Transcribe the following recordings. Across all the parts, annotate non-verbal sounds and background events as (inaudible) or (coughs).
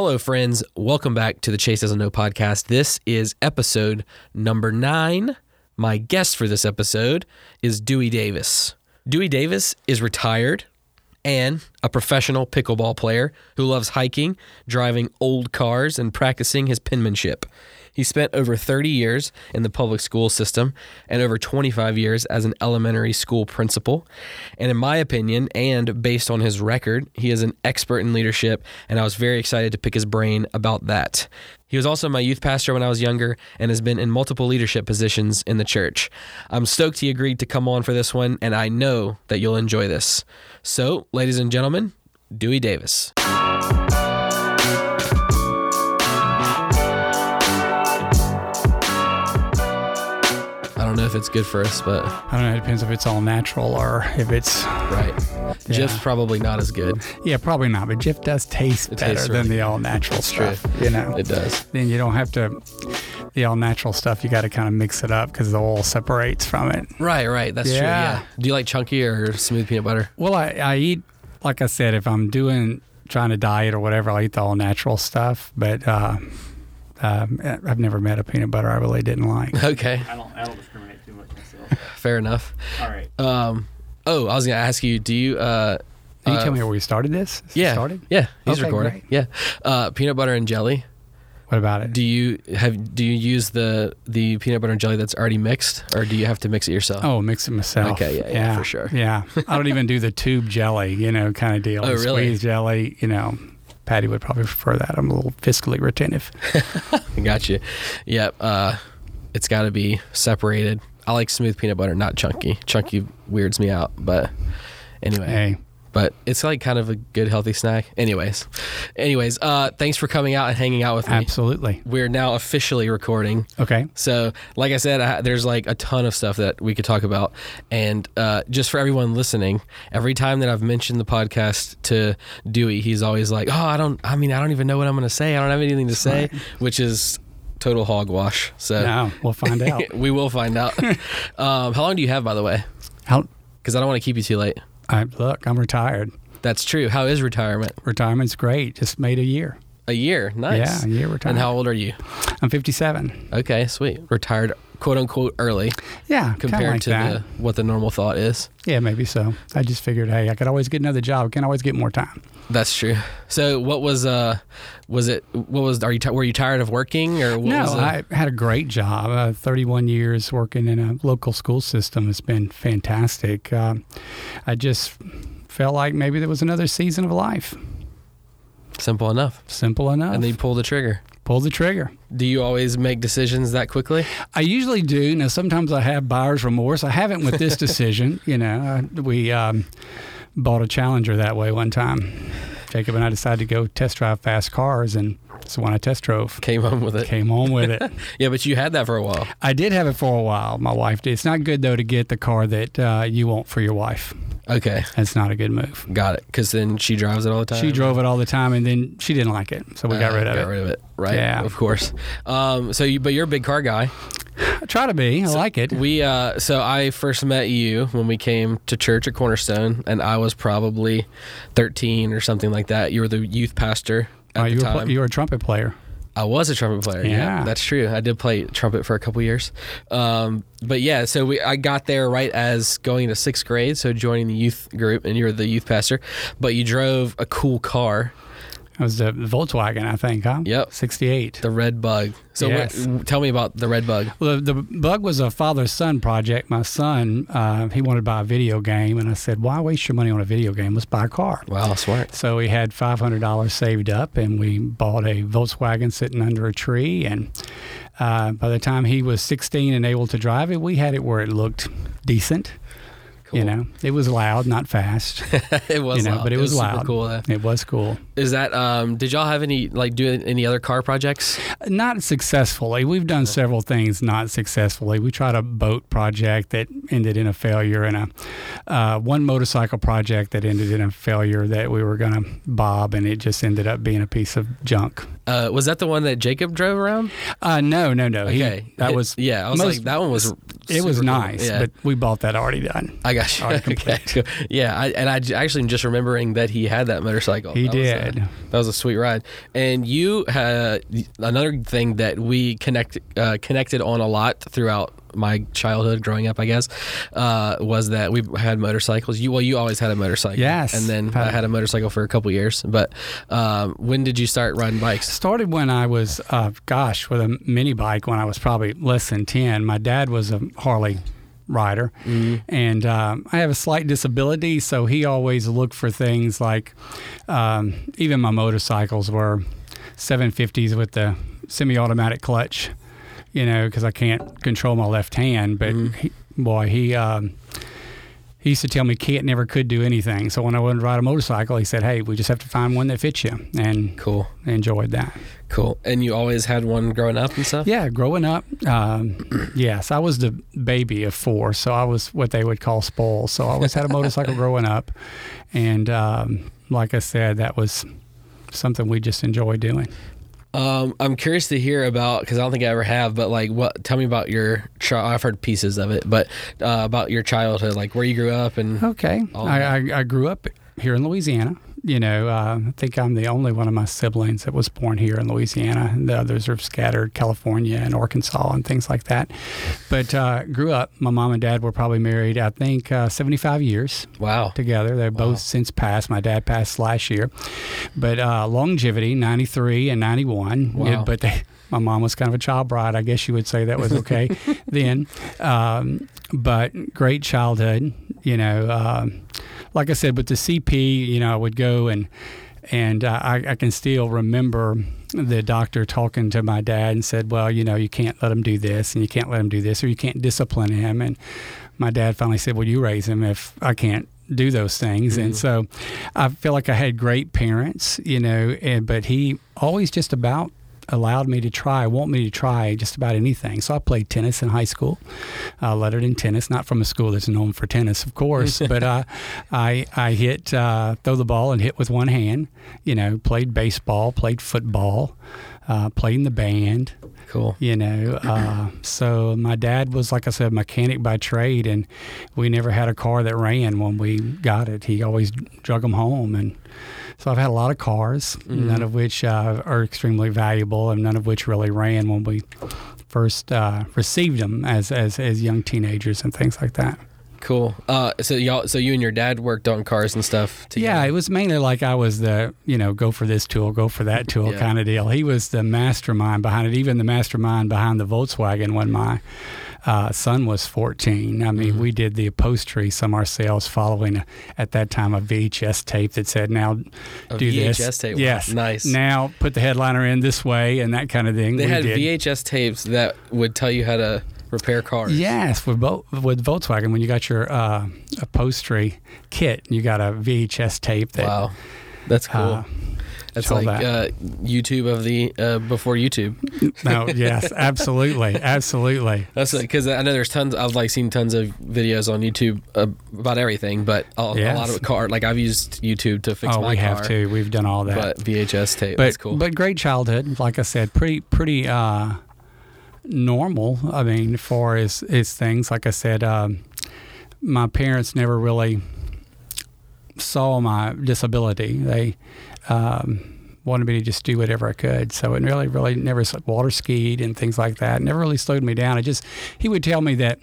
Hello, friends. Welcome back to the Chase Doesn't Know podcast. This is episode number nine. My guest for this episode is Dewey Davis. Dewey Davis is retired and a professional pickleball player who loves hiking, driving old cars, and practicing his penmanship. He spent over 30 years in the public school system and over 25 years as an elementary school principal. And in my opinion, and based on his record, he is an expert in leadership, and I was very excited to pick his brain about that. He was also my youth pastor when I was younger and has been in multiple leadership positions in the church. I'm stoked he agreed to come on for this one, and I know that you'll enjoy this. So, ladies and gentlemen, Dewey Davis. If it's good for us, but I don't know. It depends if it's all natural or if it's right. Jif's probably not as good. yeah, probably not. But Jif does taste better than really the all natural true. stuff. You know, It does. then you don't have to. The all natural stuff you got to kind of mix it up because the oil separates from it. Right, right. That's true. Yeah. Yeah. Do you like chunky or smooth peanut butter? Well, I, I eat like I said, if I'm doing trying to diet or whatever, I'll eat the all natural stuff. But uh, um, I've never met a peanut butter I really didn't like. (laughs) Okay, I don't I don't discriminate too much myself. Fair enough. All right. Um, oh, I was gonna ask you. Do you? Uh, Can you uh, tell me where we started this? Is it Yeah. Started? Yeah, he's Okay, recording. great. Yeah. Uh, peanut butter and jelly. What about it? Do you have? Do you use the the peanut butter and jelly that's already mixed, or do you have to mix it yourself? Oh, mix it myself. Okay, yeah, yeah, for sure. Yeah, I don't even do the tube jelly, you know, kind of deal. (laughs) Oh, The really? Squeeze jelly, you know. Patty would probably prefer that. I'm a little fiscally retentive. I got you. Yep. Uh, it's got to be separated. I like smooth peanut butter, not chunky. Chunky weirds me out, but anyway. Hey, But it's like kind of a good healthy snack. Anyways, anyways, uh, thanks for coming out and hanging out with me. absolutely. We're now officially recording. Okay. So, like I said, I, there's like a ton of stuff that we could talk about. And uh, just for everyone listening, every time that I've mentioned the podcast to Dewey, he's always like, "Oh, I don't. I mean, I don't even know what I'm going to say. I don't have anything to say," which is total hogwash. So Now we'll find out. (laughs) we will find out. (laughs) um, how long do you have, by the way? How, Because I don't want to keep you too late. I, look, I'm retired. That's true. How is retirement? Retirement's great. Just made a year. A year. Nice. Yeah, a year retired. And how old are you? I'm 57. Okay, sweet. Retired, quote unquote, early Yeah, compared like to the, what the normal thought is. Yeah, maybe so. I just figured, hey, I could always get another job. I can always get more time. That's true. So, what was uh, was it? What was? Are you? Were you tired of working, or what no? I had a great job. Uh, 31 years working in a local school system has been fantastic. Um, I just felt like maybe there was another season of life. Simple enough. Simple enough. And then you pull the trigger. Pull the trigger. Do you always make decisions that quickly? I usually do. Now, sometimes I have buyer's remorse. I haven't with this (laughs) decision. you know, we um, bought a Challenger that way one time. Jacob and I decided to go test drive fast cars, and so when I test drove, Came home with it. came home with it. (laughs) Yeah, but you had that for a while. I did have it for a while. My wife did. It's not good though to get the car that uh, you want for your wife. Okay, That's not a good move. got it. Because then she drives it all the time. She drove it all the time, and then she didn't like it, so we got Uh, rid of got it. rid of it. Right. Yeah. Of course. Um. So you, but you're a big car guy. I try to be. I like it. We uh so I first met you when we came to church at Cornerstone and I was probably 13 or something like that. You were the youth pastor at Uh, the you, were, pl- you were a trumpet player. I was a trumpet player. Yeah. Yeah. that's true. I did play trumpet for a couple years. Um but yeah, so we I got there right as going to 6th grade, so joining the youth group and you were the youth pastor, but you drove a cool car, It was the Volkswagen, I think, huh? Yep. 68. the Red Bug. So Yes. what, tell me about the Red Bug. Well, the, the bug was a father son project. My son, uh, he wanted to buy a video game, and I said, "Why waste your money on a video game? Let's buy a car." Wow, smart. So we had five hundred dollars saved up, and we bought a Volkswagen sitting under a tree. And uh, by the time he was sixteen and able to drive it, we had it where it looked decent. Cool. You know, it was loud, not fast. (laughs) it was you know, loud. but it, was, super loud. cool though. It was cool. Is that um did y'all have any like do any other car projects? Not successfully. We've done several things not successfully. We tried a boat project that ended in a failure, and a uh, one motorcycle project that ended in a failure that we were going to bob, and it just ended up being a piece of junk. Uh, was that the one that Jacob drove around? Uh, no, no, no. He- Okay, that It- was yeah. I was most- like, that one was It was super cool. nice, Yeah. but we bought that already done. I you. (laughs) Okay. (laughs) Yeah, I, and I j- actually am just remembering that he had that motorcycle. He That was a- did. that was a sweet ride. And you had another thing that we connect uh, connected on a lot throughout my childhood, growing up, I guess, uh, was that we had motorcycles. You well, you always had a motorcycle. Yes. And then I had a motorcycle for a couple years. But um, when did you start riding bikes? Started when I was, uh, gosh, with a mini bike when I was probably less than 10. My dad was a Harley rider, and um, I have a slight disability, so he always looked for things like um, even my motorcycles were 750s with the semi automatic clutch, you know, because I can't control my left hand. But he, boy, he. Um, he used to tell me can't never could do anything. So when I wanted to ride a motorcycle, he said, "Hey, we just have to find one that fits you," and Cool, I enjoyed that. cool. And you always had one growing up and stuff. Yeah, growing up, um, yes, I was the baby of four, so I was what they would call spoiled. So I always had a motorcycle (laughs) growing up, and um, like I said, that was something we just enjoyed doing. Um, I'm curious to hear about because I don't think I ever have, but like, what? Tell me about your. I've heard pieces of it, but uh, about your childhood, like where you grew up and. Okay, I, I, I grew up here in Louisiana. You know, uh, I think I'm the only one of my siblings that was born here in Louisiana, and the others are scattered California and Arkansas and things like that. But uh, grew up. My mom and dad were probably married, I think, uh, 75 years. Wow. together. They're Wow. both since passed. My dad passed last year, but uh, longevity, ninety three and ninety one. Wow. but they, my mom was kind of a child bride. I guess you would say that was (laughs) okay then. Um, but great childhood. You know, um, like I said, with the CP, you know, I would go and and uh, I, I can still remember the doctor talking to my dad and said, "Well, you know, you can't let him do this, and you can't let him do this, or you can't discipline him." And my dad finally said, "Well, you raise him if I can't do those things." And so, I feel like I had great parents, you know, and but he always just about allowed me to try, want me to try just about anything. So I played tennis in high school, uh, lettered in tennis, not from a school that's known for tennis, of course, (laughs) but uh, I I hit uh, throw the ball and hit with one hand. You know, played baseball, played football, uh, played in the band. Cool. You know, uh, so my dad was, like I said, mechanic by trade, and we never had a car that ran when we got it. He always drug them home, and so I've had a lot of cars, none of which uh, are extremely valuable, and none of which really ran when we first uh, received them as, as as young teenagers and things like that. Cool. Uh, so y'all, so you and your dad worked on cars and stuff together. Yeah, it was mainly like I was the, you know, go for this tool, go for that tool Yeah. kind of deal. He was the mastermind behind it, even the mastermind behind the Volkswagen when my uh, son was 14. I mean, Mm-hmm. we did the upholstery some ourselves following, a, at that time, a VHS tape that said, now A do this. VHS tape. Yes. nice. Now put the headliner in this way and that kind of thing. They we had did. VHS tapes that would tell you how to repair cars. Yes, with Vol- with Volkswagen, when you got your uh, upholstery kit, you got a VHS tape that Wow. That's cool. uh, That's like that. uh, YouTube of the uh, before YouTube. No, (laughs) yes, absolutely, absolutely. That's because I know there's tons. I've like seen tons of videos on YouTube uh, about everything, but a, a lot of it car. Like I've used YouTube to fix oh, my we car. have to. We've done all that. But VHS tape. but that's cool. but great childhood. Like I said, pretty pretty uh, normal. I mean, as far as as things. Like I said, um, my parents never really saw my disability. They um, wanted me to just do whatever I could. So it really, really never water skied and things like that. Never really slowed me down. It just he would tell me that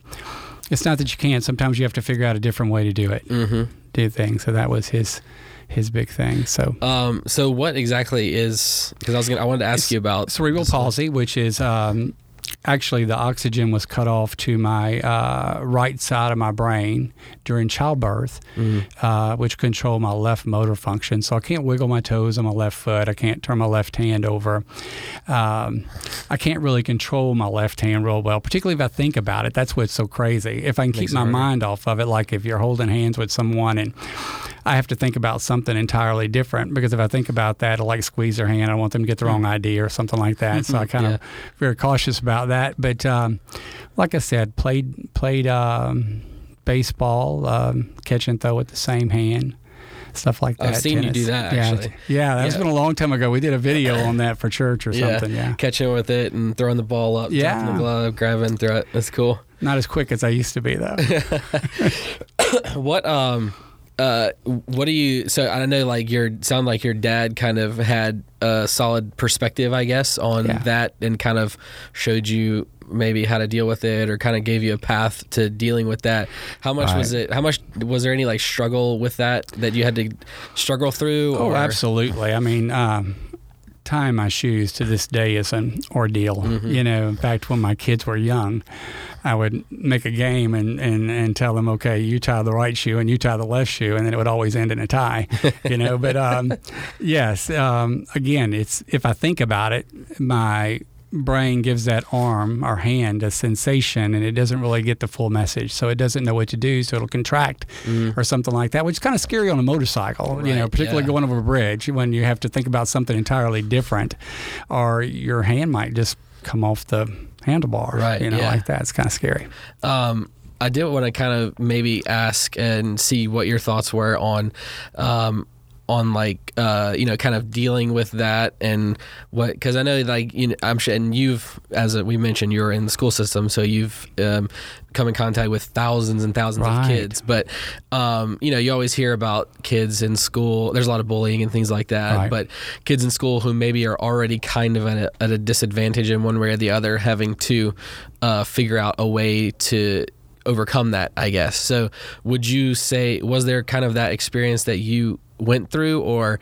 it's not that you can't. Sometimes you have to figure out a different way to do it, mm-hmm. do things. So that was his his big thing. So. Um. So what exactly is? Because I was gonna. I wanted to ask you about cerebral palsy, which is um, actually the oxygen was cut off to my uh, right side of my brain during childbirth, Mhm. uh, which control my left motor function. So I can't wiggle my toes on my left foot. I can't turn my left hand over. Um, I can't really control my left hand real well, particularly if I think about it. That's what's so crazy. If I can keep Makes it my mind off of it, like if you're holding hands with someone and I have to think about something entirely different because if I think about that, I like squeeze their hand. I want them to get the wrong idea or something like that. So I (laughs) kind Yeah. of very cautious about that. But um, like I said, played played um, baseball, um, catch and throw with the same hand. Stuff like that. I've seen you do that, Yeah, actually. yeah, that's Yeah. been a long time ago. We did a video (laughs) on that for church or something. Yeah, catching with it and throwing the ball up, Yeah. dropping the glove, grabbing, throw it. That's cool. Not as quick as I used to be though. (laughs) (coughs) what um uh what do you so I know like your sound like your dad kind of had a solid perspective I guess on Yeah. that and kind of showed you maybe how to deal with it or kind of gave you a path to dealing with that. How much was it how much was there any like struggle with that that you had to struggle through Oh, or absolutely. I mean, um, tying my shoes to this day is an ordeal. Mm-hmm. You know, in fact, when my kids were young, I would make a game and, and, and tell them, okay, you tie the right shoe and you tie the left shoe, and then it would always end in a tie. (laughs) You know, but um, yes, um, again, it's if I think about it, my brain gives that arm or hand a sensation and it doesn't really get the full message so it doesn't know what to do so it'll contract or something like that which is kind of scary on a motorcycle you know particularly yeah. going over a bridge when you have to think about something entirely different or your hand might just come off the handlebar Right, you know yeah. like that it's kind of scary Um, I did want to kind of maybe ask and see what your thoughts were on, um, on like uh, you know, kind of dealing with that and what because I know like you know I'm sure and you've as we mentioned you're in the school system so you've um, come in contact with thousands and thousands of kids. But um, you know you always hear about kids in school. There's a lot of bullying and things like that. Right. but kids in school who maybe are already kind of at a, at a disadvantage in one way or the other having to uh, figure out a way to overcome that i guess. So would you say was there kind of that experience that you went through or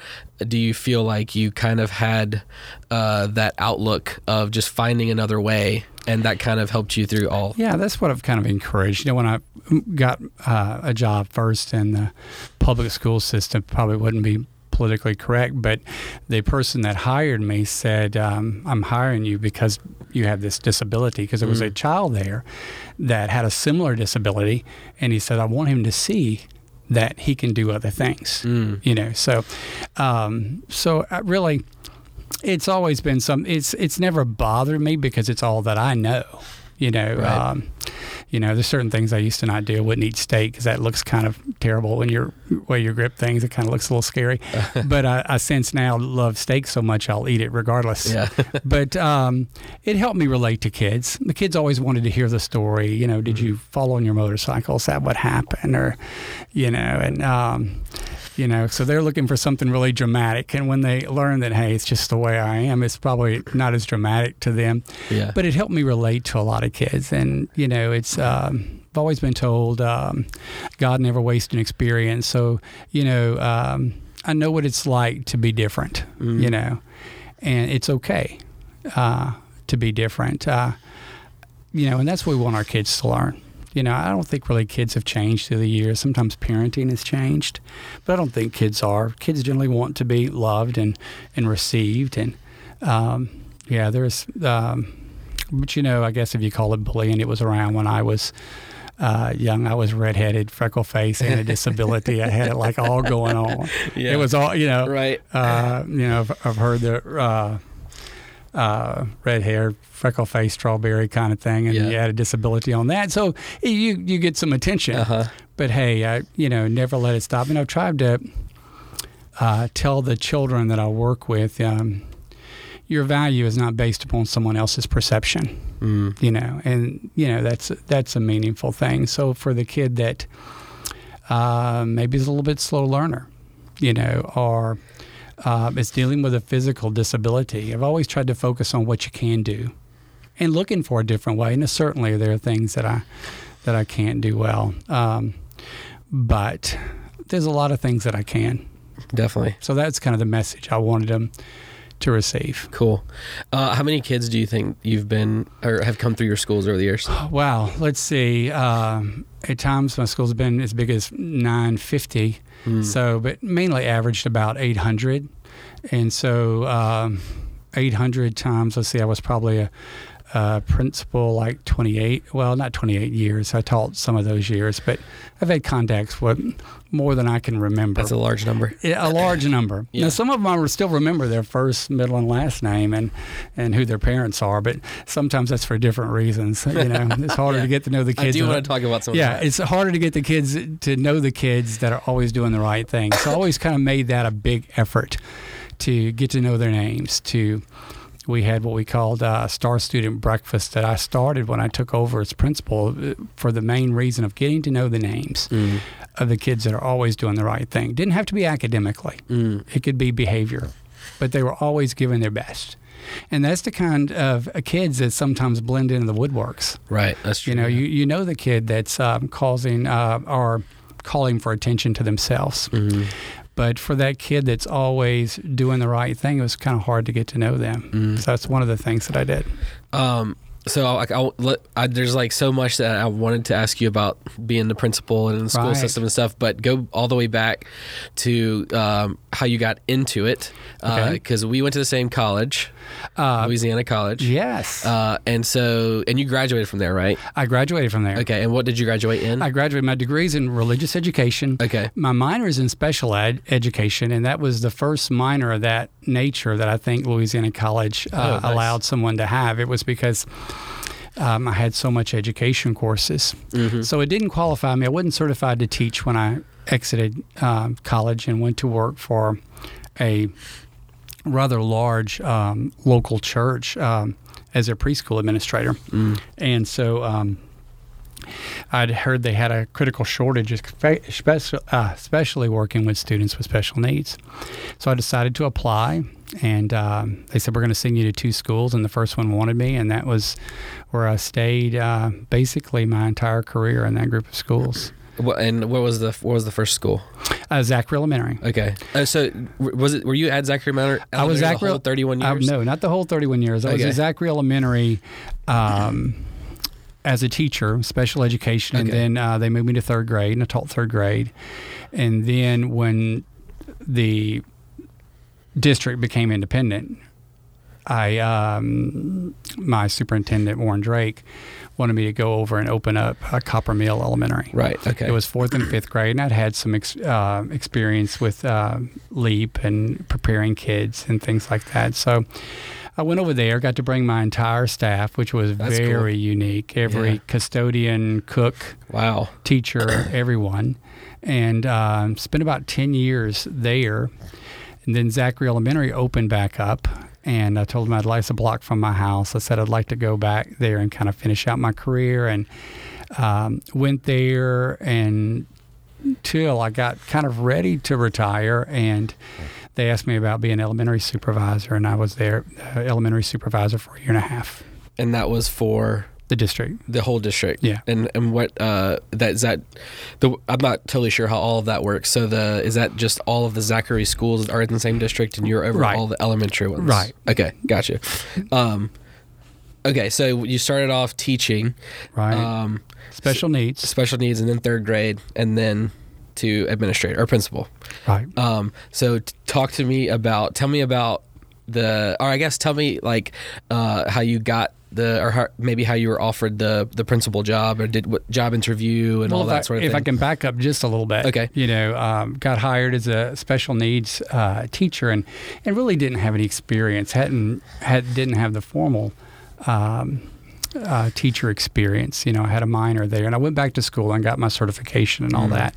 do you feel like you kind of had uh, that outlook of just finding another way and that kind of helped you through all Yeah, that's what I've kind of encouraged. You know, when I got uh, a job first in the public school system, probably wouldn't be politically correct, but the person that hired me said, um, I'm hiring you because you have this disability. Because there was a child there that had a similar disability. And he said, I want him to see that he can do other things. You know, so, um, so I really, it's always been some it's it's never bothered me because it's all that I know you know Right. um, you know there's certain things I used to not do. I wouldn't eat steak because that looks kind of terrible when you're way you grip things. It kind of looks a little scary. (laughs) But I, I since now love steak so much I'll eat it regardless. Yeah. (laughs) but um, it helped me relate to kids. The kids always wanted to hear the story you know did you fall on your motorcycle? Is that what happened? or you know and um, you know so they're looking for something really dramatic. And when they learn that hey it's just the way i am it's probably not as dramatic to them. Yeah. but it helped me relate to a lot of kids. And you know it's um, i've always been told um, god never wastes an experience. So you know um, i know what it's like to be different you know and it's okay uh, to be different. Uh, you know and that's what we want our kids to learn you know, I don't think really kids have changed through the years. Sometimes parenting has changed, but I don't think kids are. Kids generally want to be loved and, and received. And um, yeah, there's, um, but you know, I guess if you call it bullying, it was around when I was uh, young. I was redheaded, freckle face, and a (laughs) disability. I had it like all going on. Yeah. It was all, you know, right uh, you know, I've, I've heard the uh, uh, red hair, freckle face, strawberry kind of thing, and Yeah. you had a disability on that. So you you get some attention. uh-huh But hey, I, you know, never let it stop. And I've tried to uh, tell the children that I work with, um, your value is not based upon someone else's perception. mm. You know, and you know that's that's a meaningful thing. So for the kid that uh, maybe is a little bit slow learner, you know, or uh, is dealing with a physical disability, I've always tried to focus on what you can do, and looking for a different way. And certainly there are things that I that I can't do well, um, but there's a lot of things that I can. definitely So that's kind of the message I wanted them to receive. cool uh, how many kids do you think you've been or have come through your schools over the years Wow, let's see. Um, at times, my school's been as big as 950. Mm. So, but mainly averaged about 800. And so, um, 800 times, let's see, I was probably a, a principal like 28. Well, not 28 years. I taught some of those years, but I've had contacts with more than I can remember. that's a large number Yeah, a large number. (laughs) Yeah. Now, some of them I still remember their first, middle, and last name and, and who their parents are, but sometimes that's for different reasons. You know, (laughs) it's harder Yeah. to get to know the kids. i do want to talk about some yeah, it's harder to get the kids to know the kids that are always doing the right thing. So I always kind of made that a big effort to get to know their names, to we had what we called a Star Student Breakfast that I started when I took over as principal uh, for the main reason of getting to know the names Mm. of the kids that are always doing the right thing. Didn't have to be academically, Mm. it could be behavior, but they were always giving their best. And that's the kind of uh, kids that sometimes blend into the woodworks. Right. That's true. You know, yeah. you, you know the kid that's um, causing uh, or calling for attention to themselves. Mhm. But for that kid that's always doing the right thing, it was kind of hard to get to know them. Mm. So that's one of the things that I did. Um, so like I, I, there's like so much that I wanted to ask you about being the principal and the school Right. system and stuff, but go all the way back to um, how you got into it Okay. because we went to the same college, Uh, Louisiana College. yes, Uh, and so, and you graduated from there, right? I graduated from there. Okay. And what did you graduate in? I graduated. My degrees in religious education. okay. My minor is in special ed education, and that was the first minor of that nature that I think Louisiana College uh, Oh, nice. allowed someone to have. It was because um, I had so much education courses. Mhm. So it didn't qualify me. I wasn't certified to teach when I exited um, college and went to work for a rather large um, local church um, as a preschool administrator. Mm. And so um, I'd heard they had a critical shortage, especially, uh, especially working with students with special needs. So I decided to apply, and um, they said, We're going to send you to two schools. And the first one wanted me, and that was where I stayed uh, basically my entire career in that group of schools. What, and what was the what was the first school? Uh, Zachary Elementary. Okay. Uh, so was it? Were you at Zachary Elementary? I was the Zachary- whole 31 Uh, years. no, not the whole 31 years. I was at Zachary Elementary um, as a teacher, special education, and then uh, they moved me to third grade, and I taught third grade. And then when the district became independent, I um, my superintendent Warren Drake wanted me to go over and open up a Copper Mill Elementary. Right. Okay. It was fourth and fifth grade, and I'd had some ex- uh, experience with uh, LEAP and preparing kids and things like that. So I went over there, got to bring my entire staff, which was That's cool. very unique. Every Yeah. custodian, cook, wow. teacher, (clears throat) everyone, and um, spent about 10 years there. And then Zachary Elementary opened back up, and I told him I'd like a block from my house. I said I'd like to go back there and kind of finish out my career, and um, went there and till I got kind of ready to retire, and they asked me about being elementary supervisor, and I was there uh, elementary supervisor for a year and a half. And that was for The district. the whole district. Yeah. And and what uh that is that the I'm not totally sure how all of that works. So the is that just all of the Zachary schools are in the same district and you're over Right. all the elementary ones? Right. Okay, gotcha. Um okay, so you started off teaching Right. um Special needs. special needs and then third grade and then to administrator or principal. Right. Um, so t- talk to me about, tell me about the, or I guess tell me like uh, how you got the, or how, maybe how you were offered the the principal job or did what job interview and all that I, sort of if thing. If I can back up just a little bit, Okay. You know, um, got hired as a special needs uh, teacher, and and really didn't have any experience. hadn't had didn't have the formal. Um, uh, teacher experience, you know, I had a minor there, and I went back to school and got my certification and all Mhm. that.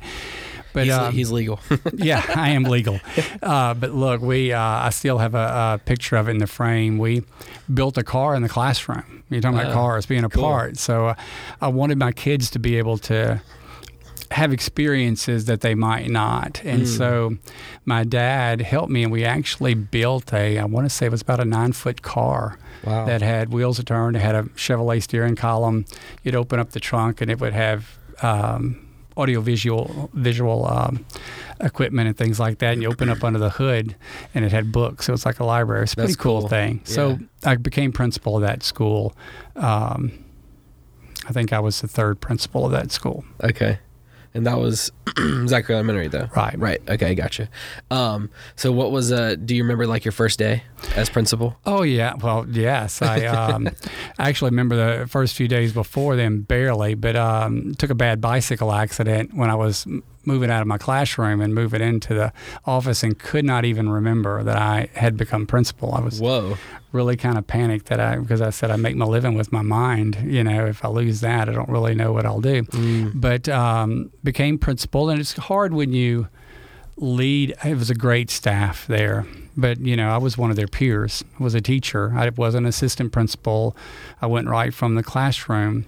But he's, um, he's legal. (laughs) yeah, I am legal. Uh, but look, we uh, I still have a, a picture of it in the frame. We built a car in the classroom. You're talking about cars being a Cool. part. So uh, I wanted my kids to be able to have experiences that they might not. And Mm. so my dad helped me, and we actually built a, I want to say it was about a nine foot car wow. that had wheels that turned. It had a Chevrolet steering column. You'd open up the trunk, and it would have um, audio visual visual um, equipment and things like that. And you open up under the hood, and it had books. So it's like a library. It's a That's pretty cool, cool. thing. So I became principal of that school. Um, I think I was the third principal of that school. okay. And that was (clears throat) Zachary Elementary though. Right. Right. Okay. Gotcha. Um, so what was, uh, do you remember like your first day as principal? Oh yeah, well yes, I (laughs) um, actually remember the first few days before then barely, but um, took a bad bicycle accident when I was m- moving out of my classroom and moving into the office and could not even remember that I had become principal. I was Whoa. really kind of panicked that I because I said I make my living with my mind. You know, if I lose that, I don't really know what I'll do Mm. but um, became principal. And it's hard when you lead. It was a great staff there, but you know, I was one of their peers. I was a teacher. I was an assistant principal. I went right from the classroom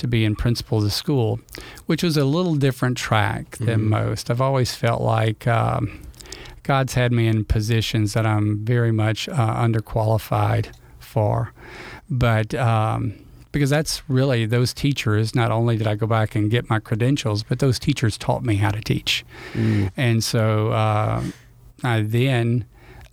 to be in principal of the school, which was a little different track than Mhm. most. I've always felt like um, God's had me in positions that I'm very much uh, underqualified for, but. Um, because that's really those teachers. Not only did I go back and get my credentials, but those teachers taught me how to teach. Mm. And so uh, I then,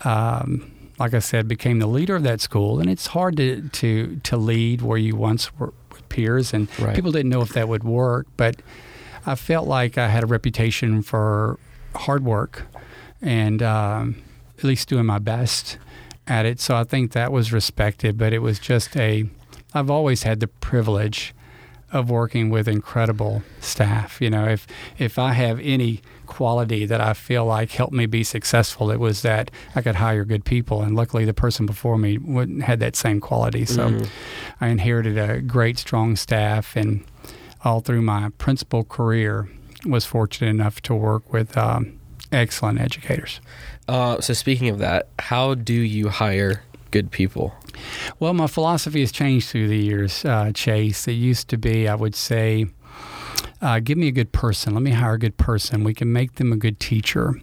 um, like I said, became the leader of that school. And it's hard to, to, to lead where you once were peers, and Right. people didn't know if that would work. But I felt like I had a reputation for hard work and um, at least doing my best at it. So I think that was respected, but it was just a, I've always had the privilege of working with incredible staff. You know, if if I have any quality that I feel like helped me be successful, it was that I could hire good people, and luckily the person before me wouldn't had that same quality. So Mhm. I inherited a great, strong staff, and all through my principal career, was fortunate enough to work with um, excellent educators. Uh, so speaking of that, how do you hire good people? Well, my philosophy has changed through the years, uh, Chase. It used to be, I would say, uh, give me a good person. Let me hire a good person. We can make them a good teacher.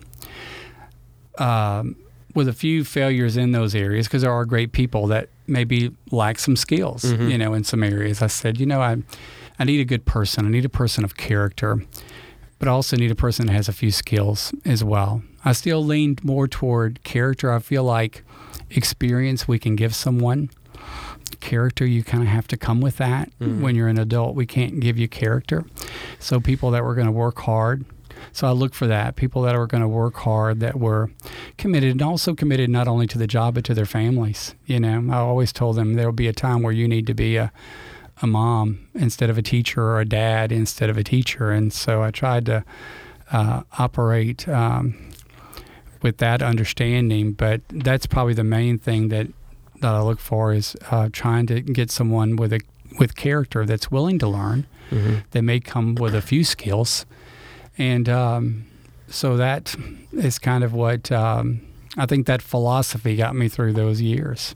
Um, with a few failures in those areas, because there are great people that maybe lack some skills, Mhm. you know, in some areas. I said, you know, I, I need a good person. I need a person of character, but I also need a person that has a few skills as well. I still leaned more toward character. I feel like experience we can give someone. Character, you kind of have to come with that. Mhm. When you're an adult, we can't give you character. So, people that were going to work hard. So, I look for that. People that were going to work hard, that were committed, and also committed not only to the job, but to their families. You know, I always told them there will be a time where you need to be a, a mom instead of a teacher or a dad instead of a teacher. And so, I tried to uh, operate um, with that understanding. But that's probably the main thing that that I look for is uh, trying to get someone with a with character that's willing to learn. Mm-hmm. They may come with a few skills, and um, so that is kind of what um, I think that philosophy got me through those years.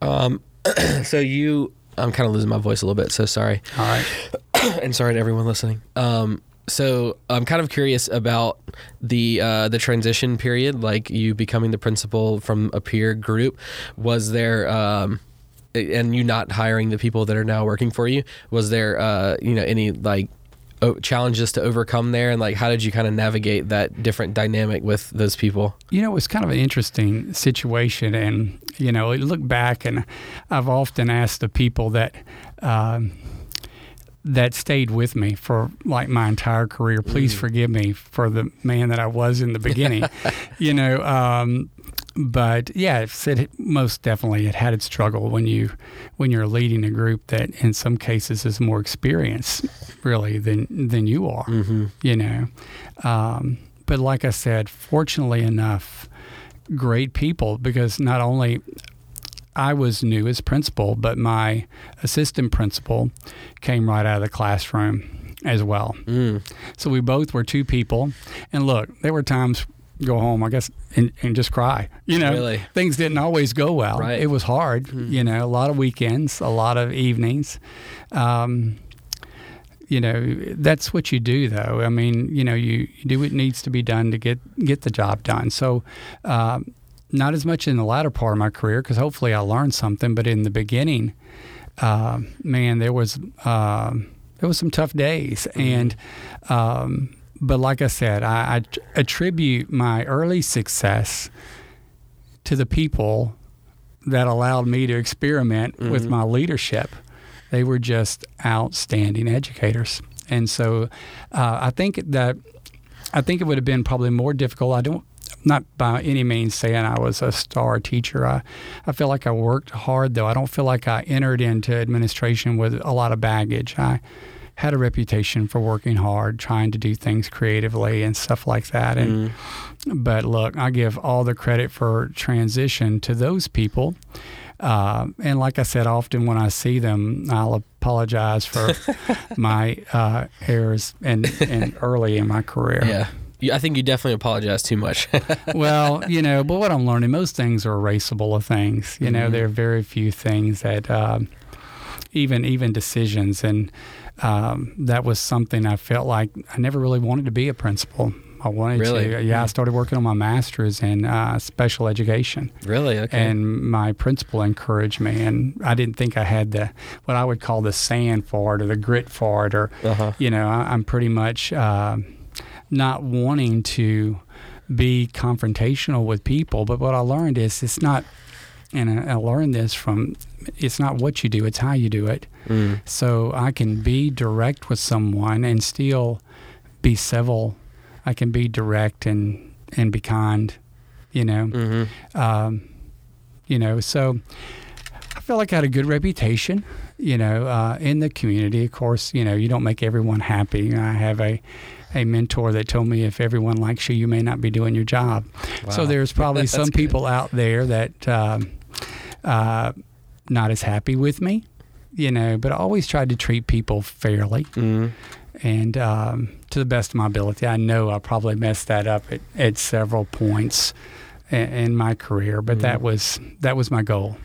Um, (clears throat) so you, I'm kind of losing my voice a little bit, so sorry. All right. (clears throat) and sorry to everyone listening. Um, so I'm kind of curious about the uh, the transition period, like you becoming the principal from a peer group. Was there, um, and you not hiring the people that are now working for you? Was there, uh, you know, any like challenges to overcome there, and like how did you kind of navigate that different dynamic with those people? You know, it was kind of an interesting situation. And, you know, I look back and I've often asked the people that, um, that stayed with me for like my entire career, please Mm. forgive me for the man that I was in the beginning, (laughs) you know. Um, but yeah, it most definitely it had its struggle when you when you're leading a group that in some cases is more experienced really than than you are Mm-hmm. you know. Um, but like I said, fortunately enough, great people because not only I was new as principal, but my assistant principal came right out of the classroom as well. Mm. So we both were two people. And look, there were times go home, I guess, and, and just cry. You know, Really? things didn't always go well. Right. It was hard. Mhm. You know, a lot of weekends, a lot of evenings. Um, you know, that's what you do, though. I mean, you know, you, you do what needs to be done to get get the job done. So, um, not as much in the latter part of my career because hopefully I learned something. But in the beginning, uh, man, there was um there was some tough days, and um, but like I said, I, I attribute my early success to the people that allowed me to experiment with Mhm. my leadership. They were just outstanding educators, and so uh, I think that I think it would have been probably more difficult. I don't. Not by any means saying I was a star teacher. I, I feel like I worked hard, though. I don't feel like I entered into administration with a lot of baggage. I had a reputation for working hard, trying to do things creatively and stuff like that. And Mm. but look, I give all the credit for transition to those people. Uh, and like I said, often when I see them, I'll apologize for (laughs) my uh, errors and, and early in my career. Yeah. I think you definitely apologize too much. (laughs) well, you know, but what I'm learning, most things are erasable of things. You know, Mhm. there are very few things that um, even even decisions, and um, that was something I felt like I never really wanted to be a principal. I wanted Really? to. Yeah, I Mhm. started working on my master's in uh, special education, really? Okay. and my principal encouraged me, and I didn't think I had the what I would call the sand for it or the grit for it, or uh-huh. you know, I, I'm pretty much uh, not wanting to be confrontational with people. But what I learned is it's not, and I, learned this from, it's not what you do, it's how you do it. Mm. So I can be direct with someone and still be civil. I can be direct and, and be kind, you know. hmm Um, you know, so I feel like I had a good reputation, you know, uh, in the community. Of course, you know, you don't make everyone happy. I have a, a mentor that told me if everyone likes you, you may not be doing your job. So there's probably (laughs) some good. people out there that um, uh, not as happy with me, you know, but I always tried to treat people fairly Mm. and um, to the best of my ability. I know I probably messed that up at, at several points in, in my career, but that Mhm. was that was my goal.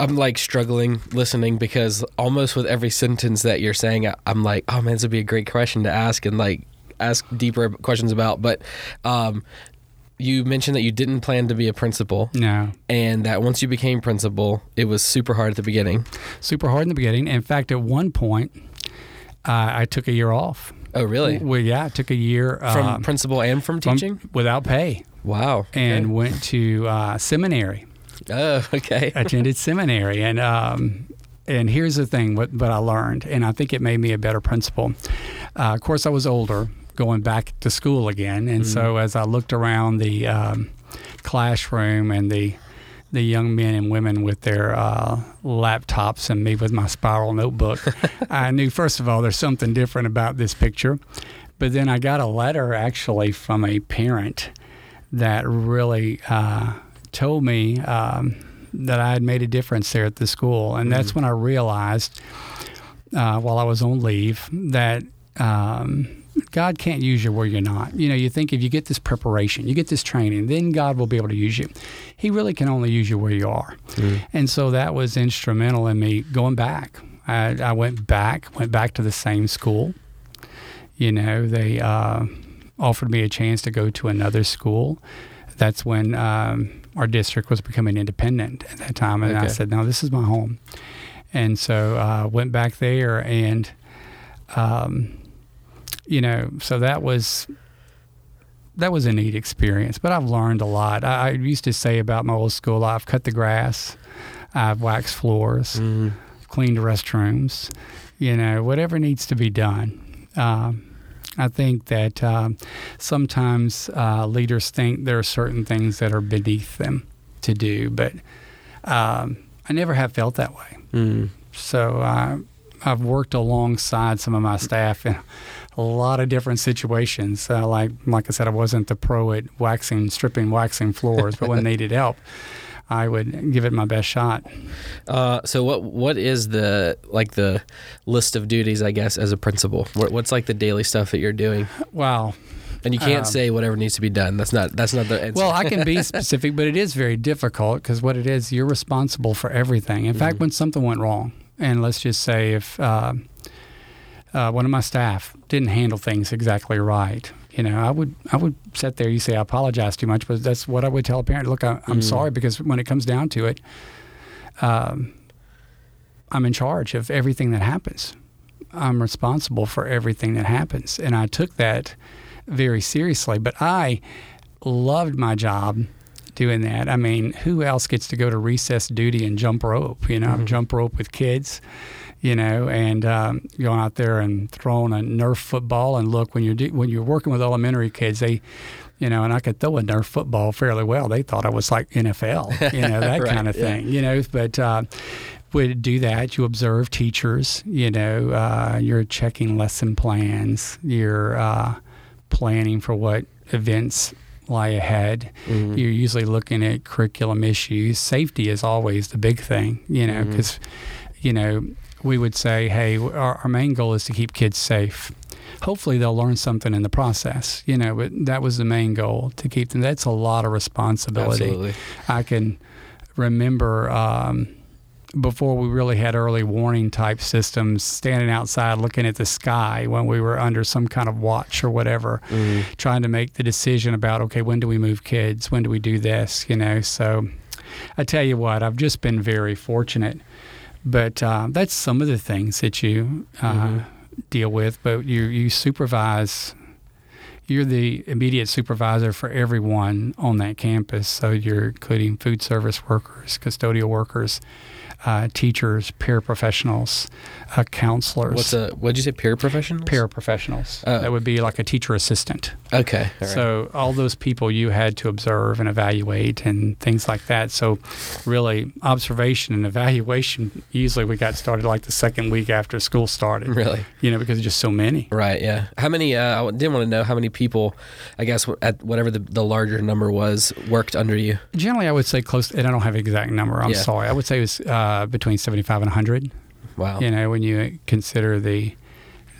I'm like struggling listening because almost with every sentence that you're saying, I- I'm like, oh man, this would be a great question to ask and like ask deeper questions about. But um, you mentioned that you didn't plan to be a principal No, and that once you became principal, it was super hard at the beginning. super hard in the beginning. In fact, at one point, uh, I took a year off. Oh, really? Well, yeah, I took a year From um, principal and from from- teaching? without pay wow. and Okay. went to uh, seminary. Oh, okay. (laughs) attended seminary, and um, and here's the thing: what I learned, and I think it made me a better principal. Uh, of course, I was older, going back to school again, and so as I looked around the um, classroom and the the young men and women with their uh, laptops and me with my spiral notebook, (laughs) I knew first of all there's something different about this picture. But then I got a letter actually from a parent that really uh, told me um, that I had made a difference there at the school. And that's when I realized, uh, while I was on leave, that um, God can't use you where you're not. You know, you think if you get this preparation, you get this training, then God will be able to use you. He really can only use you where you are. And so that was instrumental in me going back. I, I went back, went back to the same school. You know, they uh, offered me a chance to go to another school. That's when um, our district was becoming independent at that time, and I said, "No, this is my home." And so uh, went back there, and um, you know, so that was that was a neat experience. But I've learned a lot. I, I used to say about my old school, I've cut the grass, I've waxed floors, Mm. cleaned restrooms, you know, whatever needs to be done. Um, I think that um, sometimes uh, leaders think there are certain things that are beneath them to do, but um, I never have felt that way. Mm. So uh, I've worked alongside some of my staff in a lot of different situations. Uh, like like I said, I wasn't the pro at waxing, stripping, waxing floors, but when they (laughs) needed help, I would give it my best shot. Uh, so what what is the like the list of duties I guess as a principal? What, what's like the daily stuff that you're doing? Wow. And you can't Um, say whatever needs to be done. That's not that's not the answer. Well, I can be (laughs) specific, but it is very difficult because what it is, you're responsible for everything. In fact, when something went wrong, and let's just say if uh, uh, one of my staff didn't handle things exactly right, you know, I would I would sit there. You say I apologize too much, but that's what I would tell a parent. Look, I, I'm Mm. sorry because when it comes down to it, um, I'm in charge of everything that happens. I'm responsible for everything that happens, and I took that very seriously. But I loved my job doing that. I mean, who else gets to go to recess duty and jump rope? You know, Mhm. jump rope with kids, you know, and um, going out there and throwing a Nerf football. And look, when you're do- when you're working with elementary kids, they, you know, and I could throw a Nerf football fairly well. They thought I was like NFL, you know, (laughs) that Right, kind of yeah. thing, you know. But uh, would do that. You observe teachers. You know, uh, you're checking lesson plans. You're uh, planning for what events lie ahead. Mhm. You're usually looking at curriculum issues. Safety is always the big thing, you know, because, you know, we would say, hey, our, our main goal is to keep kids safe. hopefully they'll learn something in the process. You know, but that was the main goal to keep them. That's a lot of responsibility. Absolutely. I can remember um, before we really had early warning type systems, standing outside looking at the sky when we were under some kind of watch or whatever, Mhm. trying to make the decision about okay, when do we move kids? When do we do this? You know, so I tell you what, I've just been very fortunate. But uh, that's some of the things that you uh, Mhm. deal with. But you you supervise. You're the immediate supervisor for everyone on that campus. So you're including food service workers, custodial workers, uh, teachers, paraprofessionals, uh, counselors. What's a what'd you say? Peer professionals? paraprofessionals? Oh. That would be like a teacher assistant. Okay. all right. So all those people you had to observe and evaluate and things like that. So really observation and evaluation usually we got started like the second week after school started. really. You know, because just so many. Right. Yeah. How many? Uh, I didn't want to know how many people. I guess at whatever the, the larger number was worked under you. Generally I would say close and I don't have an exact number, I'm Yeah. sorry. I would say it was uh, between seventy five and hundred. Wow. You know, when you consider the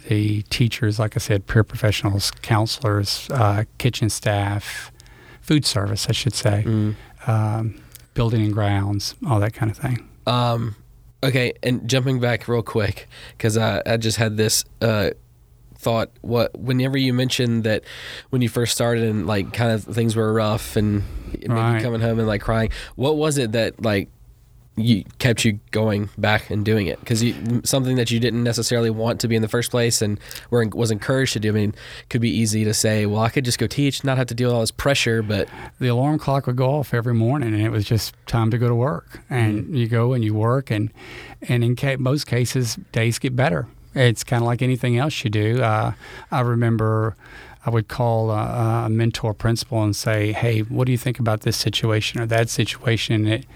the teachers, like I said, peer professionals, counselors, uh, kitchen staff, food service, I should say, Mm. um, building and grounds, all that kind of thing. Um, okay, and jumping back real quick because I, I just had this uh, thought. What whenever you mentioned that when you first started and like kind of things were rough and maybe Right. coming home and like crying, what was it that like you kept you going back and doing it? Because something that you didn't necessarily want to be in the first place and were was encouraged to do. I mean, it could be easy to say, well, I could just go teach, not have to deal with all this pressure, but the alarm clock would go off every morning and it was just time to go to work and you go and you work and and in ca- most cases days get better it's kind of like anything else you do uh, i remember i would call a, a mentor principal and say hey what do you think about this situation or that situation and it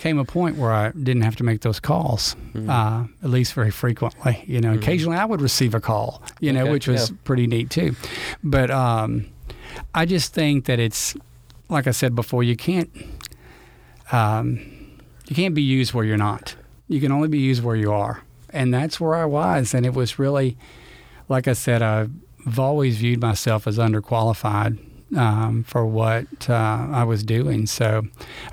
came a point where i didn't have to make those calls uh, at least very frequently you know occasionally i would receive a call you know Okay, which was yeah. pretty neat too but um, i just think that it's like I said before, you can't um, you can't be used where you're not. You can only be used where you are, and that's where I was. And it was really, like I said, I've always viewed myself as underqualified um, for what uh, I was doing. So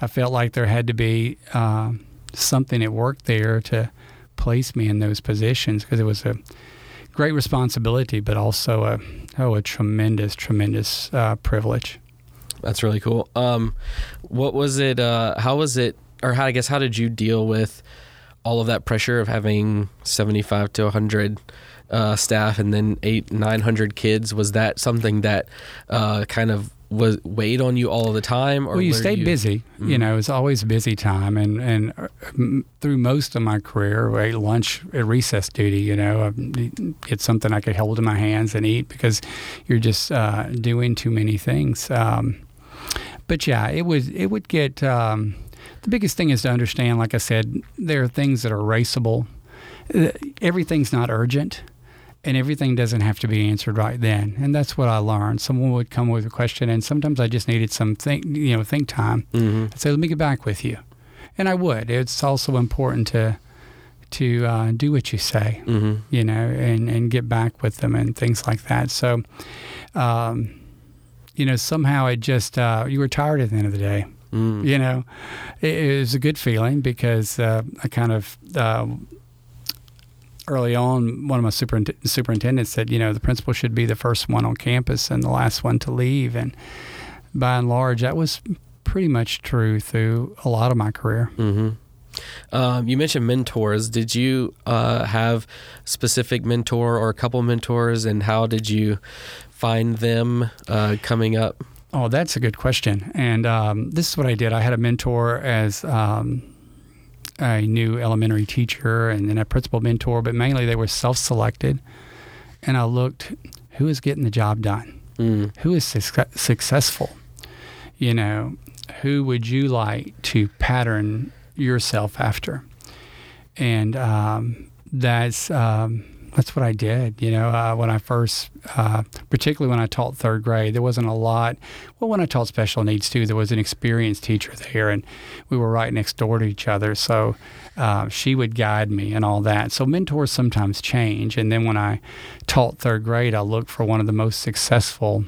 I felt like there had to be uh, something at work there to place me in those positions because it was a great responsibility, but also a oh a tremendous, tremendous uh, privilege. That's really cool. Um, what was it? Uh, how was it? Or how I guess how did you deal with all of that pressure of having seventy five to hundred uh, staff and then eight nine hundred kids? Was that something that uh, kind of was weighed on you all the time? Or well, you were stayed busy. You Mhm. know, it was always busy time, and and uh, through most of my career, right, lunch at recess duty. You know, um, it's something I could hold in my hands and eat because you're just uh, doing too many things. Um, but yeah, it would it would get. Um, the biggest thing is to understand. Like I said, there are things that are erasable. Uh, Everything's not urgent and everything doesn't have to be answered right then. And that's what I learned. Someone would come with a question, and sometimes I just needed some think, you know, think time. hmm I'd say, "Let me get back with you," and I would. It's also important to to uh, do what you say, hmm you know, and and get back with them and things like that. So, um, you know, somehow it just uh, you were tired at the end of the day mm you know it, it was a good feeling because uh, i kind of uh, early on one of my superint- superintendents said you know the principal should be the first one on campus and the last one to leave and by and large that was pretty much true through a lot of my career hmm Um, you mentioned mentors. Did you uh, have specific mentor or a couple mentors, and how did you find them uh, coming up? Oh, that's a good question. And um, this is what I did. I had a mentor as um, a new elementary teacher and then a principal mentor, but mainly they were self selected. And I looked who is getting the job done? Mm. Who is suc- successful? You know, who would you like to pattern yourself after? And um, that's um, that's what I did. You know, uh, when I first, uh, particularly when I taught third grade, there wasn't a lot. Well, when I taught special needs too, there was an experienced teacher there, and we were right next door to each other. So uh, she would guide me and all that. So mentors sometimes change. And then when I taught third grade, I looked for one of the most successful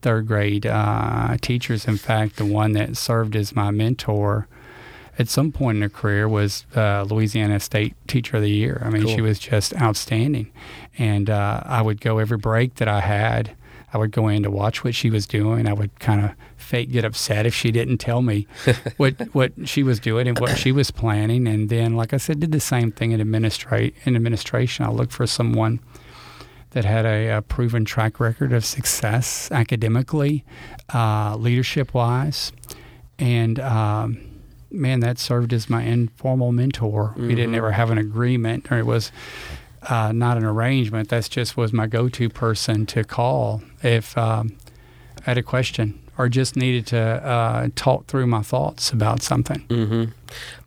third grade uh, teachers. In fact, the one that served as my mentor at some point in her career was uh, Louisiana State Teacher of the Year. I mean, Cool. she was just outstanding. And uh, I would go every break that I had. I would go in to watch what she was doing. I would kind of fake get upset if she didn't tell me (laughs) what what she was doing and what she was planning. And then, like I said, did the same thing in administrate in administration. I looked for someone that had a, a proven track record of success academically, uh, leadership wise, and um, man, that served as my informal mentor. We didn't Mhm. ever have an agreement, or it was uh, not an arrangement. That's just was my go-to person to call if um, I had a question or just needed to uh, talk through my thoughts about something. hmm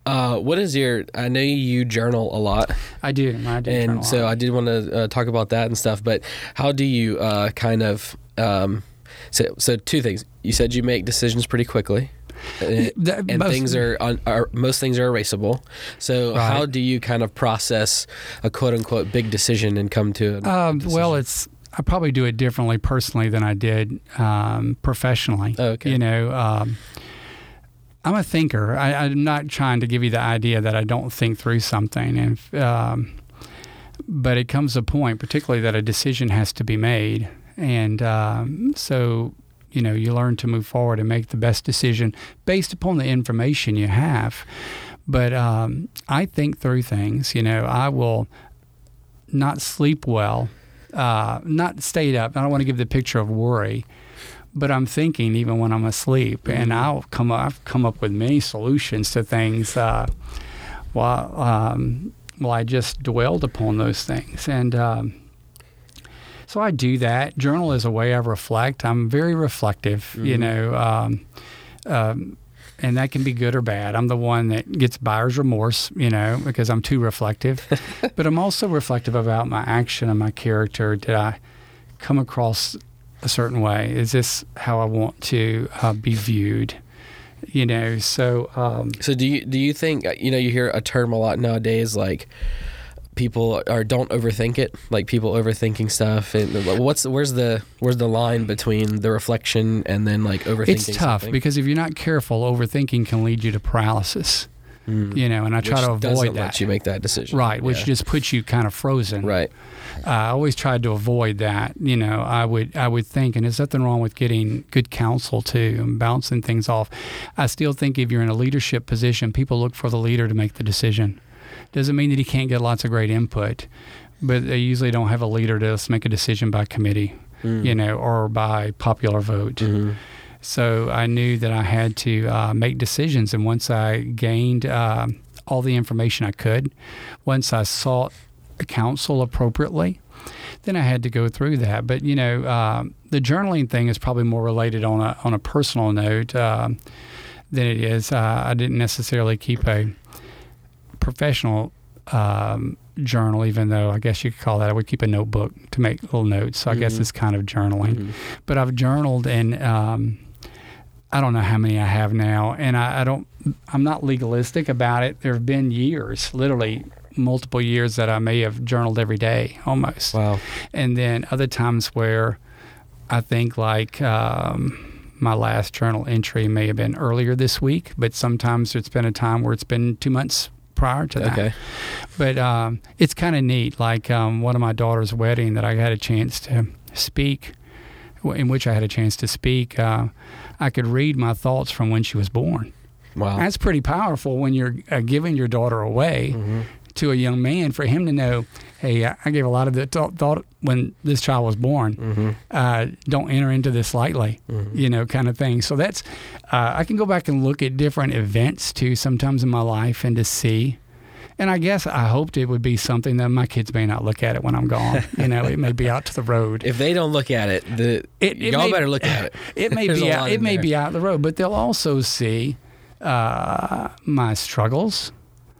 Uh, what is your? I know you journal a lot, I do. I do. and so. I did want to uh, talk about that and stuff. But how do you uh, kind of? Um, so, so two things. You said you make decisions pretty quickly. And, The- and most- things are, are most things are erasable. So Right. how do you kind of process a quote unquote big decision and come to? Um, well, it's I probably do it differently personally than I did um, professionally. Oh, okay. You know, um, I'm a thinker. I, I'm not trying to give you the idea that I don't think through something, and um, but it comes a point, particularly that a decision has to be made, and um, so you know you learn to move forward and make the best decision based upon the information you have. But um, I think through things. You know, I will not sleep well, uh, not stayed up. I don't want to give the picture of worry, but I'm thinking even when I'm asleep, and I'll come up. I've come up with many solutions to things. Uh, while um, well, I just dwelled upon those things, and um, so I do that. Journal is a way I reflect. I'm very reflective, you Mhm. know. Um, um, and that can be good or bad. I'm the one that gets buyer's remorse, you know, because I'm too reflective. (laughs) but I'm also reflective about my action and my character. Did I come across a certain way? Is this how I want to uh, be viewed? You know, so um, So do you do you think uh, you know you hear a term a lot nowadays like people are don't overthink it like people overthinking stuff and what's where's the where's the line between the reflection and then like overthinking it's tough something? because if you're not careful, overthinking can lead you to paralysis. Mm. You know, and I try Which to avoid that. you make that decision Right, which Yeah. just puts you kind of frozen. right Uh, I always tried to avoid that. You know, I would I would think, and there's nothing wrong with getting good counsel too and bouncing things off. I still think if you're in a leadership position, people look for the leader to make the decision. Doesn't mean that he can't get lots of great input, but they usually don't have a leader to make a decision by committee, Mm. you know, or by popular vote. Mhm. So I knew that I had to uh, make decisions. And once I gained uh, all the information I could, once I sought counsel appropriately, then I had to go through that. But you know, um, the journaling thing is probably more related on a on a personal note um, than it is. Uh, I didn't necessarily keep a professional um, journal, even though I guess you could call that. I would keep a notebook to make little notes. So I guess Mhm. it's kind of journaling Mhm. but I've journaled and um, I don't know how many I have now, and I, I don't. I'm not legalistic about it. There have been years, literally multiple years, that I may have journaled every day almost, wow and then other times where I think like. Um, my last journal entry may have been earlier this week, but sometimes it's been a time where it's been two months prior to that okay but um, it's kind of neat. Like um, one of my daughter's wedding that I had a chance to speak, in which I had a chance to speak. Uh, I could read my thoughts from when she was born. wow That's pretty powerful when you're uh, giving your daughter away Mhm. to a young man for him to know, hey, I I gave a lot of the th- thought when this child was born. Mhm. Uh, don't enter into this lightly Mhm. you know, kind of thing. So that's, uh, I can go back and look at different events too, sometimes in my life, and to see. And I guess I hoped it would be something that my kids may not look at it when I'm gone. you know, it may be out to the road. (laughs) if they don't look at it the It- it y'all may- better look at it (laughs) It may (laughs) be out, it may there. be out the road, but they'll also see uh, my struggles,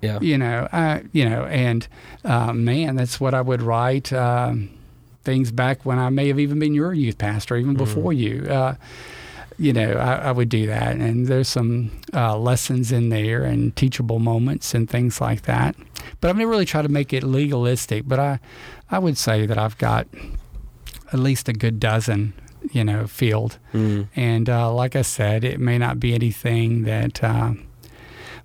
Yeah. You know, I, you know, and uh, man, that's what I would write. Um, things back when I may have even been your youth pastor, even before you. Uh, you know, I, I, would do that, and there's some uh, lessons in there and teachable moments and things like that. But I've never really tried to make it legalistic. But I, I would say that I've got at least a good dozen, you know, field. Mm. And uh, like I said, it may not be anything that uh,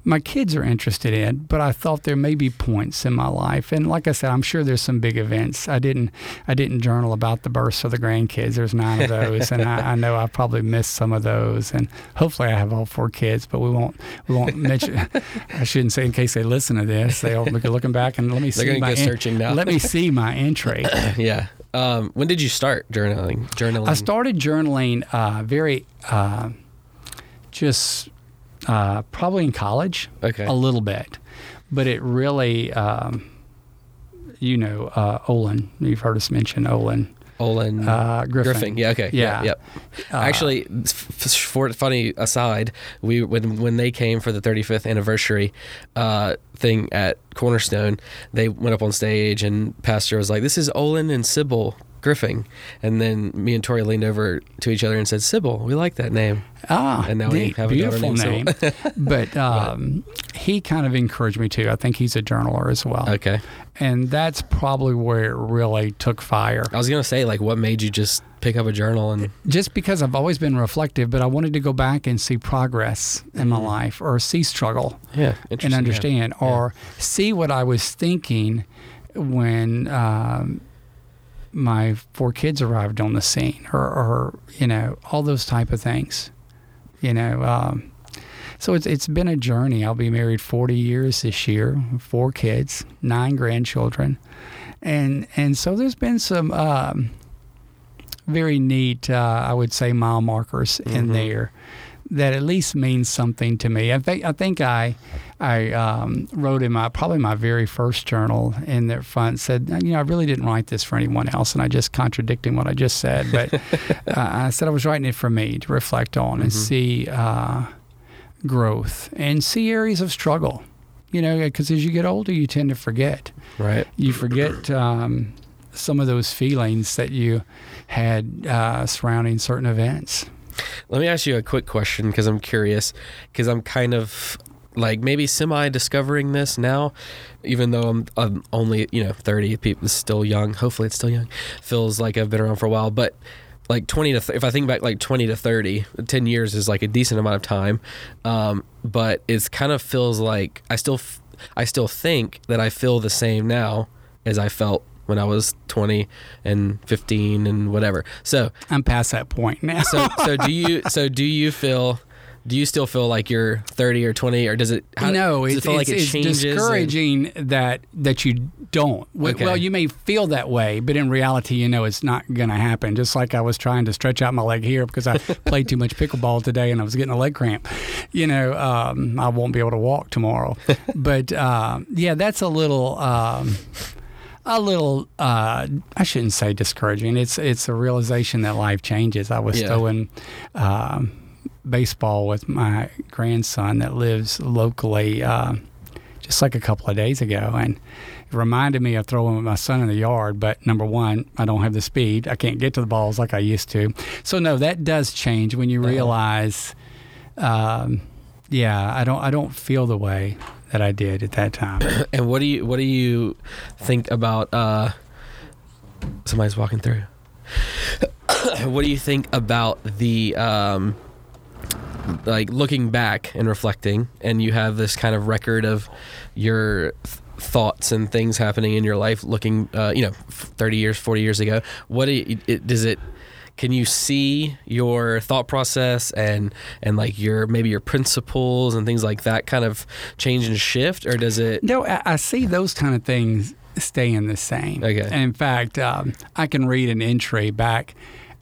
my kids are interested in, but I thought there may be points in my life. And like I said, I'm sure there's some big events. I didn't I didn't journal about the births of the grandkids. There's nine of those, and I, I, know I probably missed some of those. And hopefully, I have all four kids, but we won't we won't mention. (laughs) I shouldn't say in case they listen to this. They'll be looking back and let me They're see my go searching now. let me (laughs) see my entry. (clears throat) yeah. Um, when did you start journaling? Journaling. I started journaling uh, very uh, just uh, probably in college, Okay. a little bit, but it really, um, you know, uh, Olin. You've heard us mention Olin. Olin Uh, Griffin. Griffin. Yeah. Okay. Yeah. Yep. Uh, Actually, for funny aside, we when when they came for the 35th anniversary uh, thing at Cornerstone, they went up on stage and Pastor was like, "This is Olin and Sybil." Griffin, and then me and Tori leaned over to each other and said, "Sybil, we like that name." Ah, And now we have a beautiful named name. (laughs) but um, he kind of encouraged me too. I think he's a journaler as well, Okay, and that's probably where it really took fire. I was gonna say, like, what made you just pick up a journal and just because I've always been reflective, but I wanted to go back and see progress in my life or see struggle yeah, and interesting, yeah. understand or see what I was thinking when um, my four kids arrived on the scene or, or, you know, all those type of things, you know. Um, so it's, it's been a journey. I'll be married 40 years this year, four kids, nine grandchildren. And, and so there's been some um, very neat, uh, I would say, mile markers in Mhm. there that at least means something to me. I think I think I I um, wrote in my probably my very first journal in the front said you know I really didn't write this for anyone else and I just contradicting what I just said but (laughs) uh, I said I was writing it for me to reflect on and Mhm. see uh, growth and see areas of struggle. You know, because as you get older, you tend to forget. right? You forget um, some of those feelings that you had uh, surrounding certain events. Let me ask you a quick question because I'm curious because I'm kind of like maybe semi discovering this now, even though I'm, I'm only you know 30. People still young. Hopefully, it's still young. Feels like I've been around for a while, but like 20 to th- if I think back like 20 to 30, 10 years is like a decent amount of time. Um, but it's kind of feels like I still f- I still think that I feel the same now as I felt when I was 20 and 15 and whatever. So I'm past that point now. so so do (laughs) you so do you feel do you still feel like you're 30 or 20 or does it how, no, does it's, it feel like it's, it it's changes and- discouraging that that you don't. Well, Okay. well, you may feel that way, but in reality, you know it's not going to happen. Just like I was trying to stretch out my leg here because I (laughs) played too much pickleball today and I was getting a leg cramp. You know, um, I won't be able to walk tomorrow. (laughs) but um, yeah, that's a little. Um, a little uh, I shouldn't say discouraging. It's it's a realization that life changes. I was Yeah. in. um, baseball with my grandson that lives locally uh, just like a couple of days ago, and it reminded me of throwing with my son in the yard. But number one, I don't have the speed. I can't get to the balls like I used to. So no, that does change when you Uh-huh. realize. Um, yeah, I don't I don't feel the way that I did at that time. (clears throat) and what do you what do you think about uh somebody's walking through (coughs) what do you think about the um like looking back and reflecting and you have this kind of record of your th- thoughts and things happening in your life looking uh you know 30 years 40 years ago what do you, it, does it can you see your thought process and and like your maybe your principles and things like that kind of change and shift or does it No, I, I see those kind of things staying the same. Okay. And in fact, um, I can read an entry back,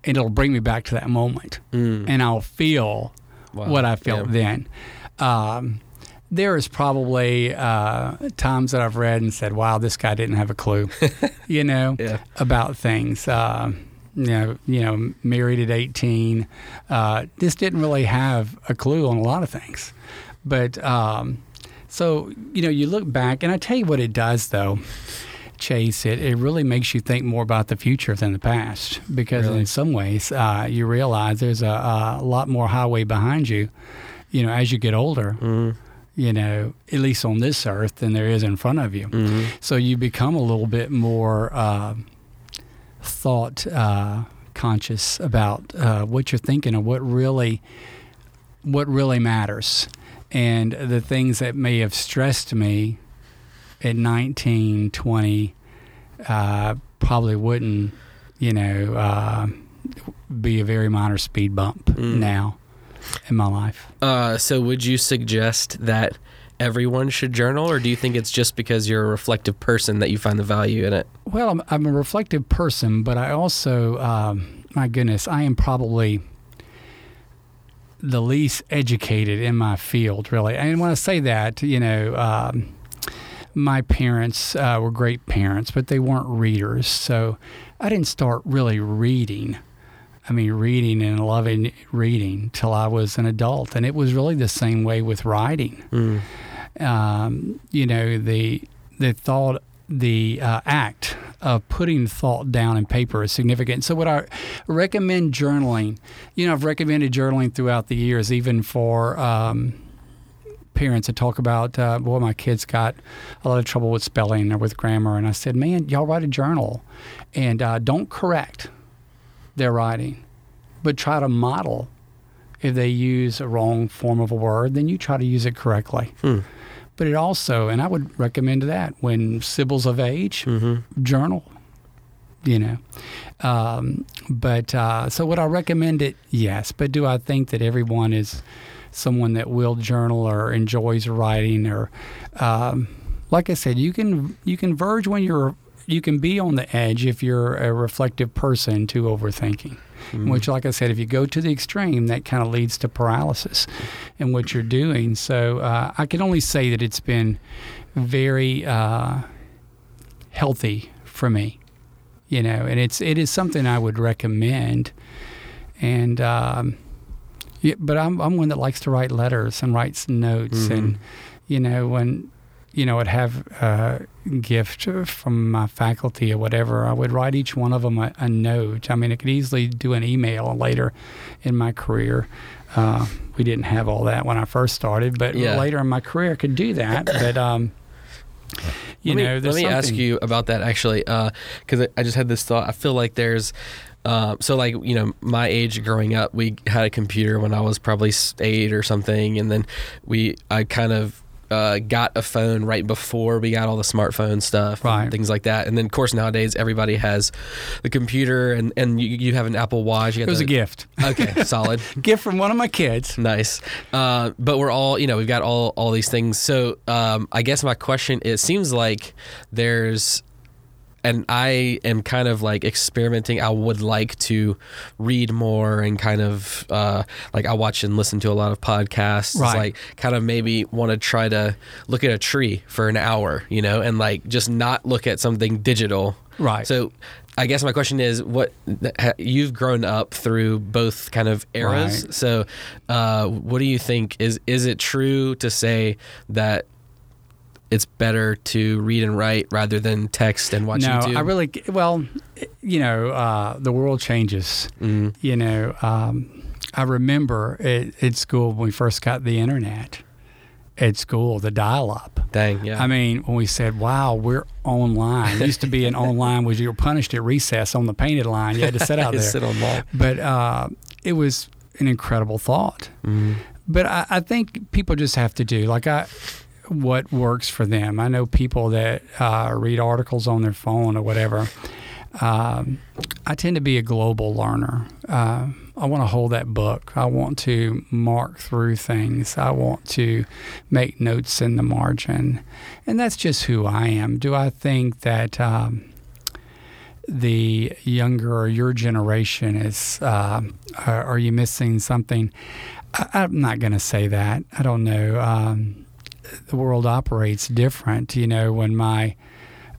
and it'll bring me back to that moment, Mm. and I'll feel Wow. what I felt Yeah. then. Um, there is probably uh, times that I've read and said, "Wow, this guy didn't have a clue," (laughs) you know, Yeah. about things. Uh, you know, you know, married at 18, uh, just didn't really have a clue on a lot of things. But um, So, you know, you look back, and I tell you what it does, though, Chase, it, it really makes you think more about the future than the past because Really? in some ways uh, you realize there's a, a lot more highway behind you, you know, as you get older, Mm, you know, at least on this earth than there is in front of you. mhm. So you become a little bit more uh, thought uh, conscious about uh, what you're thinking and what really what really matters. And the things that may have stressed me at 19, 20 uh, probably wouldn't, you know, uh, be a very minor speed bump Mm. now in my life. Uh, so would you suggest that everyone should journal, or do you think it's just because you're a reflective person that you find the value in it? Well, I'm, I'm a reflective person, but I also, um, my goodness, I am probably the least educated in my field, really. And when I say that, you know, um, my parents uh, were great parents, but they weren't readers. So I didn't start really reading. I mean, reading and loving reading till I was an adult. And it was really the same way with writing Mm. um, you know the the thought the uh, act of putting thought down in paper is significant. So, what I recommend journaling, you know, I've recommended journaling throughout the years, even for um, parents that talk about, uh, boy, my kids got a lot of trouble with spelling or with grammar. And I said, man, y'all write a journal and uh, don't correct their writing, but try to model. If they use a wrong form of a word, then you try to use it correctly. Hmm. But it also, and I would recommend that when Sybil's of age, Mm-hmm. journal, you know. Um, but uh, so would I recommend it? Yes. But do I think that everyone is someone that will journal or enjoys writing or, um, like I said, you can you can verge when you're you can be on the edge if you're a reflective person to overthinking. Mm-hmm. Which, like I said, if you go to the extreme, that kind of leads to paralysis in what you're doing. So uh, I can only say that it's been very uh, healthy for me, you know, and it's it is something I would recommend. And um, yeah, but I'm I'm one that likes to write letters and writes notes, Mhm. and you know when you know I'd have a gift from my faculty or whatever, I would write each one of them a, a note. I mean, I could easily do an email later in my career. Uh, we didn't have all that when I first started, but Yeah. later in my career, I could do that. (coughs) But um, you let me, know, let there's me ask you about that actually, because I I just had this thought. I feel like there's, uh, so like you know, my age growing up, we had a computer when I was probably eight or something, and then we, I kind of. Uh, got a phone right before we got all the smartphone stuff, and Right. things like that. And then, of course, nowadays everybody has the computer, and and you, you have an Apple Watch. You It was the, a gift. Okay, (laughs) solid. gift from one of my kids. Nice. Uh, but we're all, you know, we've got all all these things. So um, I guess my question, it seems like there's, and I am kind of like experimenting. I would like to read more and kind of uh, like I watch and listen to a lot of podcasts. Right. like kind of maybe want to try to look at a tree for an hour, you know, and like just not look at something digital. Right. So I guess my question is what you've grown up through both kind of eras. Right. So uh, what do you think is is it true to say that it's better to read and write rather than text and watch no, YouTube? I really well, you know, uh, the world changes. Mm, You know, um, I remember at, at school when we first got the internet. At school, the dial-up. dang, yeah. I mean, when we said, "Wow, we're online," it used to be an online was you were punished at recess on the painted line. You had to sit out (laughs) there. sit on wall. But uh, it was an incredible thought. Mm, But I, I think people just have to do like I, what works for them. I know people that uh, read articles on their phone or whatever. Um, I tend to be a global learner. Uh, I want to hold that book. I want to mark through things. I want to make notes in the margin, and that's just who I am. Do I think that? Um, the younger or your generation is uh, are you missing something I, i'm not going to say that i don't know um, the world operates different you know when my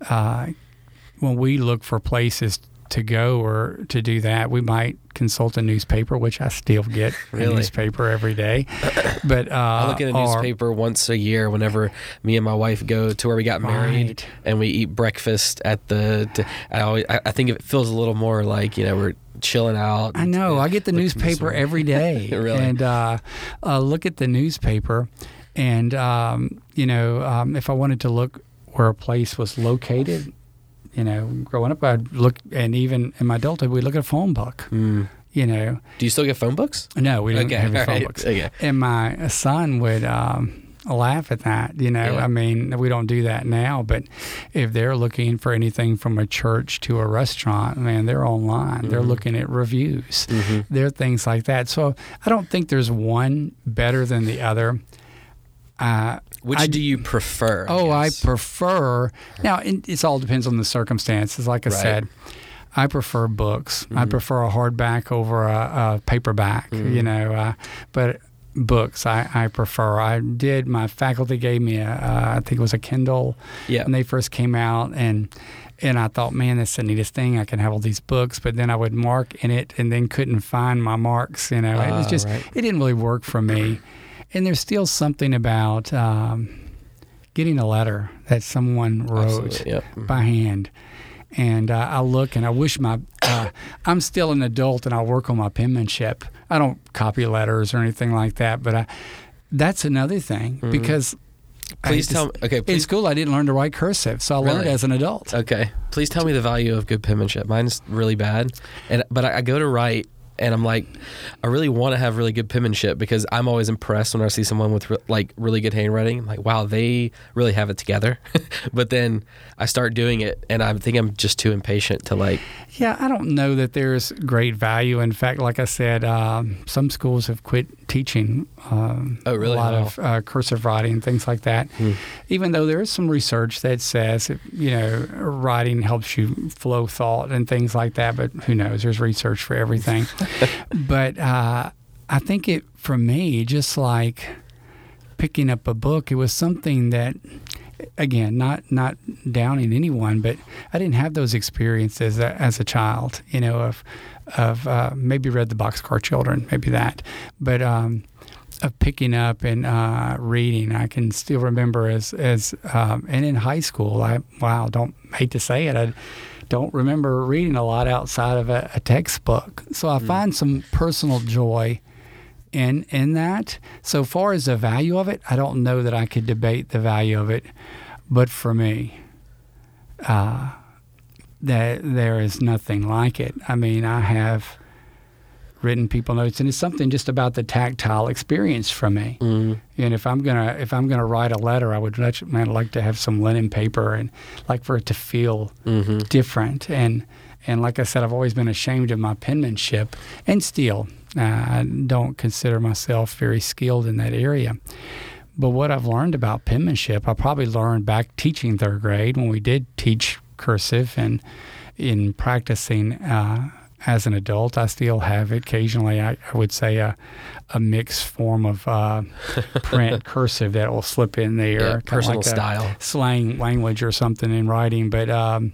uh, when we look for places to go or to do that, we might consult a newspaper, which I still get (laughs) Really? a newspaper every day. (coughs) But uh, I look at a or- newspaper once a year whenever me and my wife go to where we got married Right. and we eat breakfast at the. t- I always I, think it feels a little more like you know we're chilling out. I know. I get the newspaper every (laughs) day, Really? and uh, uh, look at the newspaper, and um, you know, um, if I wanted to look where a place was located, you know, growing up, I'd look, and even in my adulthood, we'd look at a phone book. Mm. You know, Do you still get phone books? no, we don't Okay, have any phone right, books. okay. And my son would. Um, laugh at that you know Yeah. i mean we don't do that now but if they're looking for anything from a church to a restaurant man they're online they're Mhm. looking at reviews Mm-hmm. there are things like that. So I don't think there's one better than the other. Uh, Which I- do you prefer? oh, I guess? prefer. Now, it, it's all depends on the circumstances. Like I Right. said, I prefer books. I Mhm. prefer a hardback over a, a paperback. Mhm. You know, uh, but books I, I prefer. I did. My faculty gave me a, uh, I think it was a Kindle yeah. when they first came out and and I thought, man, that's the neatest thing. I can have all these books, but then I would mark in it and then couldn't find my marks. You know, it was Ah, just right. it didn't really work for me. And there's still something about um, getting a letter that someone wrote Yep. Mhm. by hand. And uh, I look and I wish my, uh, I'm still an adult and I work on my penmanship. I don't copy letters or anything like that, but I, that's another thing Mhm. because Please tell me. Okay, in school, I didn't learn to write cursive, so I learned as an adult. Okay, please tell me the value of good penmanship. Mine's really bad, and but I, I go to write, and I'm like, I really want to have really good penmanship because I'm always impressed when I see someone with re- like really good handwriting. I'm like, wow, they really have it together. (laughs) but then I start doing it, and I think I'm just too impatient to like. Yeah, I don't know that there's great value. In fact, like I said, um, some schools have quit teaching um, Oh, really? a lot Wow. of uh, cursive writing and things like that. Hmm. Even though there is some research that says, you know, writing helps you flow thought and things like that. But who knows? There's research for everything. (laughs) (laughs) but uh, I think it, for me, just like picking up a book, it was something that again, not not downing anyone, but I didn't have those experiences as a child. You know, of of uh, maybe read the Boxcar Children, maybe that, but um, of picking up and uh, reading. I can still remember as as um, and in high school, I wow, don't hate to say it, I don't remember reading a lot outside of a, a textbook. So I find some personal joy in in that. So far as the value of it, I don't know that I could debate the value of it, but for me, uh, that there is nothing like it. I mean, I have written people notes, and it's something just about the tactile experience for me. Mm, And if I'm gonna if I'm gonna write a letter, I would much man like to have some linen paper and like for it to feel hmm different. And and like I said, I've always been ashamed of my penmanship, and still uh, I don't consider myself very skilled in that area. But what I've learned about penmanship, I probably learned back teaching third grade when we did teach cursive, and in practicing uh, as an adult, I still have occasionally. I, I would say a, a mixed form of uh, (laughs) print cursive that will slip in there, Yeah, personal like style. slang language or something in writing, but um,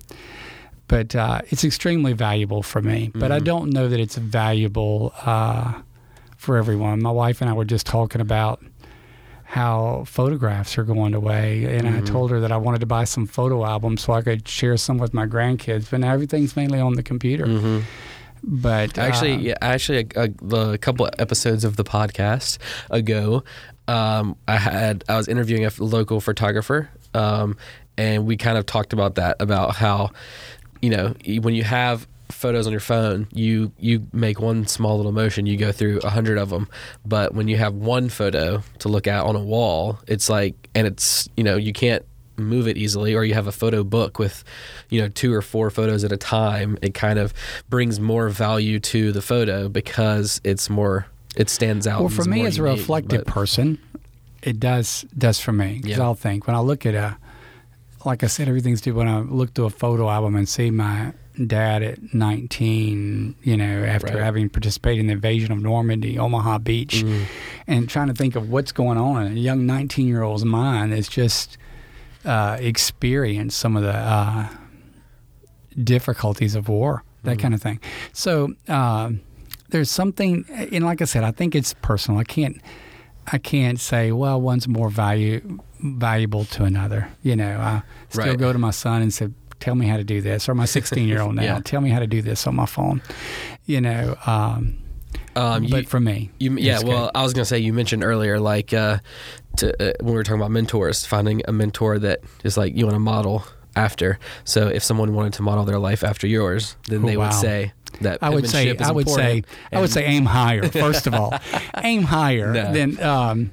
but uh, it's extremely valuable for me. But I Mhm. don't know that it's valuable uh, for everyone. My wife and I were just talking about how photographs are going away, and I Mhm. told her that I wanted to buy some photo albums so I could share some with my grandkids. But now everything's mainly on the computer. hmm But Actually, uh, yeah, actually, a, a, a couple episodes of the podcast ago, um, I had I was interviewing a local photographer, um, and we kind of talked about that about how, you know, when you have photos on your phone, you you make one small little motion, you go through a hundred of them, but when you have one photo to look at on a wall, it's like, and it's you know you can't move it easily or you have a photo book with you know two or four photos at a time it kind of brings more value to the photo because it's more it stands out Well, for me as a reflective but- person, it does does for me because Yeah. I'll think when I look at a, like I said, everything's due when I look through a photo album and see my dad at 19, you know, after Right. having participated in the invasion of Normandy, Omaha Beach, Mhm. and trying to think of what's going on in a young 19 year old's mind is just uh, experience some of the uh, difficulties of war that kind of thing. So um, there's something, and like I said, I think it's personal. I can't, I can't say, well, one's more value valuable to another. You know, I still Right. go to my son and say, tell me how to do this, or my 16 year old (laughs) now, Yeah. tell me how to do this on my phone. You know, um, Um, you, but for me, you, yeah. Well, good. I was gonna say you mentioned earlier, like uh, to, uh, when we were talking about mentors, finding a mentor that is like you want to model after. So if someone wanted to model their life after yours, then Oh, they would say that I would say, I would say, I would say, aim higher. First of all, (laughs) aim higher. No. Then um,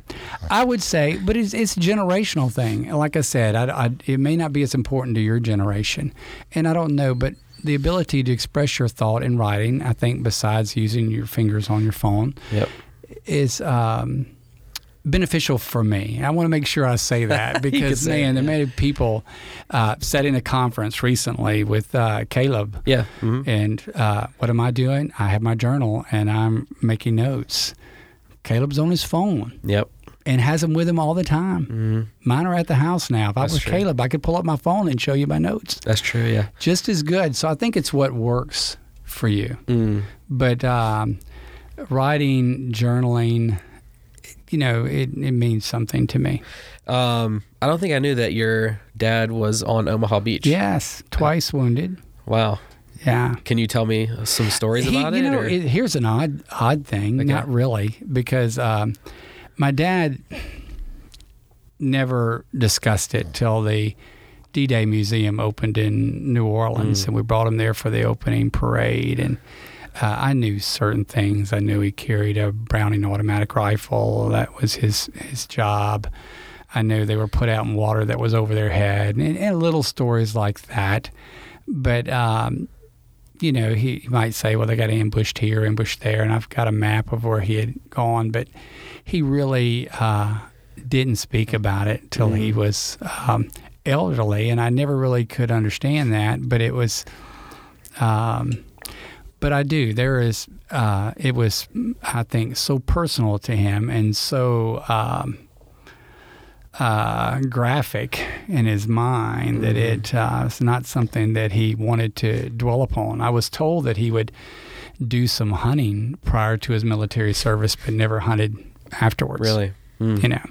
I would say, but it's it's a generational thing. Like I said, I, I, it may not be as important to your generation, and I don't know, but the ability to express your thought in writing, I think, besides using your fingers on your phone, Yep. is. Um, beneficial for me. I want to make sure I say (laughs) that because say man, it, there yeah. many people uh, sat in a conference recently with uh, Caleb Yeah. mhm. and uh, what am I doing? I have my journal and I'm making notes. Caleb's on his phone Yep. and has them with him all the time. hmm Mine are at the house now. If I was true. Caleb, I could pull up my phone and show you my notes That's true. Yeah. just as good. So I think it's what works for you. Mm. But um, writing, journaling, you know, it, it means something to me. Um, I don't think I knew that your dad was on Omaha Beach. Yes, twice wounded. Wow. Yeah. Can you tell me some stories He- about you it? know, it- here's an odd odd thing. Okay. Not really, because um, my dad never discussed it till the D-Day Museum opened in New Orleans, Mm. and we brought him there for the opening parade. And uh, I knew certain things. I knew he carried a Browning automatic rifle. That was his his job. I knew they were put out in water that was over their head, and, and little stories like that. But um, you know, he, he might say, well, they got ambushed here, ambushed there, and I've got a map of where he had gone, but he really uh, didn't speak about it till he was um, elderly, and I never really could understand that, but it was. Um, but I do. There is. Uh, it was, I think, so personal to him and so um, uh, graphic in his mind that it uh, it's not something that he wanted to dwell upon. I was told that he would do some hunting prior to his military service, but never hunted afterwards. really? Mm. You know.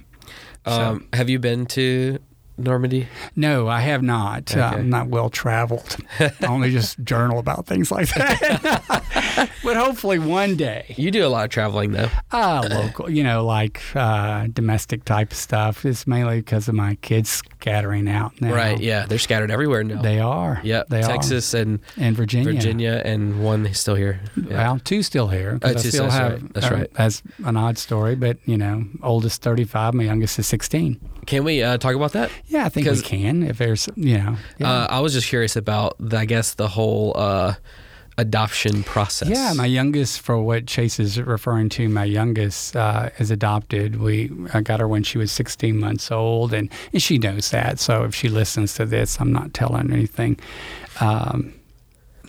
Um, have you been to Normandy? No, I have not. Uh, Okay. I'm not well traveled. (laughs) I only just journal about things like that. (laughs) but hopefully one day, You do a lot of traveling though. uh, local, you know, like uh, domestic type stuff. It's mainly because of my kids scattering out now. Right. Yeah. They're scattered everywhere now. They are. yeah. They Texas and are. And Virginia. Virginia and one is still here. Yeah. Well, two still here. 'cause Oh, I still that's have. right. That's uh, right. That's an odd story, but you know, oldest 35, my youngest is 16. Can we uh, talk about that? Yeah, I think we can if there's, you know. Yeah. Uh, I was just curious about, the, I guess, the whole uh, adoption process. Yeah, my youngest, for what Chase is referring to, my youngest uh, is adopted. We I got her when she was 16 months old, and, and she knows that. So if she listens to this, I'm not telling anything um,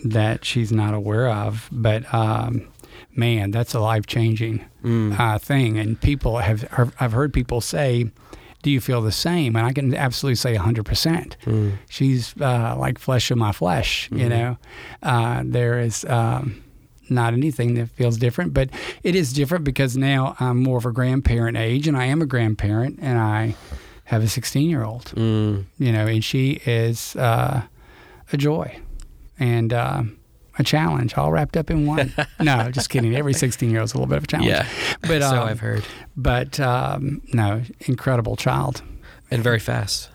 that she's not aware of. But um, man, that's a life changing Mm. uh, thing. And people have, have, I've heard people say, do you feel the same? And I can absolutely say 100%. Mm. She's uh, like flesh of my flesh, you Mhm. know. Uh, there is um, not anything that feels different, but it is different because now I'm more of a grandparent age, and I am a grandparent, and I have a 16 year old, Mm. you know, and she is uh, a joy and uh, a challenge, all wrapped up in one. (laughs) no, just kidding. Every 16 year old is a little bit of a challenge. Yeah. but so um, I've heard. but um, no, incredible child. And very fast.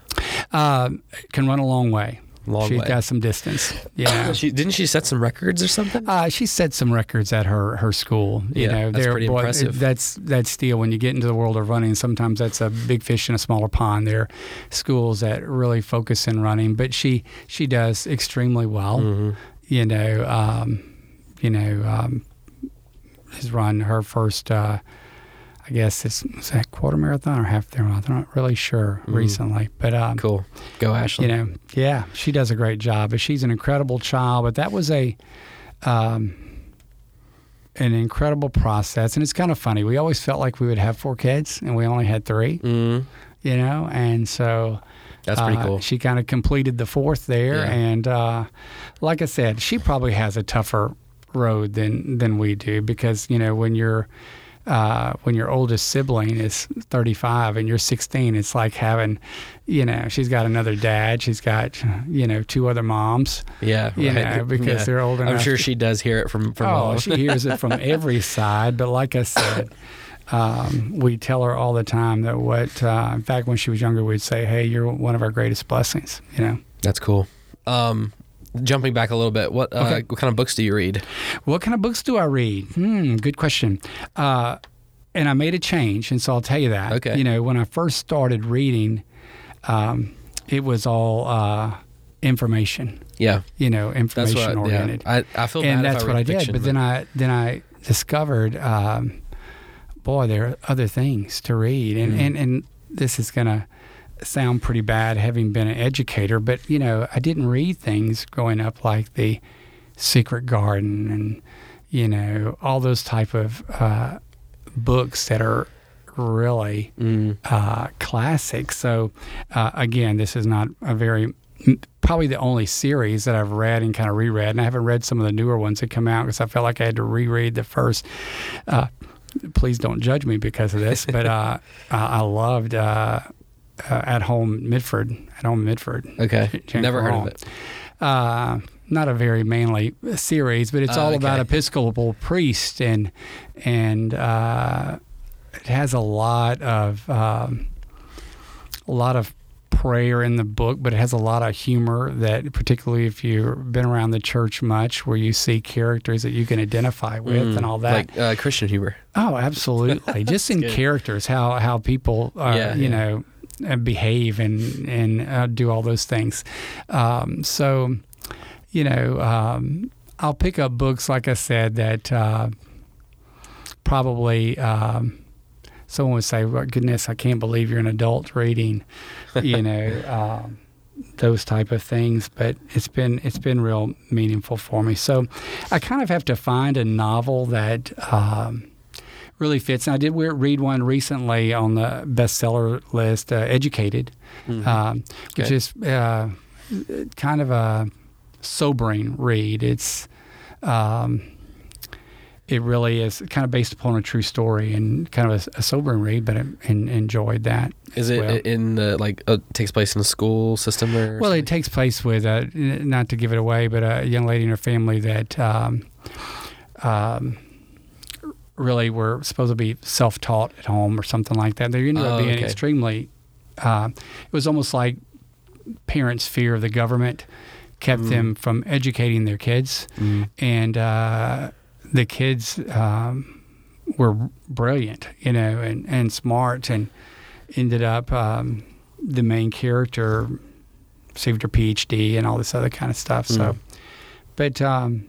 Uh, can run a long way. Long She's way. got some distance. (coughs) Yeah. She, didn't she set some records or something? Uh, she set some records at her, her school. You Yeah, know, that's pretty boy, impressive. That's that's still when you get into the world of running. Sometimes that's a big fish in a smaller pond. There are schools that really focus in running, but she she does extremely well. hmm You know, um, you know, um, has run her first. Uh, I guess it's was that quarter marathon or half marathon. I'm not really sure Mm. recently, but um, Cool. Go Ashley. you know, yeah, she does a great job. But she's an incredible child. But that was a um, an incredible process, and it's kind of funny. We always felt like we would have four kids, and we only had three. Mm. You know, and so That's pretty Uh, cool. She kind of completed the fourth there, Yeah. and uh, like I said, she probably has a tougher road than than we do because you know when you're uh, when your oldest sibling is 35 and you're 16, it's like having, you know, she's got another dad, she's got, you know, two other moms, Yeah, you right. know, because Yeah. they're old enough. I'm sure she does hear it from from all. Oh, she hears it from (laughs) every side. But like I said, um, we tell her all the time that what, uh, in fact, when she was younger, we'd say, hey, you're one of our greatest blessings, you know. That's cool. Um, jumping back a little bit, what uh, Okay. what kind of books do you read? What kind of books do I read? Hmm, good question. Uh, and I made a change, and so I'll tell you that. Okay. You know, when I first started reading, um, it was all uh, information. Yeah, You know, information what. Yeah, oriented. I I feel bad and that's I what I did. fiction, but then I then I discovered, um, boy, there are other things to read, and Mm. and and this is gonna sound pretty bad, having been an educator. But you know, I didn't read things growing up like the Secret Garden and you know all those type of uh, books that are really Mm, uh, classic. So uh, again, this is not a very probably the only series that I've read and kind of reread, and I haven't read some of the newer ones that come out because I felt like I had to reread the first. Uh, please don't judge me because of this, but uh, (laughs) I I loved uh, uh, At Home Mitford. At Home Mitford. okay, (laughs) never heard of it. Uh, not a very manly series, but it's Ah, all about. Episcopal priest and and uh, it has a lot of um, a lot of prayer in the book, but it has a lot of humor that, particularly if you've been around the church much, where you see characters that you can identify with Mm, and all that. like uh, Christian humor. Oh, absolutely. (laughs) Just in good. characters, how how people, uh, Yeah, you yeah. know, uh, behave and and uh, do all those things. Um, so, you know, um, I'll pick up books like I said that uh, probably. Um, Someone would say, well, "Goodness, I can't believe you're an adult reading," (laughs) you know, um, those type of things. But it's been it's been real meaningful for me. So, I kind of have to find a novel that um, really fits. And I did read one recently on the bestseller list, uh, Educated, Mhm. um, which is uh, kind of a sobering read. It's um, it really is kind of based upon a true story and kind of a, a sobering read, but I en- enjoyed that. Is it well. in the like uh, takes place in the school system or? Well, it takes place with, uh, n- not to give it away, but a young lady and her family that um, um, really were supposed to be self taught at home or something like that. They ended Oh, up being okay. extremely, uh, it was almost like parents' fear of the government kept Mm. them from educating their kids. Mm. And uh, the kids um, were brilliant, you know, and, and smart, and ended up um, the main character received her PhD and all this other kind of stuff. So, Mm. but um,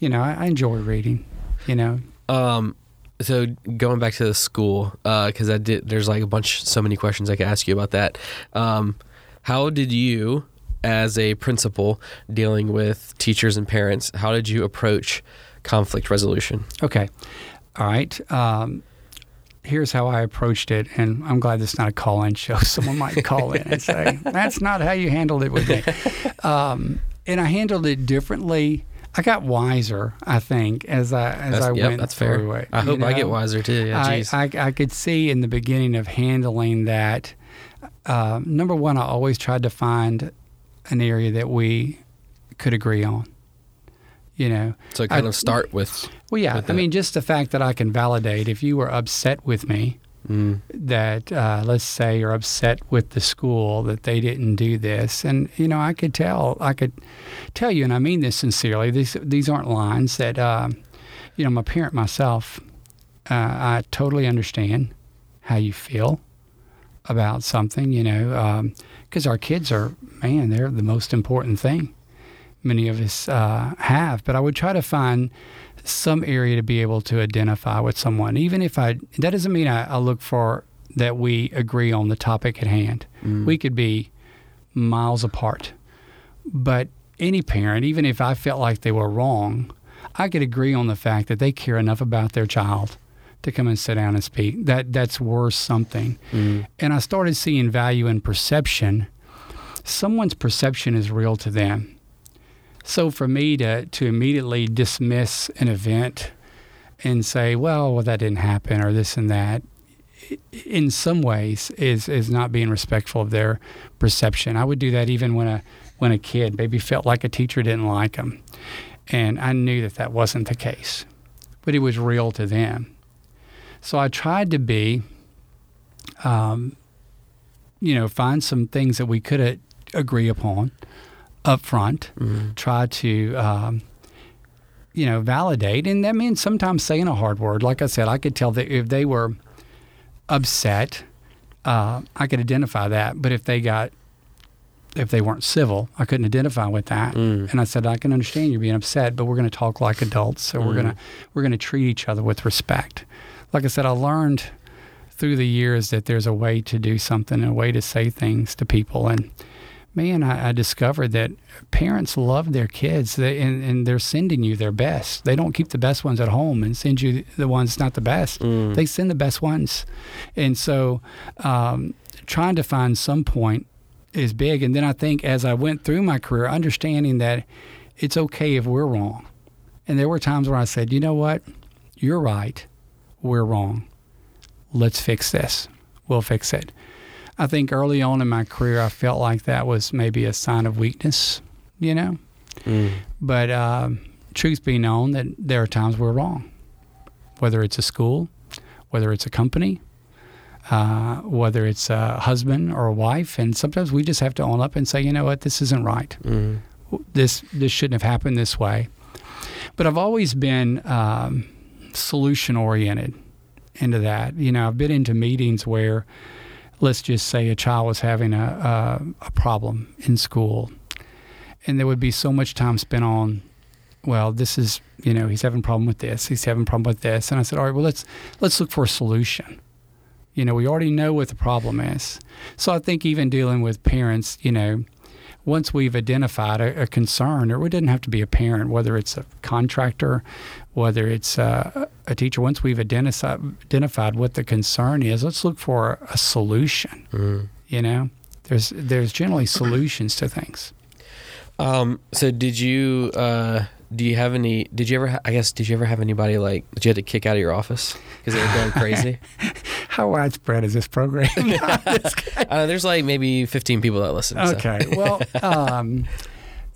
you know, I, I enjoy reading. You know, Um, so going back to the school, because I did. There's like a bunch, so many questions I could ask you about that. Um, how did you, as a principal dealing with teachers and parents, how did you approach conflict resolution? okay, all right. Um, here's how I approached it, and I'm glad this is not a call-in show. (laughs) Someone might call in and say, (laughs) "That's not how you handled it with me." Um, and I handled it differently. I got wiser, I think, as I as That's, I yep, went that's through fair. it. I hope I get wiser too. Yeah, I. I, I could see in the beginning of handling that. Uh, number one, I always tried to find an area that we could agree on. You know, so kind I- of start with. well, yeah. With I mean, just the fact that I can validate if you were upset with me, Mm, that uh, let's say you're upset with the school that they didn't do this, and you know, I could tell, I could tell you, and I mean this sincerely. These these aren't lines that, um, you know, I'm a parent myself. Uh, I totally understand how you feel about something, you know, because our kids are, man, they're the most important thing many of us uh, have. But I would try to find some area to be able to identify with someone, even if I. That doesn't mean I, I look for that we agree on the topic at hand. mm, We could be miles apart, but any parent, even if I felt like they were wrong, I could agree on the fact that they care enough about their child to come and sit down and speak. That that's worth something. mm, And I started seeing value in perception someone's perception is real to them. So for me to to immediately dismiss an event and say, well, well, that didn't happen or this and that, in some ways is is not being respectful of their perception. I would do that even when a when a kid maybe felt like a teacher didn't like them, and I knew that that wasn't the case, but it was real to them. So I tried to be, um, you know, find some things that we could agree upon up front. Mm-hmm. Try to. Um, you know, validate, and that means sometimes saying a hard word. Like I said, I could tell that if they were upset, uh, I could identify that. But if they got, if they weren't civil, I couldn't identify with that. Mm. And I said, I can understand you're being upset, but we're going to talk like adults. So we're Mm. gonna we're gonna treat each other with respect. Like I said, I learned through the years that there's a way to do something, and a way to say things to people, and man, I, I discovered that parents love their kids, they, and, and they're sending you their best. They don't keep the best ones at home and send you the ones not the best. Mm. They send the best ones, and so um, trying to find some point is big. And then I think as I went through my career, understanding that it's okay if we're wrong, and there were times where I said, you know what, you're right, we're wrong. Let's fix this. We'll fix it. I think early on in my career, I felt like that was maybe a sign of weakness, you know. Mm. But um, truth be known, that there are times we're wrong, whether it's a school, whether it's a company, uh, whether it's a husband or a wife, and sometimes we just have to own up and say, you know what, this isn't right. Mm. This this shouldn't have happened this way. But I've always been um, solution oriented into that. You know, I've been into meetings where, let's just say, a child was having a, a, a problem in school, and there would be so much time spent on, well, this is you know he's having a problem with this, he's having a problem with this, and I said, all right, well let's let's look for a solution. You know, we already know what the problem is. So I think even dealing with parents, you know, once we've identified a, a concern, or it doesn't have to be a parent, whether it's a contractor, whether it's a, a teacher, once we've identified, identified what the concern is, let's look for a solution. Mm. You know, there's there's generally solutions to things. Um, so did you uh, do you have any? Did you ever? Ha- I guess did you ever have anybody like that you had to kick out of your office because they were going crazy? (laughs) How widespread is this program? (laughs) uh, (laughs) there's like maybe 15 people that listen. so- okay, well, um,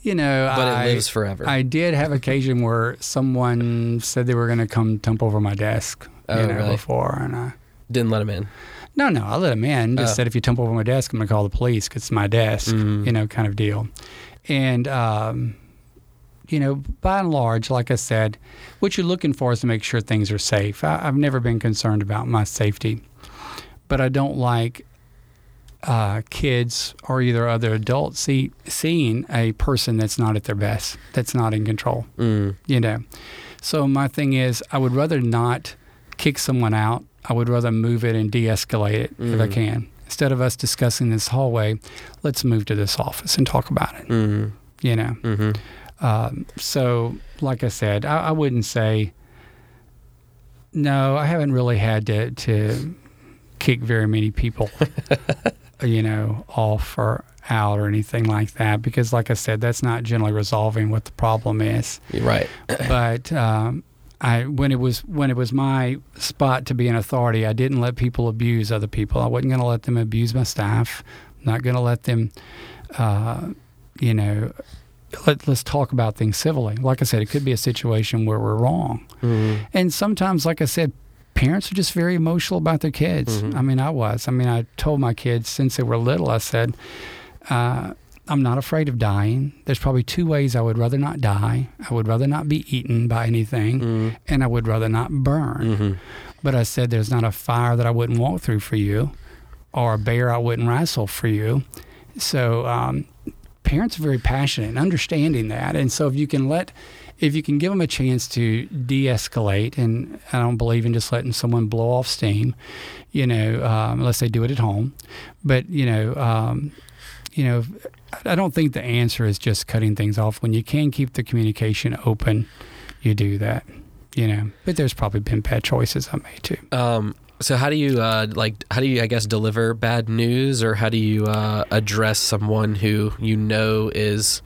you know, but I, it lives forever. I did have (laughs) occasion where someone said they were going to come dump over my desk. Oh, you know, really? before, and I Didn't let them in. No, no, I let them in. Just Oh. said if you tumble over my desk, I'm gonna call the police because it's my desk, Mhm. you know, kind of deal. And um, you know, by and large, like I said, what you're looking for is to make sure things are safe. I, I've never been concerned about my safety, but I don't like uh, kids or either other adults see, seeing a person that's not at their best, that's not in control Mm. you know. So my thing is, I would rather not kick someone out. I would rather move it and de-escalate it if I Mhm. can. Instead of us discussing this hallway, let's move to this office and talk about it. Mm. You know. Mm-hmm. Um, so, like I said, I, I wouldn't say. No, I haven't really had to to kick very many people, (laughs) you know, off or out or anything like that because, like I said, that's not generally resolving what the problem is You're right. (clears throat) but um, I when it was when it was my spot to be an authority, I didn't let people abuse other people. I wasn't going to let them abuse my staff. I'm not going to let them, uh, you know. Let, let's talk about things civilly. Like I said, it could be a situation where we're wrong, Mm. and sometimes, like I said, parents are just very emotional about their kids. Mhm. I mean, I was. I mean, I told my kids since they were little. I said, uh, I'm not afraid of dying. There's probably two ways I would rather not die. I would rather not be eaten by anything, Mm. and I would rather not burn. Mm-hmm. But I said, there's not a fire that I wouldn't walk through for you, or a bear I wouldn't wrestle for you. So um, parents are very passionate and understanding that. And so if you can let, if you can give them a chance to de-escalate, and I don't believe in just letting someone blow off steam, you know, um, unless they do it at home. But you know, um, you know, I don't think the answer is just cutting things off. When you can keep the communication open, you do that. You know, but there's probably been bad choices I made too. Um, So how do you uh, like? How do you, I guess, deliver bad news, or how do you uh, address someone who you know is,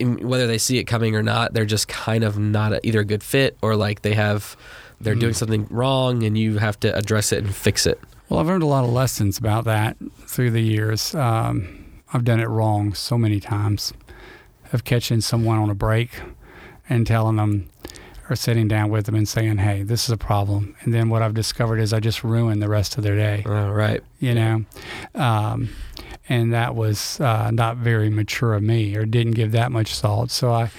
whether they see it coming or not, they're just kind of not a, either a good fit, or like they have, they're doing something wrong, and you have to address it and fix it. Well, I've learned a lot of lessons about that through the years. Um, I've done it wrong so many times of catching someone on a break and telling them or sitting down with them and saying, hey, this is a problem. And then what I've discovered is I just ruined the rest of their day, Oh, right. you know? Um, and that was uh, not very mature of me or didn't give that much thought. So I,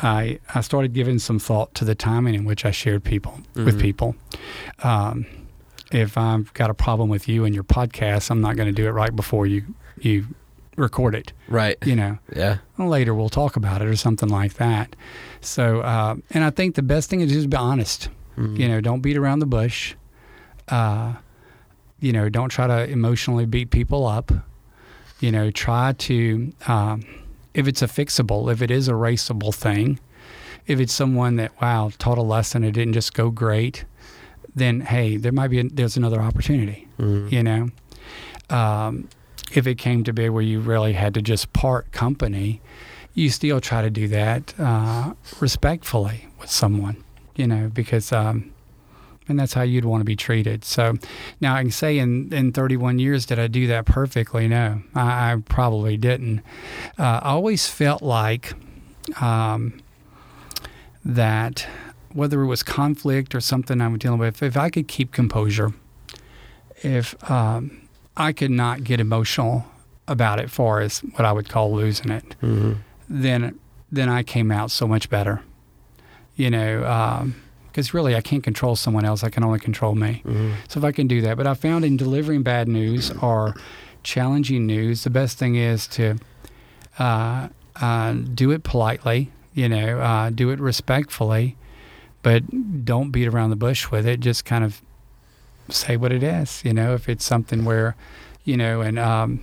I, I started giving some thought to the timing in which I shared people with Mhm. people. Um, if I've got a problem with you and your podcast, I'm not going to do it right before you you record it. Right. You know, (laughs) Yeah. Later we'll talk about it or something like that. So, uh, and I think the best thing is just be honest. Mhm. You know, don't beat around the bush. Uh, you know, don't try to emotionally beat people up. You know, try to, um, if it's a fixable, if it is a raceable thing, if it's someone that wow taught a lesson, it didn't just go great, then hey, there might be a, there's another opportunity Mhm. you know um, if it came to be where you really had to just part company you still try to do that uh, respectfully with someone you know because um, and that's how you'd want to be treated so now i can say in, in 31 years did i do that perfectly no i, I probably didn't uh, i always felt like um, that whether it was conflict or something I was dealing with, if I could keep composure, if um, I could not get emotional about it, far as what I would call losing it, Mhm. then then I came out so much better. You know, because really I can't control someone else; I can only control me. Mhm. So if I can do that, but I found in delivering bad news or challenging news, the best thing is to uh, uh, do it politely. You know, uh, do it respectfully, but don't beat around the bush with it. Just kind of say what it is. You know, if it's something where, you know, and um,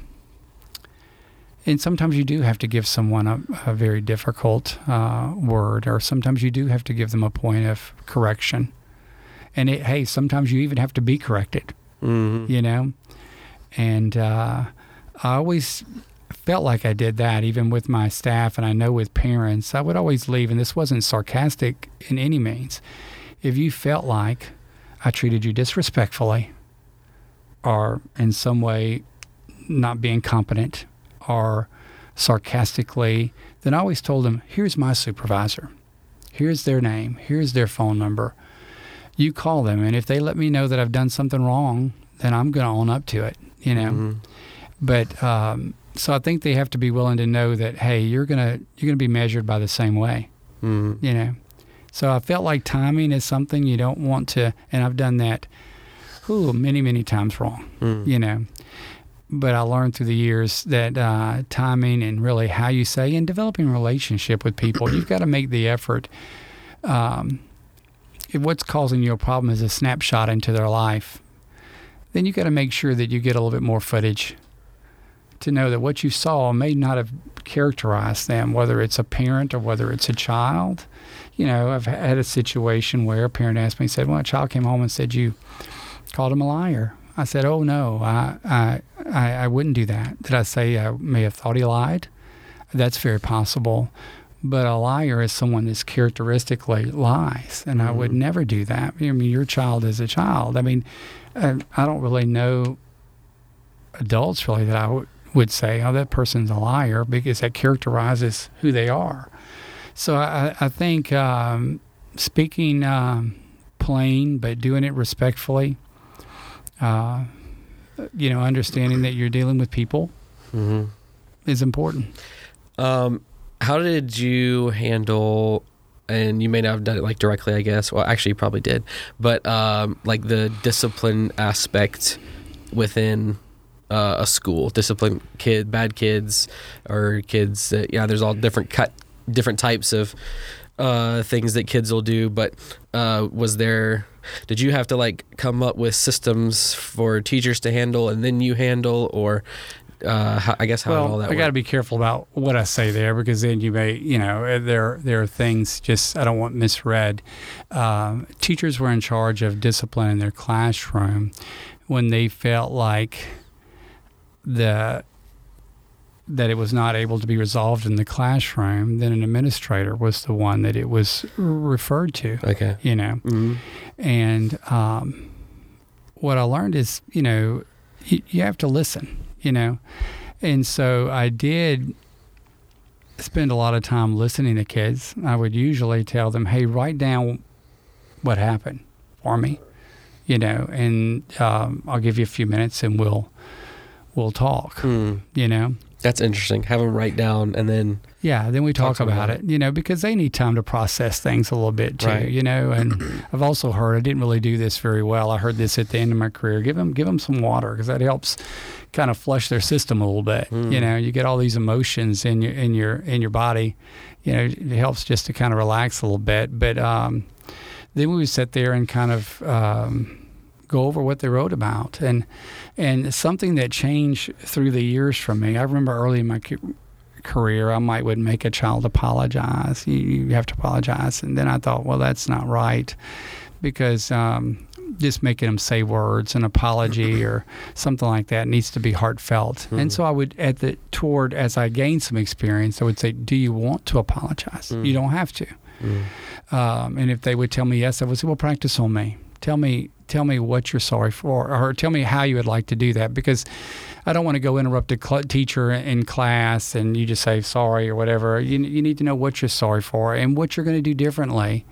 and sometimes you do have to give someone a, a very difficult uh, word, or sometimes you do have to give them a point of correction. And it, hey, sometimes you even have to be corrected Mhm. you know and uh, i always felt like i did that even with my staff and i know with parents i would always leave and this wasn't sarcastic in any means if you felt like i treated you disrespectfully or in some way not being competent or sarcastically then i always told them here's my supervisor here's their name here's their phone number you call them and if they let me know that i've done something wrong then i'm going to own up to it you know Mhm. but um, so i think they have to be willing to know that hey you're going to you're going to be measured by the same way Mhm. you know so i felt like timing is something you don't want to and i've done that ooh, many many times wrong Mhm. you know but i learned through the years that uh, timing and really how you say and developing a relationship with people you've got to make the effort um, if what's causing you a problem is a snapshot into their life then you've got to make sure that you get a little bit more footage to know that what you saw may not have characterized them, whether it's a parent or whether it's a child. You know, I've had a situation where a parent asked me, said, "Well, a child came home and said you called him a liar." I said, "Oh no, I I I, I wouldn't do that." Did I say I may have thought he lied? That's very possible. But a liar is someone that's characteristically lies, and I would never do that. I mean, your child is a child. I mean, uh, I don't really know adults really that I would would say, "Oh, that person's a liar," because that characterizes who they are. So I, I think um, speaking um, plain but doing it respectfully, uh, you know, understanding that you're dealing with people Mhm. is important. Um, how did you handle? And you may not have done it like directly, I guess. Well, actually, you probably did, but um, like the discipline aspect within uh, a school, discipline kid, bad kids, or kids. That, yeah, there's all different cut, different types of uh, things that kids will do. But uh, was there? Did you have to like come up with systems for teachers to handle, and then you handle, or uh, I guess how all well, that I got to be careful about what I say there because then you may, you know, uh, there there are things just I don't want misread. Um, teachers were in charge of discipline in their classroom when they felt like the that it was not able to be resolved in the classroom. Then an administrator was the one that it was referred to. Okay. You know, hmm and um, what I learned is, you know, you, you have to listen, you know. And so I did spend a lot of time listening to kids. I would usually tell them, hey, write down what happened for me, you know, and um, I'll give you a few minutes and we'll we'll talk, Hmm. you know. That's interesting. Have them write down and then. Yeah, then we talk, Talk about, about it, you know, because they need time to process things a little bit too, Right. you know. And (clears throat) I've also heard I didn't really do this very well. I heard this at the end of my career. Give them, give them some water because that helps kind of flush their system a little bit. Mm. You know, you get all these emotions in your in your in your body. You know, it helps just to kind of relax a little bit. But um, then we would sit there and kind of. Um, go over what they wrote about and and something that changed through the years for me i remember early in my career, I might would make a child apologize. You, you have to apologize, and then I thought, well, that's not right, because um, just making them say words, an apology or something like that needs to be heartfelt. And so I would, at the toward as I gained some experience, I would say, do you want to apologize? You don't have to. Um, and if they would tell me yes, I would say, well, practice on me. Tell me, tell me what you're sorry for, or tell me how you would like to do that, because I don't want to go interrupt a cl- teacher in class and you just say sorry or whatever. You, you need to know what you're sorry for and what you're going to do differently,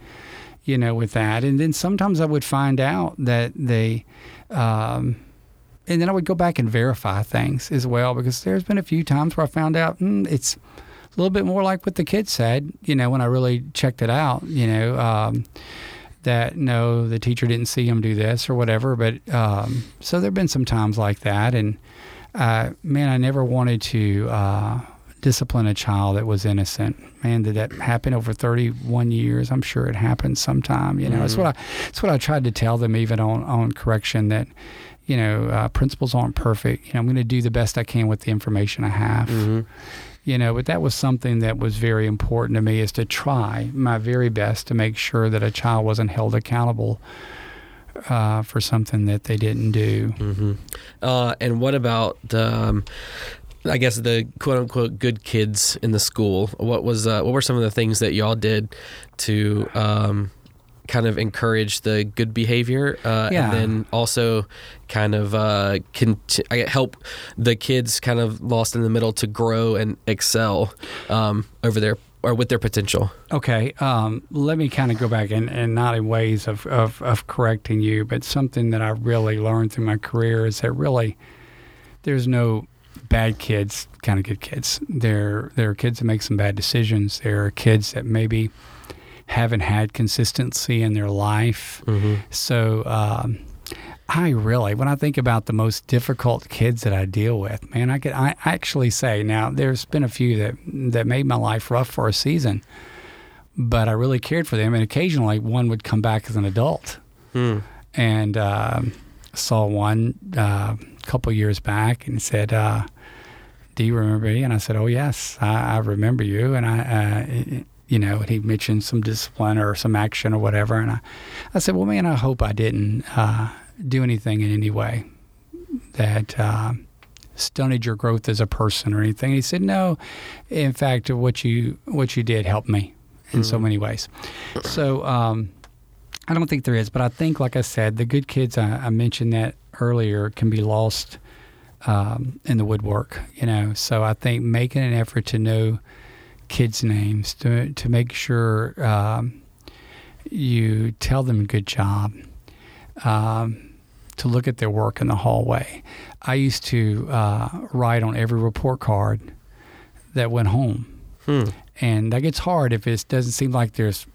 you know, with that. And then sometimes I would find out that they, um, and then I would go back and verify things as well because there's been a few times where I found out mm, it's a little bit more like what the kid said, you know, when I really checked it out, you know. Um, that no, the teacher didn't see him do this or whatever. But um, so there have been some times like that, and uh, man, I never wanted to uh, discipline a child that was innocent. Man, did that happen over 31 years? I'm sure it happened sometime. You know, it's what I it's what I tried to tell them even on on correction that. You know, uh, principals aren't perfect. You know, I'm going to do the best I can with the information I have hmm you know but that was something that was very important to me is to try my very best to make sure that a child wasn't held accountable uh, for something that they didn't do hmm Uh, and what about um, I guess the quote unquote good kids in the school? What was uh, what were some of the things that y'all did to um, kind of encourage the good behavior, uh, Yeah. and then also kind of uh, help the kids kind of lost in the middle to grow and excel um, over their or with their potential. okay um, let me kind of go back and, and not in ways of, of, of correcting you but something that i really learned through my career is that really there's no bad kids kind of good kids there there are kids that make some bad decisions there are kids that maybe haven't had consistency in their life Mm-hmm. So um, I really, when I think about the most difficult kids that I deal with, man, I could I actually say now there's been a few that that made my life rough for a season, but I really cared for them, and occasionally one would come back as an adult, Hmm. and um, saw one uh, a couple years back and said. Uh, do you remember me? And I said, oh, yes, I, I remember you. And I, uh, you know, and he mentioned some discipline or some action or whatever. And I, I said, well, man, I hope I didn't uh, do anything in any way that uh, stunted your growth as a person or anything. And he said, no, in fact, what you what you did helped me in so many ways. So um, I don't think there is, but I think, like I said, the good kids I, I mentioned that earlier can be lost um, in the woodwork. You know, so I think making an effort to know kids' names to to make sure um, you tell them a good job. Um, to look at their work in the hallway. I used to uh, write on every report card that went home, Hmm. and that gets hard if it doesn't seem like there's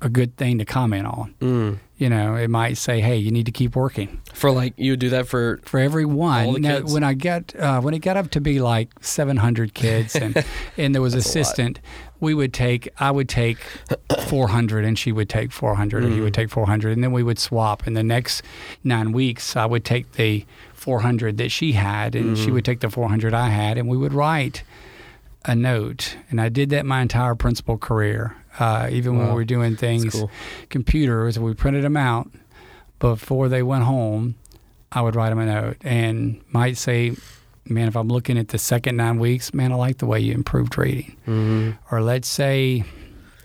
a good thing to comment on. Mm. You know, it might say, "Hey, you need to keep working." For like you would do that for for every one. All the Now, when I got uh, when it got up to be like 700 kids and (laughs) and there was That's a lot. assistant, we would take I would take 400 and she would take 400 or he would Mm. take 400 and then we would swap. And the next nine weeks, I would take the 400 that she had, and she would take the 400 I had, and we would write a note. And I did that my entire principal career. Uh, even when we were doing things, cool. computers, we printed them out before they went home. I would write them a note and might say, "Man, if I'm looking at the second nine weeks, man, I like the way you improved reading." Mm-hmm. Or let's say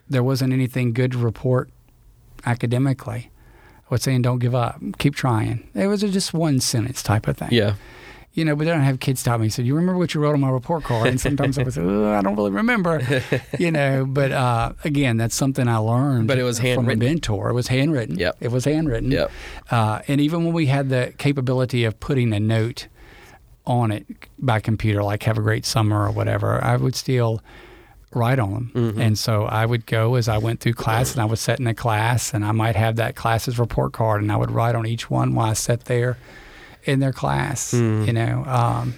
there wasn't anything good to report academically. I would say, "Don't give up, keep trying." It was just one sentence type of thing Yeah. You know, but then I have kids tell me, so you remember what you wrote on my report card? And sometimes I oh, I don't really remember, (laughs) you know, but uh, again, that's something I learned But it was from a handwritten. mentor. It was handwritten. Yep. It was handwritten. Yep. Uh, and even when we had the capability of putting a note on it by computer, like have a great summer or whatever, I would still write on them. Mhm. And so I would go as I went through class and I was sit in a class and I might have that class's report card and I would write on each one while I sat there in their class, Mm. you know, um,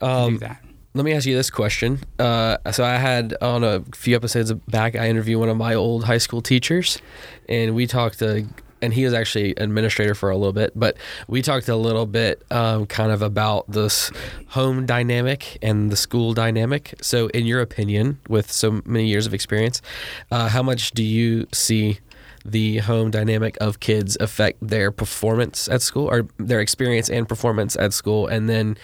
do Um, that. let me ask you this question. Uh, so I had on a few episodes back, I interviewed one of my old high school teachers, and we talked to, and he was actually administrator for a little bit, but we talked a little bit, um, kind of about this home dynamic and the school dynamic. So, in your opinion, with so many years of experience, uh, how much do you see? The home dynamic of kids affect their performance at school, or their experience and performance at school, and then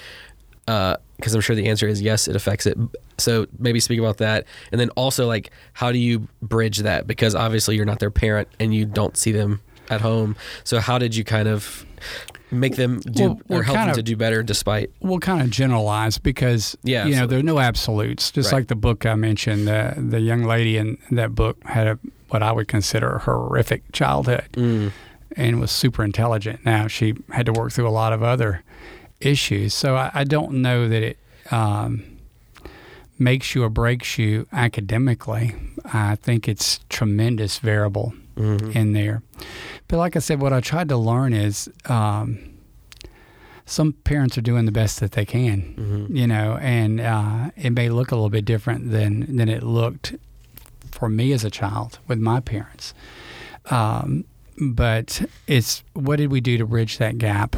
uh, because I'm sure the answer is yes, it affects it. So maybe speak about that, and then also like how do you bridge that? Because obviously you're not their parent and you don't see them at home. So how did you kind of make them do Well, or help them kind to do better despite? We'll kind of generalize because Yeah, you know there are no absolutes. Just Right. like the book I mentioned, the the young lady in that book had a what I would consider a horrific childhood Mm, and was super intelligent. Now she had to work through a lot of other issues, so I, I don't know that it um, makes you or breaks you academically. I think it's tremendous variable mhm. in there. But like I said, what I tried to learn is um, some parents are doing the best that they can, Mhm. you know, and uh, it may look a little bit different than than it looked for me as a child with my parents. Um, but it's what did we do to bridge that gap?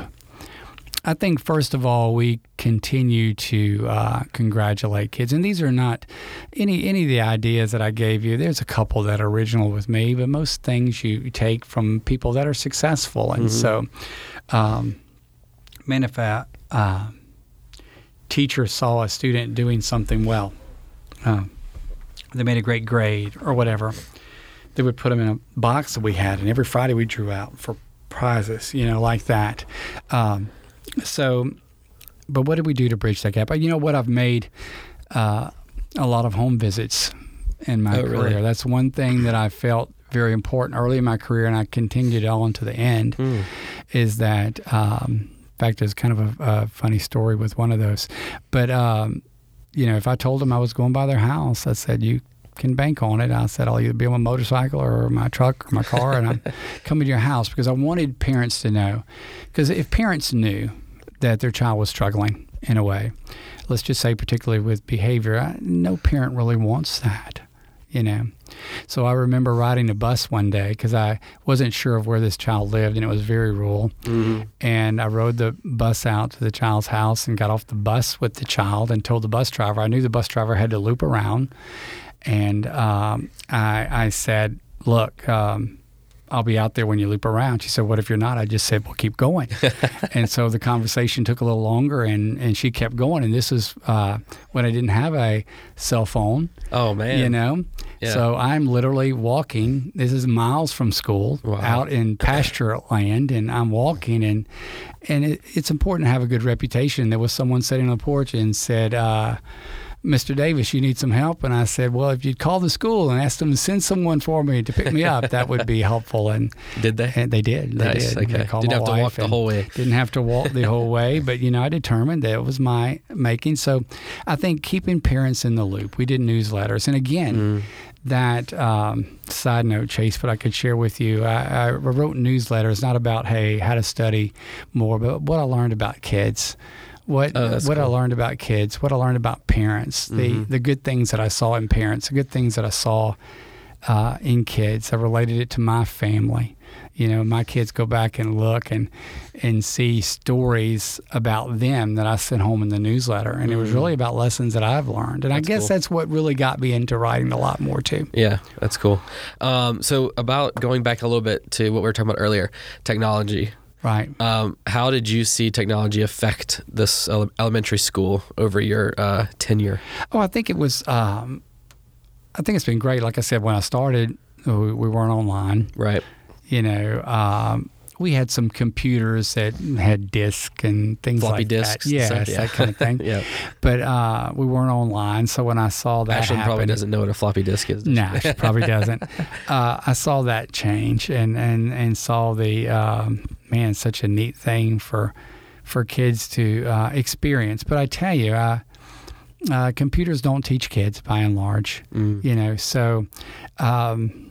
I think first of all we continue to uh, congratulate kids, and these are not any any of the ideas that I gave you. There's a couple that are original with me, but most things you take from people that are successful, and Mhm. so, um, man, if a uh, teacher saw a student doing something well, uh, they made a great grade or whatever, they would put them in a box that we had, and every Friday we drew out for prizes, you know, like that. Um, so, but what did we do to bridge that gap? You know what? I've made uh, a lot of home visits in my Oh, career. really? That's one thing that I felt very important early in my career, and I continued on to the end. Mm. Is that, um, in fact, it's kind of a, a funny story with one of those. But um, you know, if I told them I was going by their house, I said you can bank on it. I said I'll either be on my motorcycle or my truck or my car, and I'm (laughs) coming to your house because I wanted parents to know. Because if parents knew that their child was struggling in a way, let's just say particularly with behavior, I, no parent really wants that, you know. So I remember riding a bus one day because I wasn't sure of where this child lived, and it was very rural. Mhm. And I rode the bus out to the child's house and got off the bus with the child and told the bus driver. I knew the bus driver had to loop around. And um, I, I said, Look, um, I'll be out there when you loop around. She said, What if you're not? I just said, Well, keep going. (laughs) and so the conversation took a little longer and, and she kept going. And this is uh, when I didn't have a cell phone Oh man, you know Yeah. so i'm literally walking this is miles from school Wow. out in pasture land and i'm walking and and it, it's important to have a good reputation there was someone sitting on the porch and said uh, Mr. Davis, you need some help? And I said, Well, if you'd call the school and ask them to send someone for me to pick me up, that would be helpful. And, (laughs) did they? and they did. They nice. did. They Okay. called Didn't have to walk the whole way. didn't have to walk the whole way, but you know, I determined that it was my making. So I think keeping parents in the loop. We did newsletters, and again, Mm. that um, side note, Chase, but I could share with you. I, I wrote newsletters not about hey how to study more, but what I learned about kids. What Oh, that's what I learned about kids, what I learned about parents, the Mhm. the good things that I saw in parents, the good things that I saw uh, in kids. I related it to my family. You know, my kids go back and look and and see stories about them that I sent home in the newsletter, and it was Mm. really about lessons that I've learned. And I guess cool. that's what really got me into writing a lot more too. Yeah, that's cool. Um, so about going back a little bit to what we were talking about earlier, technology. Right. Um, how did you see technology affect this ele- elementary school over your uh, tenure? Oh, I think it was. Um, I think it's been great. Like I said, when I started, we, we weren't online. Right. You know, um, we had some computers that had disk and things Floppy like disks that. Yes, stuff, yeah. that kind of thing. (laughs) Yeah. But uh, we weren't online, so when I saw that Ashlyn happen, probably doesn't know what a floppy disk is. No, she? she probably (laughs) doesn't. Uh, I saw that change and and and saw the um, man such a neat thing for for kids to uh, experience. But I tell you, uh, uh, computers don't teach kids by and large. Mm. You know, so. Um,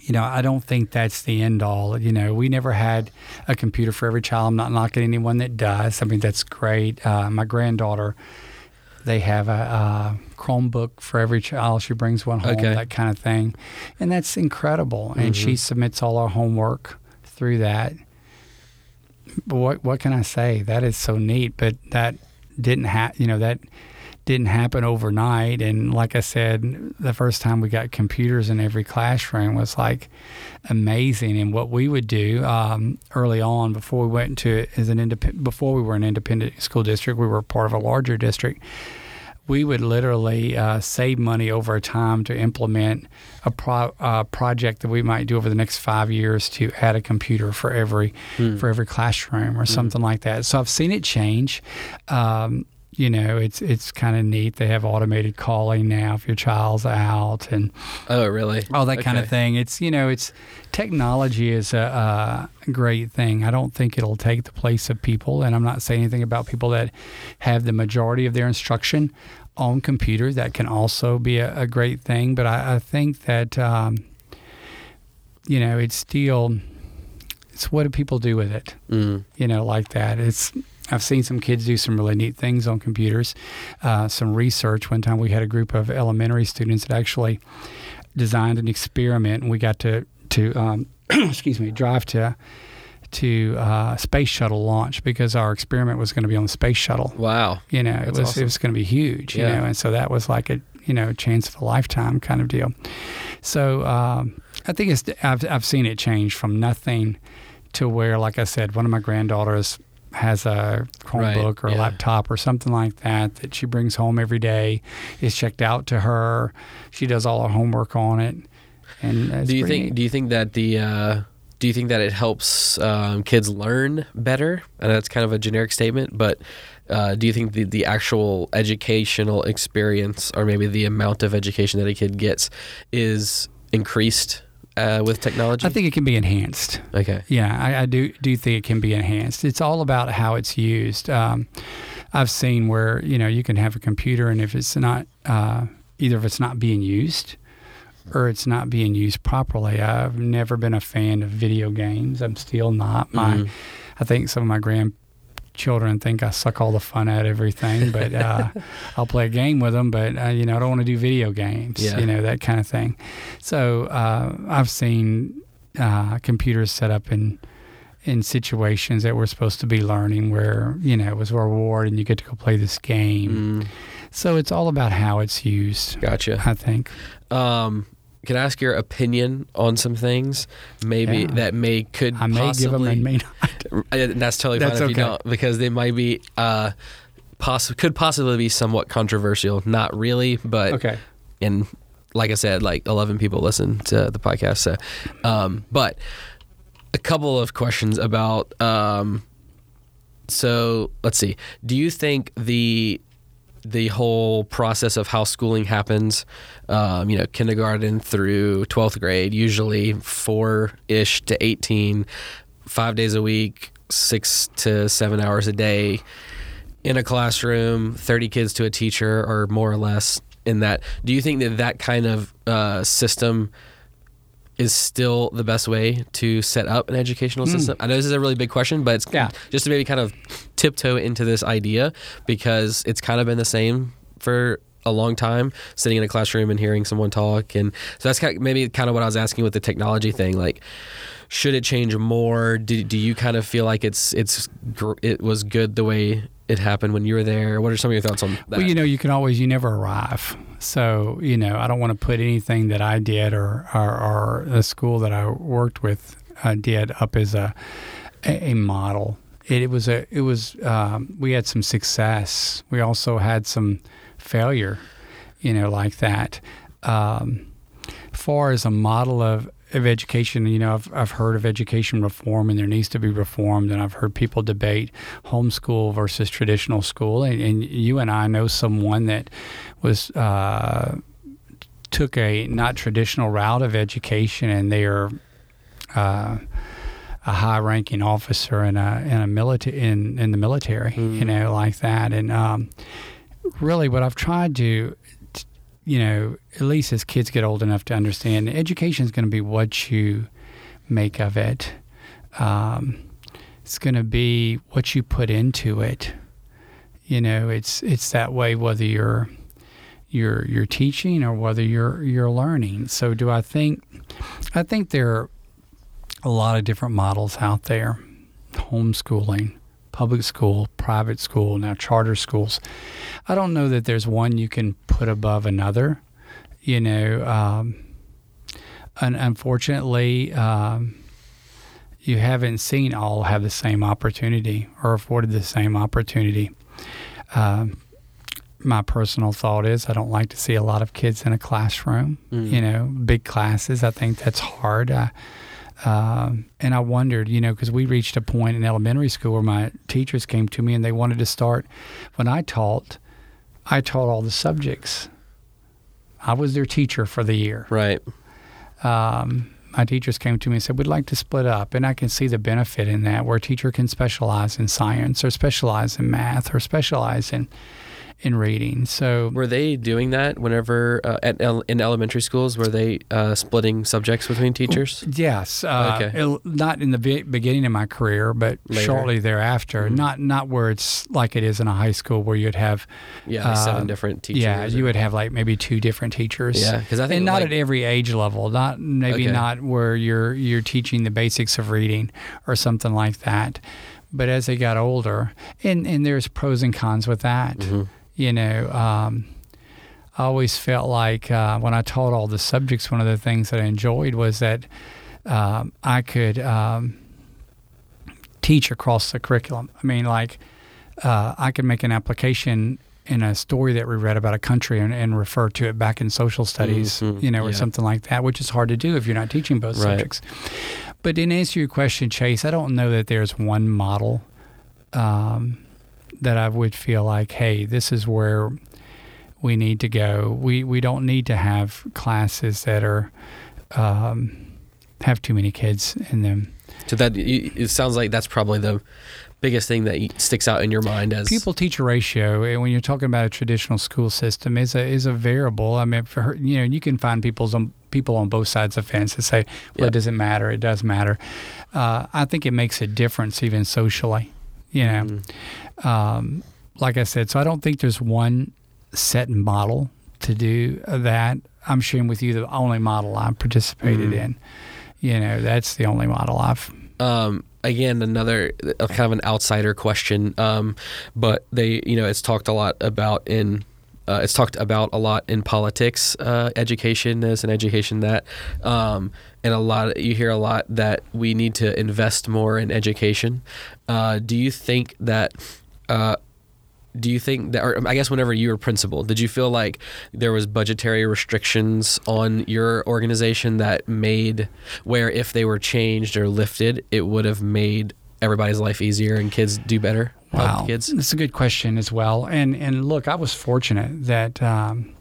you know, I don't think that's the end all. You know, we never had a computer for every child. I'm not knocking anyone that does. I mean, that's great. Uh, my granddaughter, they have a, a Chromebook for every child. She brings one home, Okay. that kind of thing, and that's incredible. And she Mhm. submits all our homework through that. But what what can I say? That is so neat. But that didn't have you know that didn't happen overnight. And like I said, the first time we got computers in every classroom was like amazing. And what we would do um, early on, before we went into as an independent, before we were an independent school district, we were part of a larger district. We would literally uh, save money over time to implement a pro- uh, project that we might do over the next five years to add a computer for every Hmm. for every classroom or something like that. So I've seen it change. Um, you know, it's it's kind of neat. They have automated calling now if your child's out and Oh, really? all that kind of thing. It's you know, it's technology is a, a great thing. I don't think it'll take the place of people, and I'm not saying anything about people that have the majority of their instruction on computer. That can also be a, a great thing, but I, I think that um, you know, it's still it's what do people do with it? Mm. you know, like that. It's I've seen some kids do some really neat things on computers. Uh, some research. One time we had a group of elementary students that actually designed an experiment, and we got to to um, (clears throat) excuse me drive to to uh, space shuttle launch because our experiment was going to be on the space shuttle. Wow. You know, it was awesome. it was going to be huge. Yeah. You know, and so that was like a you know chance of a lifetime kind of deal. So um, I think it's I've I've seen it change from nothing to where, like I said, one of my granddaughters has a Chromebook or a yeah. laptop or something like that that she brings home every day. Is checked out to her. She does all her homework on it. And do you think? neat. Do you think that the uh, do you think that it helps um, kids learn better? And that's kind of a generic statement, but uh, do you think the the actual educational experience, or maybe the amount of education that a kid gets, is increased uh, with technology? I think it can be enhanced. Okay. Yeah, I, I do do think it can be enhanced. It's all about how it's used. Um, I've seen where you know you can have a computer, and if it's not uh, either if it's not being used or it's not being used properly. I've never been a fan of video games. I'm still not. My Mhm. I think some of my grandchildren think I suck all the fun out of everything, but uh, (laughs) I'll play a game with them. But uh, you know, I don't want to do video games. Yeah. You know that kind of thing. So uh, I've seen uh, computers set up in in situations that we're supposed to be learning, where you know it was a reward and you get to go play this game. Mm, So it's all about how it's used. gotcha. I think. Um, can I ask your opinion on some things? Maybe Yeah. that may could I may give them possibly and may not. (laughs) Uh, That's totally That's fine if you okay. don't, because they might be uh, poss- could possibly be somewhat controversial. Not really, but Okay. and like I said, like eleven people listen to the podcast. So, um, but a couple of questions about. Um, so let's see. Do you think the the whole process of how schooling happens, um, you know, kindergarten through twelfth grade, usually four ish to eighteen, five days a week, six to seven hours a day, in a classroom, thirty kids to a teacher, or more or less. In that, do you think that that kind of uh, system is still the best way to set up an educational Hmm. system? I know this is a really big question, but it's Yeah. just to maybe kind of tiptoe into this idea because it's kind of been the same for a long time sitting in a classroom and hearing someone talk, and so that's kind of, maybe kind of what I was asking with the technology thing. Like, should it change more? Do, do you kind of feel like it's it's it was good the way it happened when you were there? What are some of your thoughts on that? Well, you know, you can always, you never arrive. So, you know, I don't want to put anything that I did or, or, or the school that I worked with uh, did up as a, a model. It, it was a, it was, um, we had some success. We also had some failure, you know, like that. Um, far as a model of of education, you know, I've, I've heard of education reform and there needs to be reform. And I've heard people debate homeschool versus traditional school. And, and you and I know someone that was, uh, took a not traditional route of education and they are, uh, a high ranking officer in a, in a military, in, in the military, mm. you know, like that. And, um, really what I've tried to you know, at least as kids get old enough to understand, education is going to be what you make of it. Um, it's going to be what you put into it. You know, it's it's that way whether you're you're you're teaching or whether you're you're learning. So, do I think? I think there are a lot of different models out there. Homeschooling, public school, private school, now charter schools. I don't know that there's one you can put above another. You know, um, and unfortunately, um, you haven't seen all have the same opportunity or afforded the same opportunity. Um, my personal thought is I don't like to see a lot of kids in a classroom. Mm. You know, big classes. I think that's hard. I, um, and I wondered, you know, because we reached a point in elementary school where my teachers came to me and they wanted to start. When I taught, I taught all the subjects. I was their teacher for the year. Right. Um, my teachers came to me and said, We'd like to split up. And I can see the benefit in that, where a teacher can specialize in science or specialize in math or specialize in in reading. So were they doing that whenever uh, at in elementary schools? Were they uh, splitting subjects between teachers? Yes. Uh, okay. It, not in the beginning of my career, but Later. shortly thereafter. Mm-hmm. Not not where it's like it is in a high school where you'd have yeah seven uh, different teachers. Yeah, you would have like maybe two different teachers. Yeah, because I think and not like, at every age level. Not maybe okay. not where you're you're teaching the basics of reading or something like that. But as they got older, and, and there's pros and cons with that. Mm-hmm you know, um, I always felt like uh, when I taught all the subjects, one of the things that I enjoyed was that um, I could um, teach across the curriculum. I mean, like, uh, I could make an application in a story that we read about a country and, and refer to it back in social studies, mm-hmm. you know, or yeah. something like that, which is hard to do if you're not teaching both right. subjects. But in answer to your question, Chase, I don't know that there's one model. Um, that I would feel like, hey, this is where we need to go. We we don't need to have classes that are um, have too many kids in them. So that it sounds like that's probably the biggest thing that sticks out in your mind as pupil teacher ratio. And when you're talking about a traditional school system, is a is a variable. I mean, for her, you know, you can find people's on people on both sides of the fence that say, well, yep. it doesn't matter. It does matter. Uh, I think it makes a difference even socially. You know, mm um, like I said, so I don't think there's one set model to do that. I'm sharing with you the only model I've participated mm in. You know, that's the only model I've. Um, again, another kind of an outsider question, um, but they, you know, it's talked a lot about in. Uh, it's talked about a lot in politics, uh, education as an education that, um, and a lot. You hear a lot that we need to invest more in education. Uh, do you think that uh, do you think that, or I guess whenever you were principal, did you feel like there was budgetary restrictions on your organization that made where if they were changed or lifted, it would have made everybody's life easier and kids do better? Wow, kids. That's a good question as well. And and look, I was fortunate that um,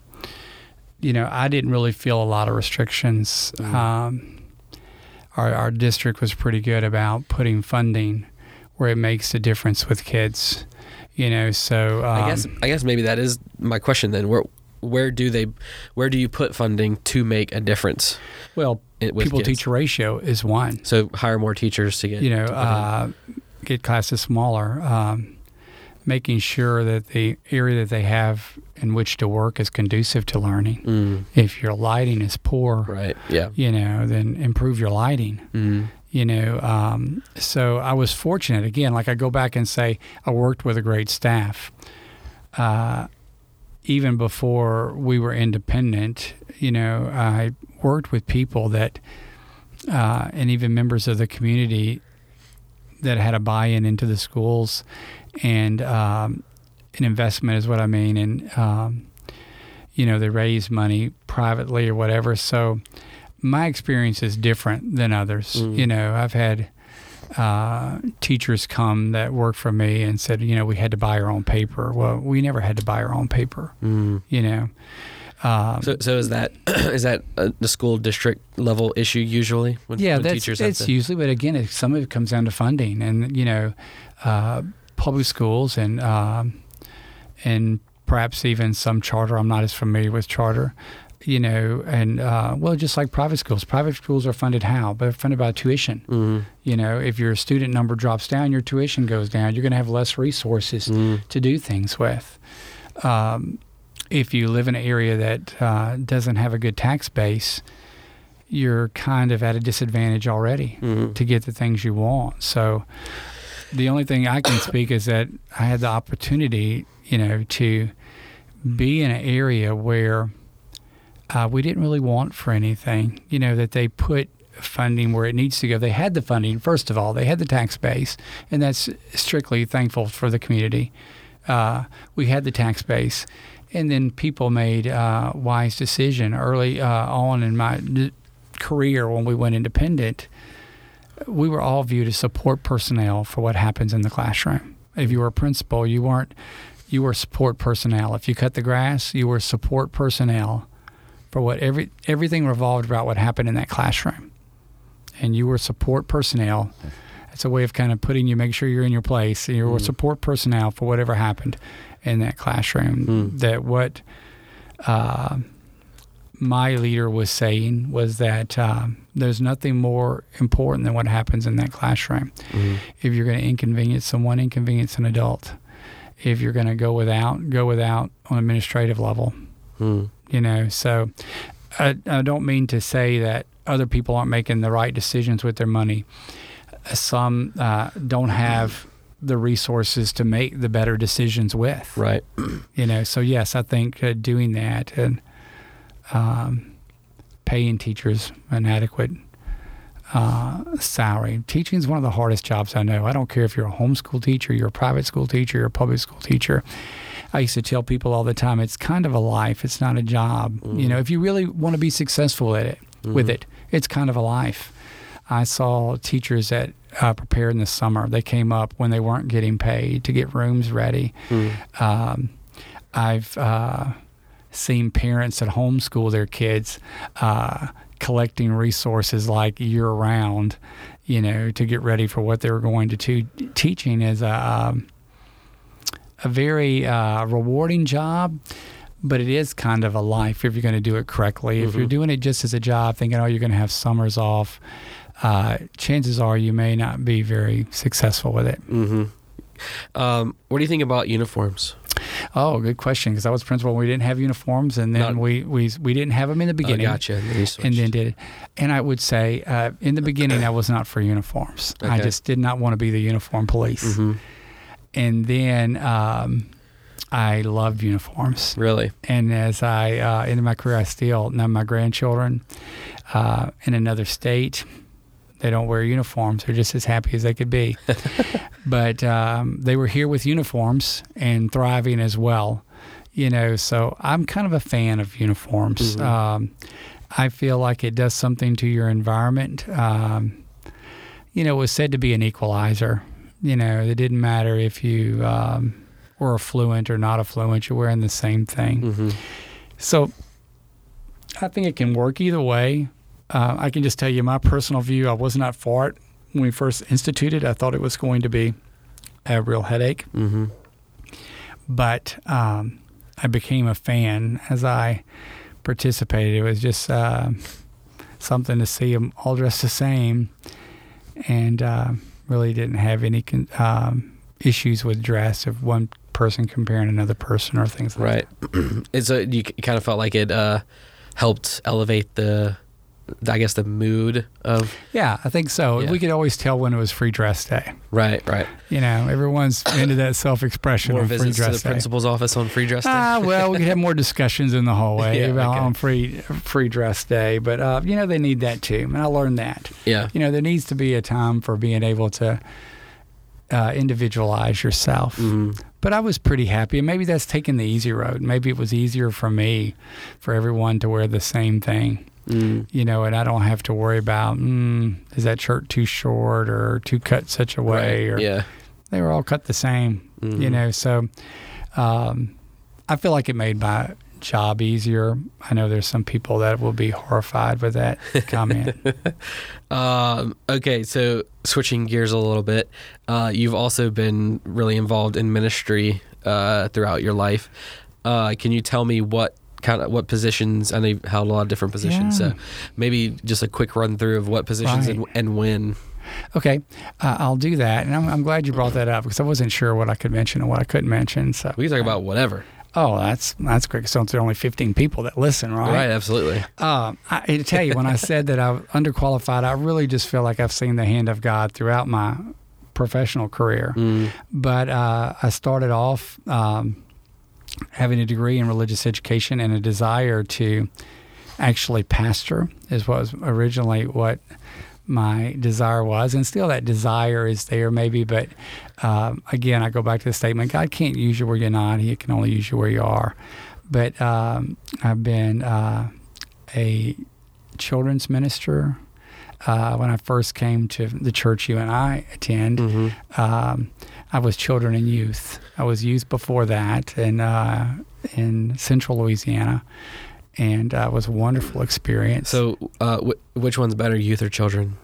you know I didn't really feel a lot of restrictions. Mm. Um, our our district was pretty good about putting funding where it makes a difference with kids you know so um, i guess i guess maybe that is my question then. Where where do they where do you put funding to make a difference well pupil teacher ratio is one. So hire more teachers to get you know uh, get classes smaller. Um, making sure that the area that they have in which to work is conducive to learning. Mm. If your lighting is poor, Right. Yeah. you know, then improve your lighting. Mm. You know, um, so I was fortunate. Again, like I go back and say, I worked with a great staff. Uh, even before we were independent, you know, I worked with people that, uh, and even members of the community that had a buy-in into the schools, and um, an investment is what I mean, and um, you know, they raise money privately or whatever. So my experience is different than others. Mm. You know, I've had uh, teachers come that work for me and said, you know, we had to buy our own paper. Well, we never had to buy our own paper. Mm. You know, um, So, so is that (clears throat) is that a, the school district level issue usually? When, yeah, when that's teachers have it's to- usually, but again, it, some of it comes down to funding, and you know, uh, public schools and um, and perhaps even some charter. I'm not as familiar with charter, you know, and uh, well, just like private schools. Private schools are funded how? They're funded by tuition. Mhm. You know, if your student number drops down, your tuition goes down. You're going to have less resources Mm. to do things with. Um, if you live in an area that uh, doesn't have a good tax base, you're kind of at a disadvantage already Mhm. to get the things you want. So the only thing I can speak is that I had the opportunity, you know, to be in an area where uh, we didn't really want for anything, you know, that they put funding where it needs to go. They had the funding, first of all, they had the tax base, and that's strictly thankful for the community. Uh, we had the tax base, and then people made uh, wise decision early uh, on in my d- career when we went independent. We were all viewed as support personnel for what happens in the classroom. If you were a principal, you weren't. You were support personnel. If you cut the grass, you were support personnel for what every everything revolved about what happened in that classroom, and you were support personnel. It's a way of kind of putting you, make sure you're in your place. And you were Mm. support personnel for whatever happened in that classroom. Mm. That what uh, my leader was saying was that um, there's nothing more important than what happens in that classroom. Mhm. If you're going to inconvenience someone, inconvenience an adult. If you're going to go without, go without on administrative level Mm. you know so I, I don't mean to say that other people aren't making the right decisions with their money some uh, don't have the resources to make the better decisions with Right. you know so yes i think uh, doing that and um, paying teachers an adequate uh, salary. Teaching is one of the hardest jobs i know. I don't care if you're a homeschool teacher you're a private school teacher you're a public school teacher. I used to tell people all the time it's kind of a life it's not a job. You know if you really want to be successful at it with Mhm. it it's kind of a life. I saw teachers that uh, prepared in the summer. They came up when they weren't getting paid to get rooms ready. Mm. um, I've uh, seen parents that homeschool their kids uh, collecting resources like year round, you know, to get ready for what they were going to do. Teaching is a, um, a very uh, rewarding job. But it is kind of a life if you're going to do it correctly. If you're Mhm. doing it just as a job, thinking, oh, you're going to have summers off, uh, chances are you may not be very successful with it. hmm Um, what do you think about uniforms? Oh, good question. Because I was principal, we didn't have uniforms, and then Not- we, we we didn't have them in the beginning, Oh, gotcha. And then, and then did it. And I would say, uh, in the beginning, I was not for uniforms. I just did not want to be the uniform police. Mhm. And then um, I loved uniforms. Really? And as I uh, ended my career, I still now my grandchildren uh, in another state. They don't wear uniforms. They're just as happy as they could be. (laughs) but um, they were here with uniforms and thriving as well. You know, so I'm kind of a fan of uniforms. Mhm. Um, I feel like it does something to your environment. Um, you know, it was said to be an equalizer. You know, it didn't matter if you um, were affluent or not affluent, you're wearing the same thing. hmm So I think it can work either way. Uh, I can just tell you my personal view. I was not for it when we first instituted. I thought it was going to be a real headache, hmm but um, I became a fan as I participated. It was just uh, something to see them all dressed the same, and uh, really didn't have any con- um, issues with dress of one person comparing another person or things like that. Right. it's a you kind of felt like it uh, helped elevate the, I guess, the mood of. Yeah, I think so. Yeah. We could always tell when it was free dress day. right, right. You know, everyone's into that self-expression More on free visits to the day. principal's office on free dress day. Ah, well, we could have (laughs) more discussions in the hallway Yeah, about okay. on free free dress day, but uh, you know they need that too, and I learned that. yeah. You know, there needs to be a time for being able to uh, individualize yourself. Mhm. But I was pretty happy, and maybe that's taking the easy road. Maybe it was easier for me, for everyone to wear the same thing. Mm. You know, and I don't have to worry about mm, is that shirt too short or too cut such a way, Right. or Yeah. they were all cut the same you Mhm. know so um, i feel like it made my job easier i know there's some people that will be horrified with that (laughs) comment Um, okay, so switching gears a little bit, uh, you've also been really involved in ministry uh, throughout your life. Uh, can you tell me what kind of what positions? and they held a lot of different positions, Yeah. so maybe just a quick run through of what positions and, Right. and when. okay uh, i'll do that and I'm, I'm glad you brought that up because i wasn't sure what i could mention and what i couldn't mention so We can talk about whatever. oh that's that's great so there are only 15 people that listen right, Right, absolutely. Um, I, I tell you, when I said that I'm underqualified, I really just feel like I've seen the hand of God throughout my professional career. Mm, But uh, I started off um, having a degree in religious education and a desire to actually pastor, is what was originally what my desire was, and still that desire is there, maybe. But um, again, I go back to the statement: God can't use you where you're not; He can only use you where you are. But um, I've been uh, a children's minister. Uh, when I first came to the church you and I attend, mhm. um, I was children and youth. I was youth before that in uh, in Central Louisiana, and uh, it was a wonderful experience. So, uh, wh- which one's better, youth or children?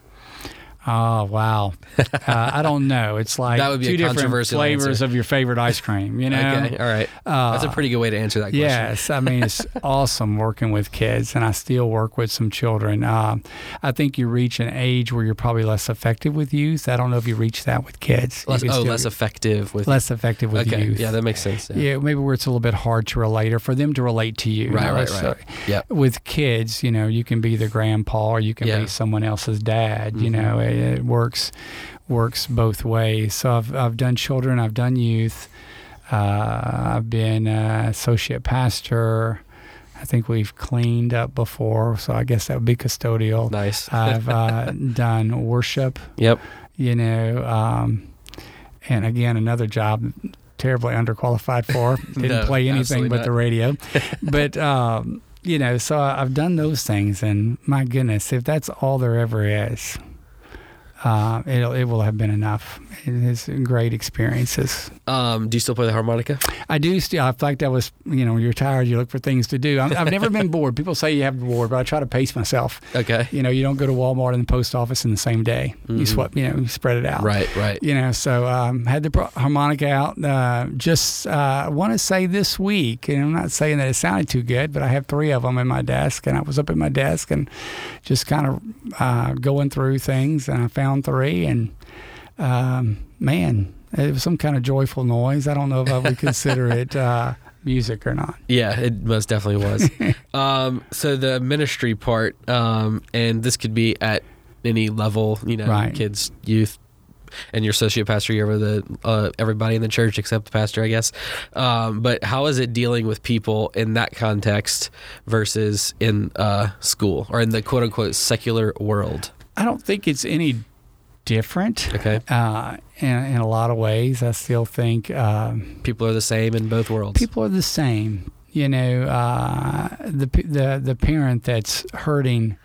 Oh wow, (laughs) uh, I don't know. It's like That would be a two different flavors answer. of your favorite ice cream. You (laughs) know, Okay, all right. Uh, That's a pretty good way to answer that question. Yes, I mean it's (laughs) awesome working with kids, and I still work with some children. Um, I think you reach an age where you're probably less effective with youth. I don't know if you reach that with kids. Less, oh, less effective with. less effective with okay, youth. yeah, that makes sense. Yeah. yeah, maybe where it's a little bit hard to relate, or for them to relate to you. Right, Now, right, right. say- Yep. With kids, you know, you can be the grandpa, or you can Yeah. be someone else's dad. You Mhm. know, it, it works works both ways. So I've I've done children, I've done youth. Uh, I've been uh, associate pastor. I think we've cleaned up before, so I guess that would be custodial. Nice. (laughs) I've uh, done worship yep. you know, um, and again, another job terribly underqualified for. (laughs) Didn't No, play anything but not. the radio. (laughs) but, um, you know, so I've done those things, and my goodness, if that's all there ever is, uh, it'll, it will have been enough. It is great experiences. Um, do you still play the harmonica? I do still. In like I was, you know, you're tired, you look for things to do. I'm, I've never been (laughs) bored. People say you have bored, but I try to pace myself. Okay. You know, you don't go to Walmart and the post office in the same day. You Mhm. swap, you know, you spread it out. Right. Right. You know, so um, had the pro- harmonica out. Uh, just uh, want to say this week, and I'm not saying that it sounded too good, but I have three of them in my desk, and I was up at my desk and just kind of uh, going through things, and I found three, and um, man, it was some kind of joyful noise. I don't know if I would consider it (laughs) uh, music or not. Yeah, it most definitely was. (laughs) um, so the ministry part, um, and this could be at any level, you know, Right. kids, youth, and your associate pastor, you're over the uh, everybody in the church except the pastor, I guess. Um, but how is it dealing with people in that context versus in uh, school or in the quote unquote secular world? I don't think it's any different. Okay, Uh, in, in a lot of ways, I still think um, people are the same in both worlds. people are the same. You know, uh, the the the parent that's hurting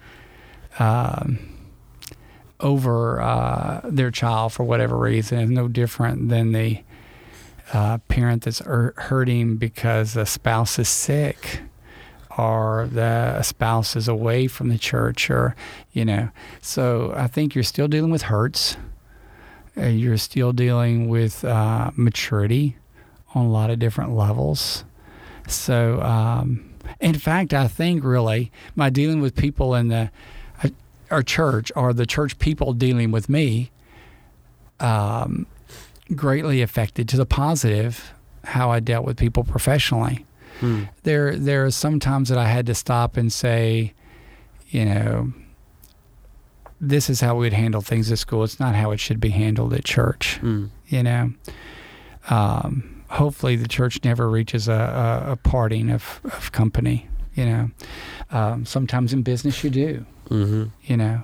um, over uh, their child for whatever reason is no different than the uh, parent that's er- hurting because a spouse is sick or the spouse is away from the church or you know. So i think you're still dealing with hurts. Uh, you're still dealing with uh, maturity on a lot of different levels. So um, in fact i think really my dealing with people in the uh, our church or the church people dealing with me um, greatly affected to the positive how I dealt with people professionally. Hmm. There, there are some times that I had to stop and say, you know, this is how we'd handle things at school. It's not how it should be handled at church. Hmm. You know, um, hopefully the church never reaches a, a, a parting of, of company. You know, um, sometimes in business you do. Mm-hmm. You know,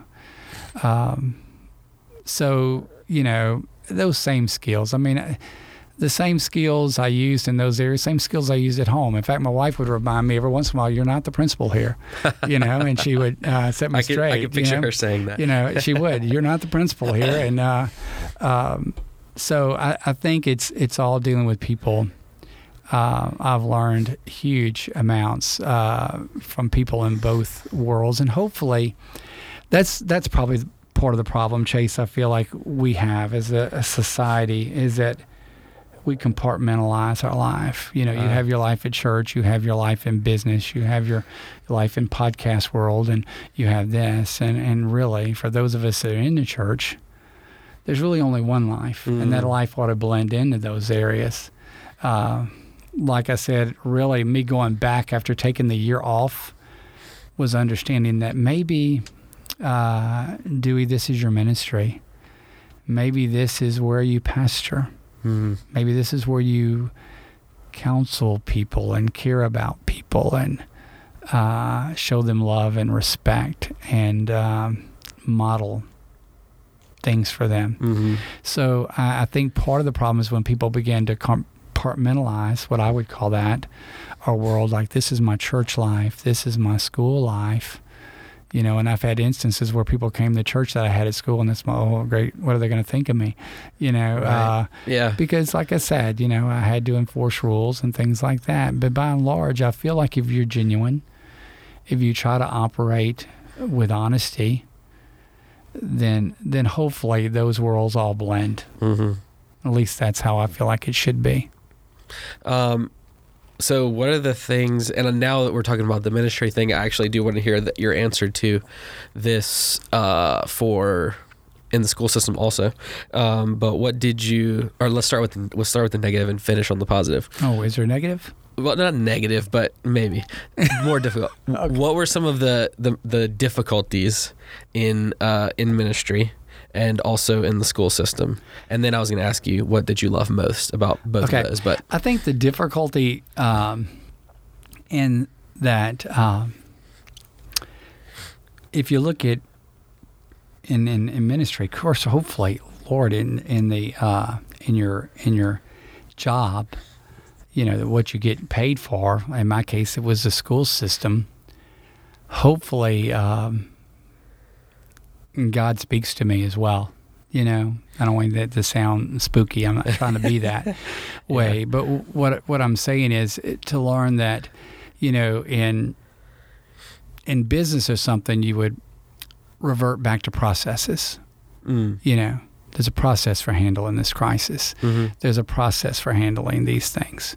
um, so you know those same skills. I mean. I, the same skills I used in those areas, same skills I used at home. In fact, my wife would remind me every once in a while, "You're not the principal here," (laughs) you know, and she would uh, set me I can straight. I can picture you know? her saying that. you know, she would. You're not the principal here, and uh, um, so I, I think it's it's all dealing with people. Uh, I've learned huge amounts uh, from people in both worlds, and hopefully, that's that's probably part of the problem, Chase. I feel like we have as a, a society is that we compartmentalize our life. You know, you have your life at church, you have your life in business, you have your life in podcast world, and you have this. And, and really, for those of us that are in the church, there's really only one life, and that Mm. life ought to blend into those areas. Uh, like I said, really, me going back after taking the year off was understanding that maybe, uh, Dewey, this is your ministry. Maybe this is where you pastor. Mm-hmm. Maybe this is where you counsel people and care about people and uh, show them love and respect and um, model things for them. Mm-hmm. So I, I think part of the problem is when people begin to compartmentalize what I would call that our world. Like this is my church life, this is my school life. You know, and I've had instances where people came to church that I had at school, and it's my oh great, what are they going to think of me? You know, Right. uh, Yeah. because like I said, you know, I had to enforce rules and things like that. But by and large, I feel like if you're genuine, if you try to operate with honesty, then then hopefully those worlds all blend. Mm-hmm. At least that's how I feel like it should be. Um, so what are the things? And now that we're talking about the ministry thing, I actually do want to hear that your answer to this uh, for in the school system also. Um, but what did you? Or let's start with the, let's start with the negative and finish on the positive. Oh, is there a negative? Well, not negative, but maybe more (laughs) difficult. What were some of the the, the difficulties in uh, in ministry? And also in the school system, and then I was going to ask you, what did you love most about both Okay. of those? But I think the difficulty um, in that, um, if you look at in, in, in ministry, of course, hopefully, Lord, in in the uh, in your in your job, you know what you get paid for. In my case, it was the school system. Hopefully, um, God speaks to me as well. You know, I don't want that to sound spooky. I'm not trying to be that (laughs) way. But what what I'm saying is eh, to learn that, you know, in in business or something, you would revert back to processes. mm, You know, there's a process for handling this crisis. hmm There's a process for handling these things.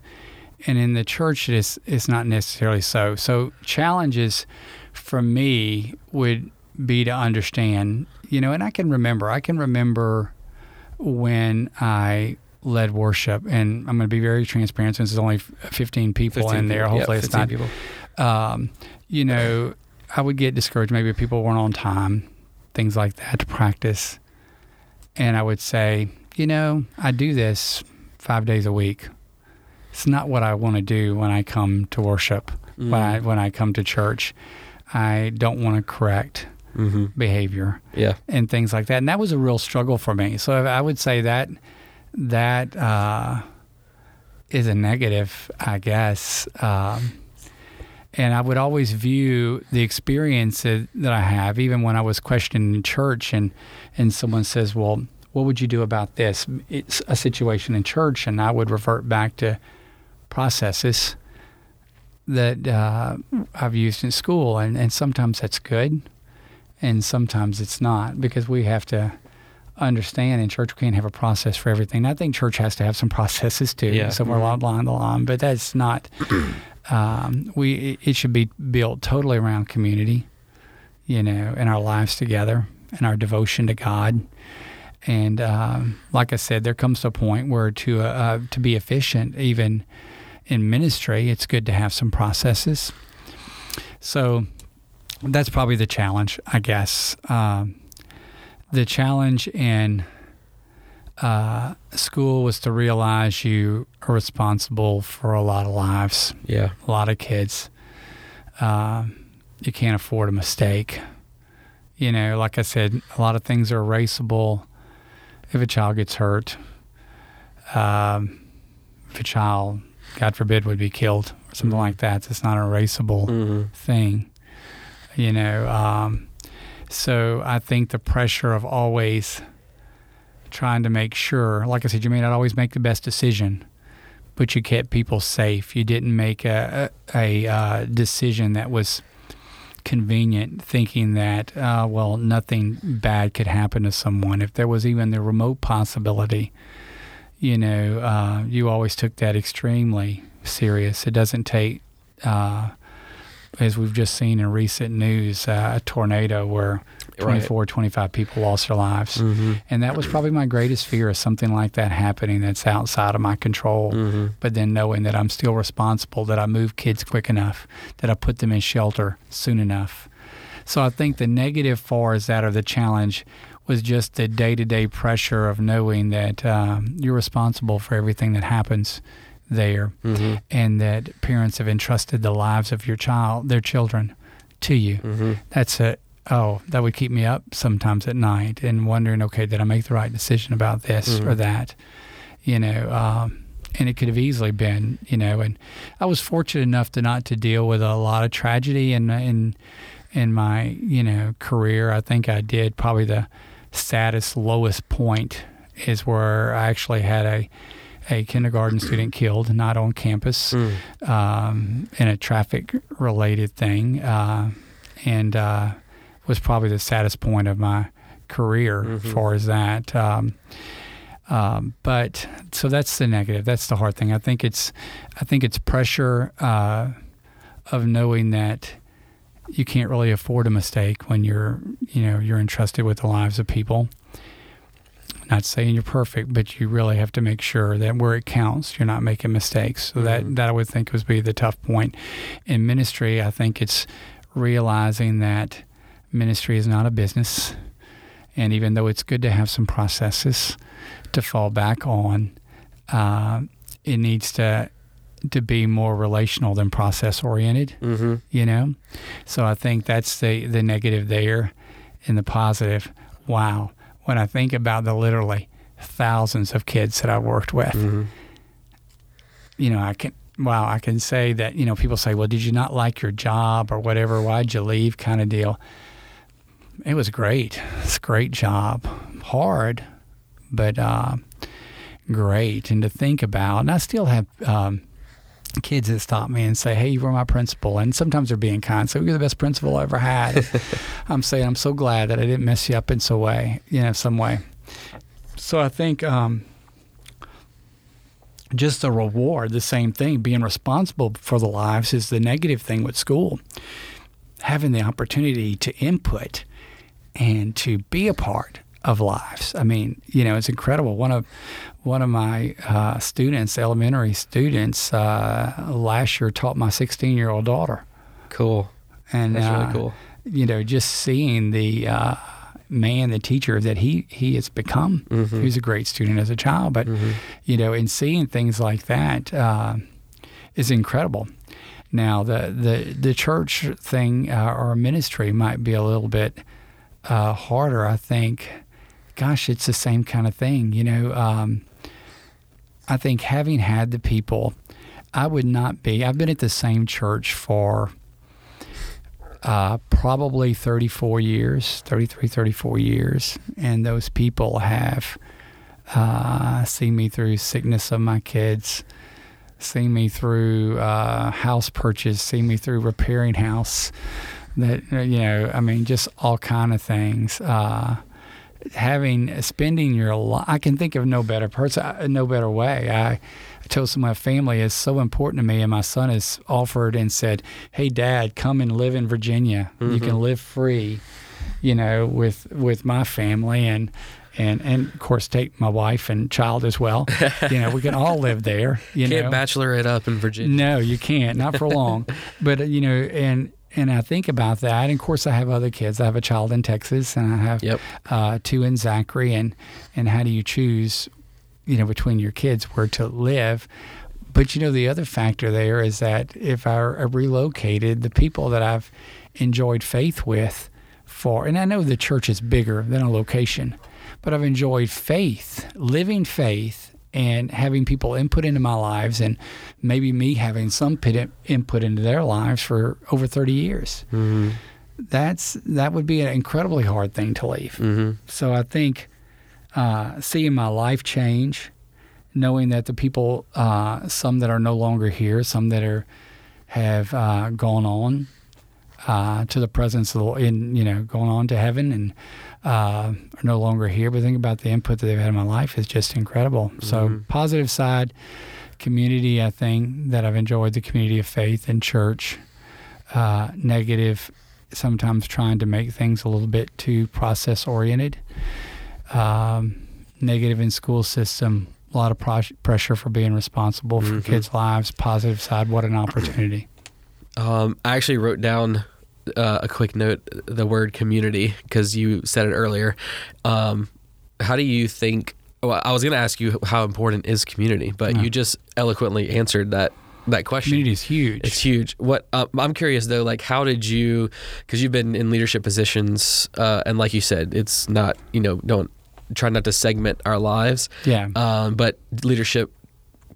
And in the church, it's, it's not necessarily so. So, challenges for me would be to understand, you know, and I can remember, I can remember when I led worship, and I'm going to be very transparent since there's only 15 people 15 in there. people. Hopefully, it's 15 not people. um, you know, I would get discouraged. Maybe people weren't on time, things like that to practice. And I would say, you know, I do this five days a week. It's not what I want to do when I come to worship, when, I, Mm. when I come to church. I don't want to correct hmm behavior Yeah. and things like that. And that was a real struggle for me. So I would say that that uh, is a negative, I guess. Um, and I would always view the experience that, that I have, even when I was questioning in church, and and someone says, "Well, what would you do about this?" It's a situation in church, and I would revert back to processes that uh, I've used in school, and, and sometimes that's good, and sometimes it's not because we have to understand in church we can't have a process for everything. I think church has to have some (laughs) processes too, Yeah. somewhere Mhm. along the line, but that's not. (clears throat) um, we it- it should be built totally around community, you know, and our lives together and our devotion to God. And um, like I said, there comes a point where to uh, to be efficient, even in ministry, it's good to have some processes. So that's probably the challenge, I guess. Um, the challenge in uh, school was to realize you are responsible for a lot of lives, Yeah. a lot of kids. Um, you can't afford a mistake. You know, like I said, a lot of things are erasable. If a child gets hurt, um, if a child, God forbid, would be killed or something like that, it's not an erasable Mm-hmm. thing. You know, um, so I think the pressure of always trying to make sure, like I said, you may not always make the best decision, but you kept people safe. You didn't make a a, a uh, decision that was convenient, thinking that uh, well, nothing bad could happen to someone if there was even the remote possibility. You know, uh, you always took that extremely serious. It doesn't take. As we've just seen in recent news, uh, a tornado where Right. 24, 25 people lost their lives. Mm-hmm. And that was probably my greatest fear is something like that happening that's outside of my control. Mm-hmm. But then knowing that I'm still responsible, that I move kids quick enough, that I put them in shelter soon enough. So I think the negative far as that or the challenge was just the day to day pressure of knowing that um, you're responsible for everything that happens there Mm-hmm. and that parents have entrusted the lives of your child, their children, to you. Mm-hmm. That's a oh, that would keep me up sometimes at night and wondering, okay, did I make the right decision about this or Mhm. that? You know, um, and it could have easily been, you know, and I was fortunate enough to not to deal with a lot of tragedy in in in my you know career. I think I did probably the saddest, lowest point is where I actually had a a kindergarten student killed, not on campus Mm. um, in a traffic related thing, uh, and uh, was probably the saddest point of my career Mhm. as far as that. Um, um, but so that's the negative. That's the hard thing. I think it's, I think it's pressure uh, of knowing that you can't really afford a mistake when you're, you know, you're entrusted with the lives of people. Not saying you're perfect, but you really have to make sure that where it counts, you're not making mistakes. So Mhm. that that I would think would be the tough point. In ministry, I think it's realizing that ministry is not a business, and even though it's good to have some processes to fall back on, uh, it needs to to be more relational than process oriented Mm-hmm. you know so i think that's the the negative there and the positive wow when i think about the literally thousands of kids that i worked with. Mm-hmm. you know i can wow i can say that you know people say well did you not like your job or whatever? Why'd you leave? kind of deal. It was great. It's a great job. Hard but uh, great. And to think about and i still have um, kids that stop me and say hey you were my principal and sometimes they're being kind so you're the best principal i ever had (laughs) i'm saying i'm so glad that i didn't mess you up in some way you know some way so i think um, just the reward, the same thing, being responsible for the lives is the negative thing with school. Having the opportunity to input and to be a part of lives. I mean, you know, it's incredible. One of one of my uh, students, elementary students, uh, last year taught my 16 year old daughter, Cool. and That's uh, really cool. you know, just seeing the uh, man, the teacher that he he has become. Mhm. He was a great student as a child, but Mhm. you know, and seeing things like that uh, is incredible. Now, the the the church thing uh, or ministry might be a little bit uh, harder. I think. Gosh, it's the same kind of thing. You know, um, I think having had the people, I would not be. I've been at the same church for uh, probably 34 years, 33, 34 years. And those people have uh, seen me through sickness of my kids, seen me through uh, house purchase, seen me through repairing house. That you know, I mean, just all kind of things. Uh, having spending your life, I can think of no better person, uh, no better way. I, I told some of my family is so important to me, and my son has offered and said, "Hey, Dad, come and live in Virginia. You can live free." you know, with with my family and and and of course take my wife and child as well. (laughs) you know, we can all live there. You Can't know, bachelor it up in Virginia. no, you can't, not for long. (laughs) but uh, you know, and and I think about that. And of course, I have other kids. I have a child in Texas, and I have Yep. uh, two in Zachary. And and how do you choose, you know, between your kids where to live? But you know, the other factor there is that if I I relocated, the people that I've enjoyed faith with for, and I know the church is bigger than a location, but I've enjoyed faith, living faith, and having people input into my lives, and maybe me having some pit- input into their lives for over 30 years. Mm-hmm. That's that would be an incredibly hard thing to leave. Mm-hmm. So I think uh, seeing my life change, knowing that the people, uh, some that are no longer here, some that are have uh, gone on uh, to the presence of the in you know gone on to heaven and uh, are no longer here. But think about the input that they've had in my life is just incredible. So Mhm. positive side, community. I think that I've enjoyed the community of faith and church. Uh, negative, sometimes trying to make things a little bit too process oriented. Um, negative in school system, a lot of pros- pressure for being responsible for Mhm. kids' lives. Positive side, what an opportunity. Um, I actually wrote down uh, a quick note, the word community, because you said it earlier. Um, how do you think? Well, I was going to ask you how important is community, but Yeah. you just eloquently answered that that question. Community is huge. It's huge. What uh, I'm curious though, like how did you? Because you've been in leadership positions, uh, and like you said, it's not you know don't try not to segment our lives, yeah. um, but leadership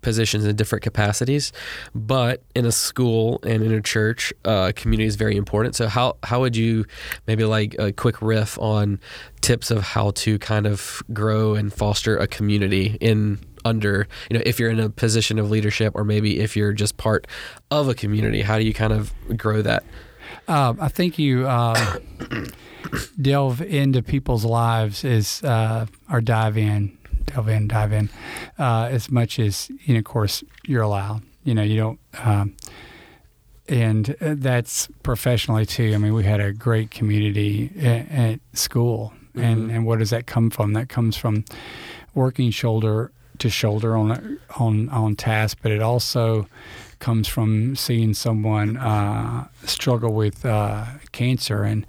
positions in different capacities. But in a school and in a church, uh, community is very important. So how how would you maybe like a quick riff on tips of how to kind of grow and foster a community in under you know if you're in a position of leadership or maybe if you're just part of a community how do you kind of grow that Uh, I think you uh, (coughs) delve into people's lives is uh, or dive in, delve in, dive in, uh, as much as you know. Of course, you're allowed. You know, you don't. Um, and uh, that's professionally too. I mean, we had a great community at, at school, and Mhm. and what does that come from? That comes from working shoulder to shoulder on on on task, but it also comes from seeing someone uh, struggle with uh, cancer and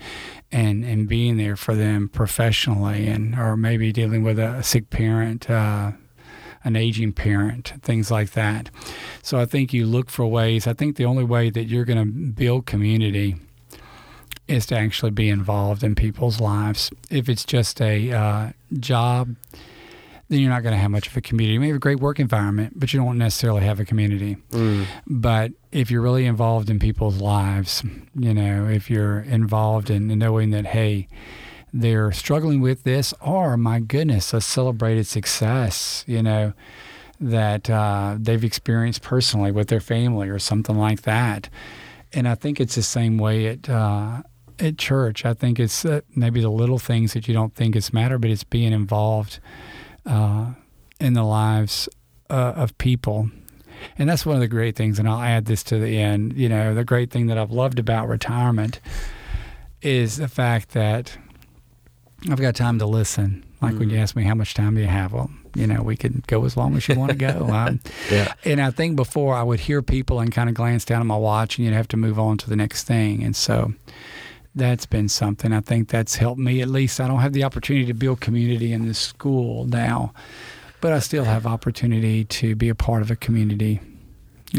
and and being there for them professionally, and or maybe dealing with a sick parent, uh, an aging parent, things like that. So I think you look for ways. I think the only way that you're going to build community is to actually be involved in people's lives. If it's just a uh, job, then you're not going to have much of a community. You may have a great work environment, but you don't necessarily have a community. But if you're really involved in people's lives, you know, if you're involved in knowing that, hey, they're struggling with this, or my goodness, a celebrated success, you know, that uh, they've experienced personally with their family or something like that. And I think it's the same way at uh, at church. I think it's uh, maybe the little things that you don't think is matter, but it's being involved uh, in the lives uh, of people. And that's one of the great things, and I'll add this to the end. You know, the great thing that I've loved about retirement is the fact that I've got time to listen. Like when you ask me how much time do you have, well, you know, we could go as long as you want to go. (laughs) Um, yeah and I think before I would hear people and kind of glance down at my watch, and you'd have to move on to the next thing. And so that's been something I think that's helped me. At least I don't have the opportunity to build community in this school now, but I still have opportunity to be a part of a community,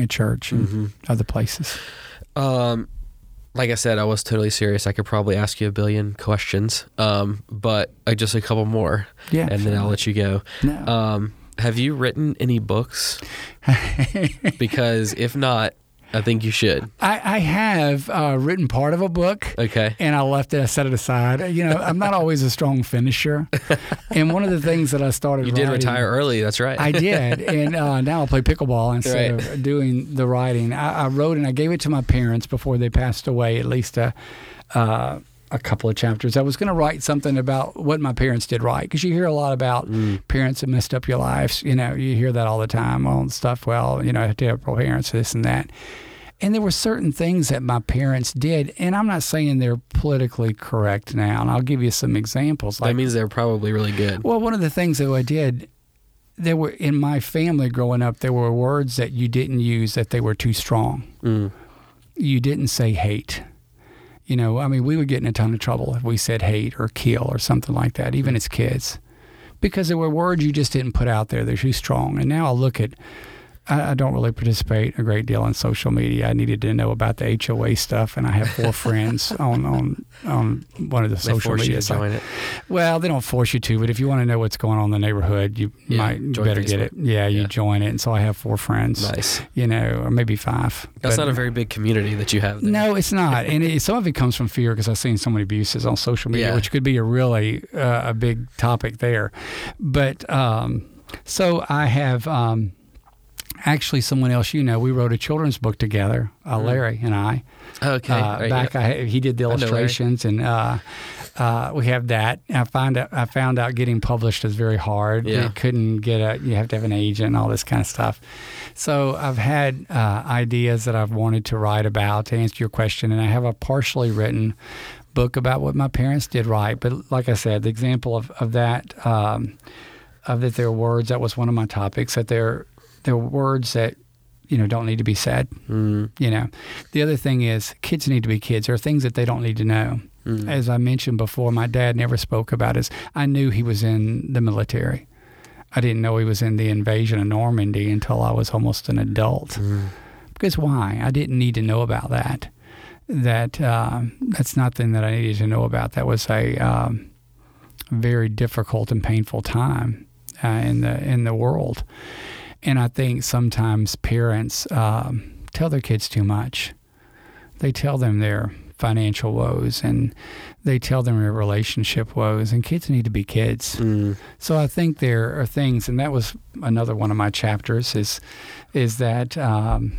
a church, and Mhm. other places. Um, like I said, I was totally serious. I could probably ask you a billion questions, um, but uh, just a couple more, Yeah, and then I'll let you go. No. Um, have you written any books? (laughs) Because if not, I think you should. I, I have uh, written part of a book. Okay. and I left it. I set it aside. You know, I'm not always a strong finisher, (laughs) and one of the things that I started. You did writing- retire early. That's right. I did, and uh, now I play pickleball instead Right. of doing the writing. I, I wrote and I gave it to my parents before they passed away. At least a uh, a couple of chapters. I was going to write something about what my parents did right because you hear a lot about Mm. parents that messed up your lives. You know, you hear that all the time. Well, stuff. Well, you know, terrible parents, this and that. And there were certain things that my parents did, and I'm not saying they're politically correct now. And I'll give you some examples. that means they're probably really good. Well, one of the things that I did, there were in my family growing up, there were words that you didn't use that they were too strong. Mm. You didn't say hate. You know, I mean, we would get in a ton of trouble if we said hate or kill or something like that, even as kids, because there were words you just didn't put out there. They're too strong. And now I look at I, I don't really participate a great deal on social media. I needed to know about the HOA stuff, and I have four (laughs) friends on, on on one of the They social media sites. Well, they don't force you to, but if you want to know what's going on in the neighborhood, you Yeah, might you better get it. Yeah, you Yeah. join it. And so I have four friends. Nice. You know, or maybe five. That's But- not a very big community that you have. There. no, it's not, and it, some of it comes from fear because I've seen so many abuses on social media, Yeah. which could be a really uh, a big topic there. But um, so I have um, actually someone else you know. We wrote a children's book together, uh, Mm. Larry and I. Okay. Uh, right, back, yeah. I, he did the I know Larry. illustrations, and uh, uh, we have that. I find out, I found out getting published is very hard. Yeah. You couldn't get a. You have to have an agent and all this kind of stuff. So I've had uh, ideas that I've wanted to write about to answer your question, and I have a partially written book about what my parents did right. But like I said, the example of of that um, of that there are words that was one of my topics that there there are words that you know don't need to be said. Mm, You know, the other thing is kids need to be kids. There are things that they don't need to know. mm. As I mentioned before, my dad never spoke about his. I knew he was in the military. I didn't know he was in the invasion of Normandy until I was almost an adult. Mm. Because why? I didn't need to know about that. That um, that's nothing that I needed to know about. That was a um, very difficult and painful time uh, in the in the world. And I think sometimes parents um, tell their kids too much. They tell them their financial woes and they tell them their relationship woes, and kids need to be kids. Mm. So I think there are things, and that was another one of my chapters is is that um,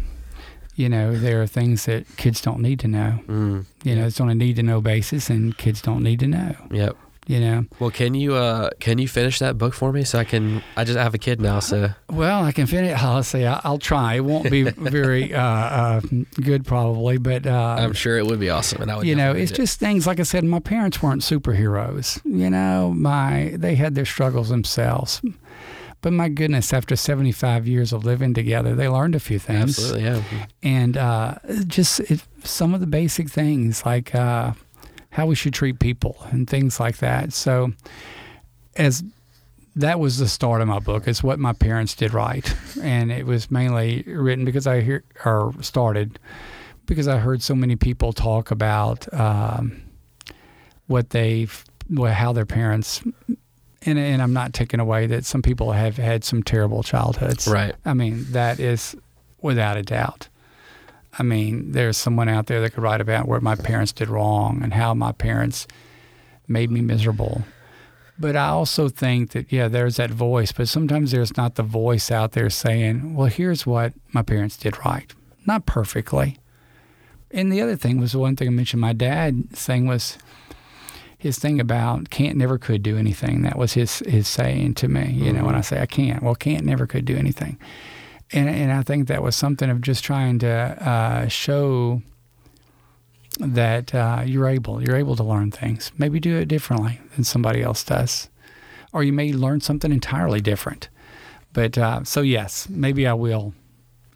you know there are things that kids don't need to know. Mm. You know, it's on a need to know basis, and kids don't need to know. Yep. You know, Well, can you uh can you finish that book for me so I can? I just have a kid now, so well, I can finish. (laughs) I'll say I'll try. It won't be (laughs) very uh, uh, good, probably, but uh, I'm sure it would be awesome, and I would. you know, it's it. just things like I said. My parents weren't superheroes. You know, my they had their struggles themselves. But my goodness, after 75 years of living together, they learned a few things. absolutely yeah. And uh, just it, some of the basic things like uh, how we should treat people and things like that. So, as that was the start of my book. It's what my parents did right, and it was mainly written because I hear or started because I heard so many people talk about um, what they've, well, how their parents. And, and I'm not taking away that some people have had some terrible childhoods. Right. I mean, that is without a doubt. I mean, there's someone out there that could write about what my parents did wrong and how my parents made me miserable. But I also think that, yeah, there's that voice, but sometimes there's not the voice out there saying, well, here's what my parents did right. Not perfectly. And the other thing was the one thing I mentioned my dad saying was his thing about can't never could do anything. That was his his saying to me. You know, mm-hmm. when I say I can't, well, can't never could do anything. And and I think that was something of just trying to uh, show that uh, you're able you're able to learn things. Maybe do it differently than somebody else does, or you may learn something entirely different. But uh, so yes, maybe I will.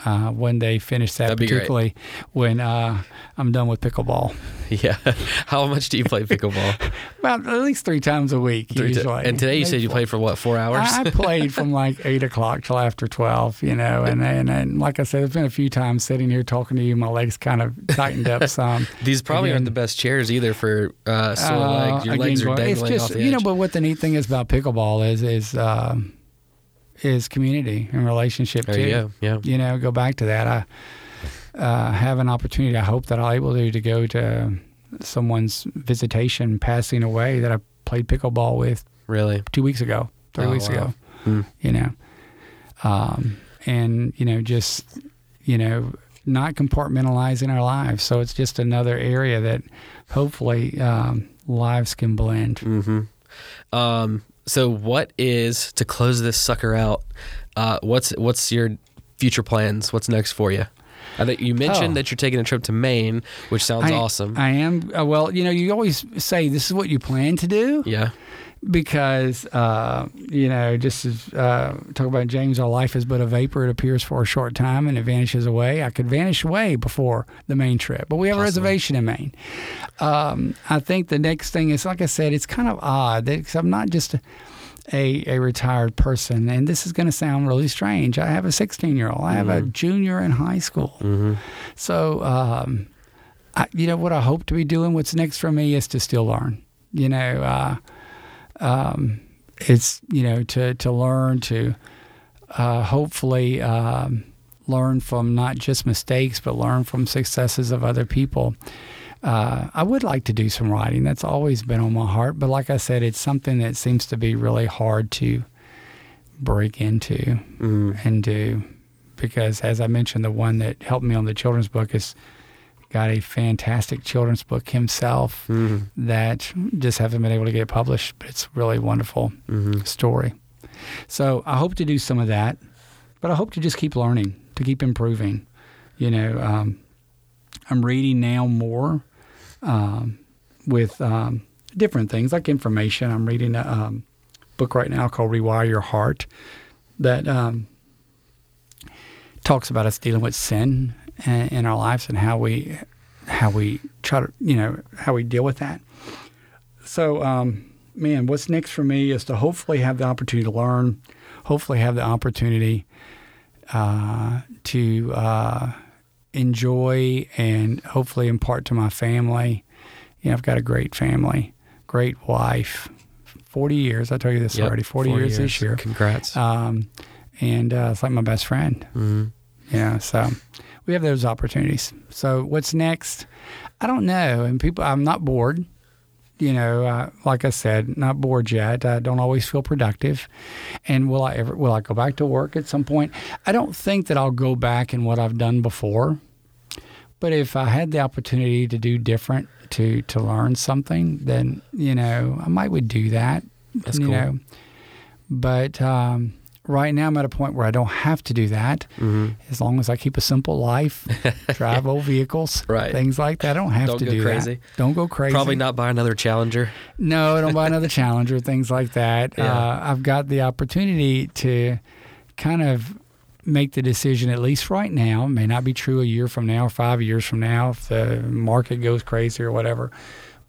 Uh, when they finish that, That'd particularly when uh, I'm done with pickleball. (laughs) Yeah. How much do you play pickleball? (laughs) About at least three times a week Three usually. and today you Maybe said you four. played for what? Four hours. I, I played from like (laughs) eight o'clock till after twelve, you know, and, and and like I said, there's been a few times sitting here talking to you, my legs kind of tightened up some. These probably aren't the best chairs either for uh, sore Uh, legs. Your again, legs are dangling it's off just the you know, but what the neat thing is about pickleball is is um, is community and relationship too. you go. Yeah. You know, go back to that. I uh, have an opportunity. I hope that I'll be able to to go to someone's visitation passing away that I played pickleball with Really. two weeks ago, three Oh, weeks wow. ago. Hmm. You know, um, and you know, just you know, not compartmentalizing our lives. So it's just another area that hopefully um, lives can blend. hmm Um, so what is to close this sucker out? Uh, what's what's your future plans? What's next for you? I think you mentioned Oh. that you're taking a trip to Maine, which sounds I, awesome. I am. Uh, well, you know, you always say this is what you plan to do yeah. Because, uh, you know, just as uh, talk about James, our life is but a vapor. It appears for a short time and it vanishes away. I could vanish away before the Maine trip, but we have a reservation in Maine. Um, I think the next thing is, like I said, it's kind of odd because I'm not just a, a, a retired person, and this is going to sound really strange. I have a 16 year old. I have a junior in high school. Mm-hmm. So, um, I, you know, what I hope to be doing, what's next for me is to still learn. You know, uh, um, it's, you know, to, to learn, to uh, hopefully um, learn from not just mistakes, but learn from successes of other people. Uh, I would like to do some writing. That's always been on my heart. But like I said, it's something that seems to be really hard to break into Mm-hmm. and do because as I mentioned, the one that helped me on the children's book has got a fantastic children's book himself Mm-hmm. that just haven't been able to get published, but it's a really wonderful Mm-hmm. story. So I hope to do some of that, but I hope to just keep learning, to keep improving. You know, um, I'm reading now more um, with um, different things like information. I'm reading a um, book right now called Rewire Your Heart that um, talks about us dealing with sin in, in our lives and how we how we try to you know how we deal with that. So, um, man, what's next for me is to hopefully have the opportunity to learn, hopefully have the opportunity uh, to uh, enjoy and hopefully impart to my family. You know, I've got a great family, great wife, 40 years. I told you this Yep, already, 40, years, this year. Congrats. Um, and uh, it's like my best friend. mm-hmm. You know, so we have those opportunities. So what's next? I don't know. And people, I'm not bored. You know, uh, like I said, not bored yet. I don't always feel productive. And will I ever? Will I go back to work at some point? I don't think that I'll go back in what I've done before. But if I had the opportunity to do different, to to learn something, then you know I might would do that. That's you cool. know, but um, right now I'm at a point where I don't have to do that Mm-hmm. as long as I keep a simple life, (laughs) drive old vehicles, Right. things like that. I don't have Don't to do crazy. that. Don't go crazy. Probably not buy another Challenger. No, don't buy (laughs) another Challenger, things like that. Yeah. Uh, I've got the opportunity to kind of make the decision, at least right now. It may not be true a year from now or five years from now if the market goes crazy or whatever.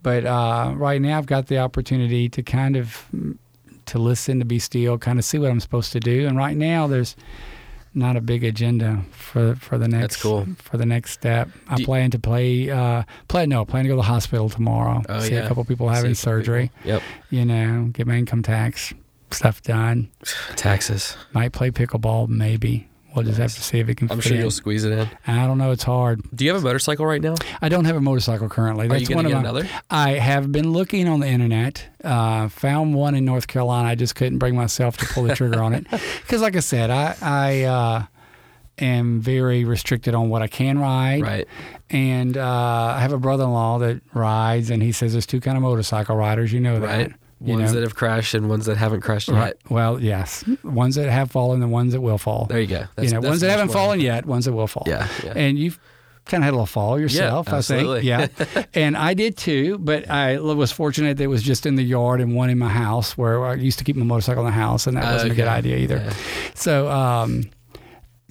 But uh, right now, I've got the opportunity to kind of to listen, to be still, kind of see what I'm supposed to do. And right now, there's not a big agenda for for the next That's cool. for the next step. I Do- plan to play uh, play no, plan to go to the hospital tomorrow. Oh, see yeah. a couple people having surgery people. Yep. you know, get my income tax stuff done. (sighs) Taxes. Might play pickleball, maybe. We'll just have to see if it can I'm sure in. you'll squeeze it in. I don't know. It's hard. Do you have a motorcycle right now? I don't have a motorcycle currently. Are That's you one going to get my. another? I have been looking on the internet. Uh, found one in North Carolina. I just couldn't bring myself to pull the trigger on it (laughs) because, like I said, I I uh, am very restricted on what I can ride. Right. And uh, I have a brother-in-law that rides, and he says there's two kind of motorcycle riders. You know that. Right. You Ones know? that have crashed and ones that haven't crashed yet. Right. Well, yes. Ones that have fallen and ones that will fall. There you go. That's, you know, ones that haven't fallen yet, ones that will fall. Yeah. yeah. And you've kind of had a little fall yourself, I think. Yeah. (laughs) and I did too, but I was fortunate that it was just in the yard and one in my house where I used to keep my motorcycle in the house, and that wasn't a good idea either. Yeah. So, um,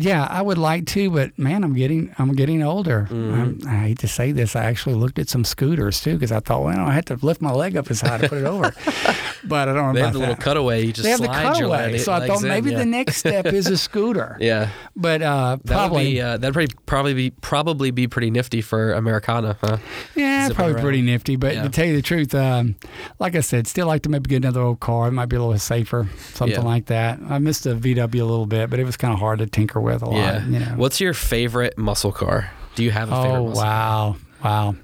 yeah, I would like to, but man, I'm getting I'm getting older. Mm-hmm. I'm, I hate to say this. I actually looked at some scooters too because I thought, well, I had to lift my leg up as high to put it over. (laughs) but I don't know They have the little cutaway. You just they have the cutaway, leg, so I thought in, maybe yeah. the next step is a scooter. (laughs) Yeah. But uh, That probably, be uh, that'd probably probably be probably be pretty nifty for Americana, huh? yeah, probably around. pretty nifty. But Yeah. to tell you the truth, um, like I said, still like to maybe get another old car. It might be a little safer, something Yeah. like that. I missed the VW a little bit, but it was kind of hard to tinker with a lot. Yeah. You know. What's your favorite muscle car? Do you have a favorite Oh wow, wow!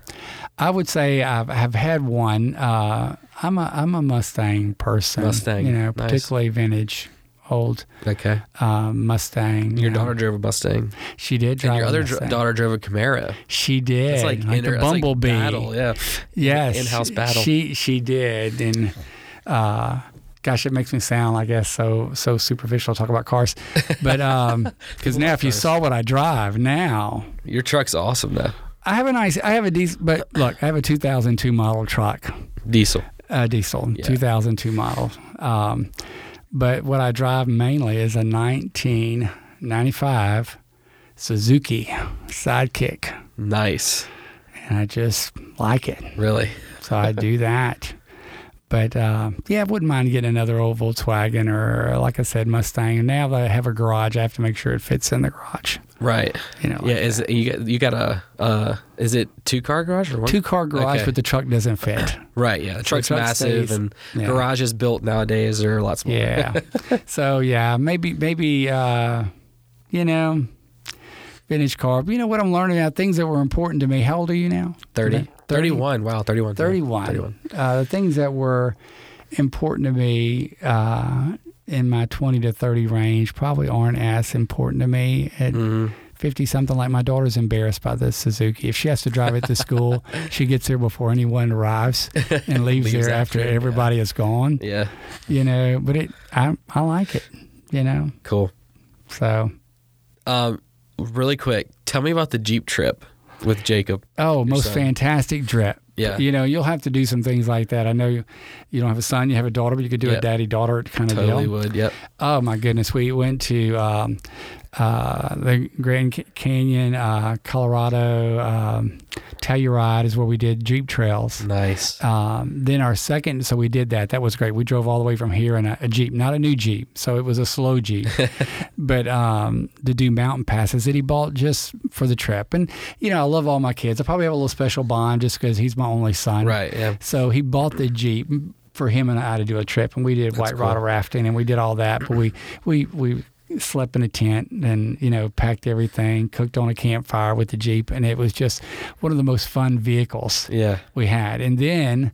I would say I've, I've had one. Uh, I'm a I'm a Mustang person. Mustang, you know, nice. particularly vintage, old Okay. uh, Mustang. Your know. daughter drove a Mustang. she did drive. And your a other dr- daughter drove a Camaro. She did. It's like, like inter- the that's like bumblebee. battle, yeah. Yes, In-house battle. She she did, and uh, gosh, it makes me sound, I guess, so so superficial to talk about cars. But (laughs) because now, if you saw what I drive now, Your truck's awesome though. I have a nice, I have a decent, but look, I have a 2002 model truck, Diesel. uh, diesel, Yeah. 2002 model. Um, but what I drive mainly is a 1995 Suzuki Sidekick, Nice. and I just like it. Really. So I do (laughs) that. But uh, yeah, I wouldn't mind getting another old Volkswagen or, like I said, Mustang. And now that I have a garage, I have to make sure it fits in the garage. Right. You know, Yeah. Is that. it, you got you got a uh is it two car garage or one? two car garage, Okay. but the truck doesn't fit. (laughs) Right. Yeah. The truck's truck massive stays- and yeah. garages built nowadays are lots lot smaller. Yeah. (laughs) so yeah, maybe maybe uh, you know, vintage car. But you know what I'm learning now? Things that were important to me. How old are you now? 30. Okay. 31. Wow. 31. 31. 31. Uh, the things that were important to me uh, in my 20 to 30 range probably aren't as important to me at hmm 50 something. Like my daughter's embarrassed by the Suzuki. If she has to drive it to school, (laughs) she gets there before anyone arrives (laughs) and leaves, Leaves there after, after, yeah. everybody is gone. Yeah. You know, but it I I like it. You know, Cool. so Um, really quick, tell me about the Jeep trip with Jacob. oh, most son. fantastic trip. Yeah. You know, you'll have to do some things like that. I know you, you don't have a son, you have a daughter, but you could do Yeah. a daddy daughter kind of Totally deal. would. Yep. Oh my goodness, we went to um, uh, the Grand Canyon, uh, Colorado. Um, Telluride is where we did Jeep trails. Nice. Um, then our second, so we did that. That was great. We drove all the way from here in a, a Jeep, not a new Jeep, so it was a slow Jeep, (laughs) but um, to do mountain passes that he bought just for the trip. And you know, I love all my kids. I probably have a little special bond just because he's my only son. Right. Yeah. So he bought the Jeep for him and I to do a trip, and we did white cool. water rafting, and we did all that. But we we we slept in a tent and you know packed everything, cooked on a campfire with the Jeep, and it was just one of the most fun vehicles Yeah. we had. And then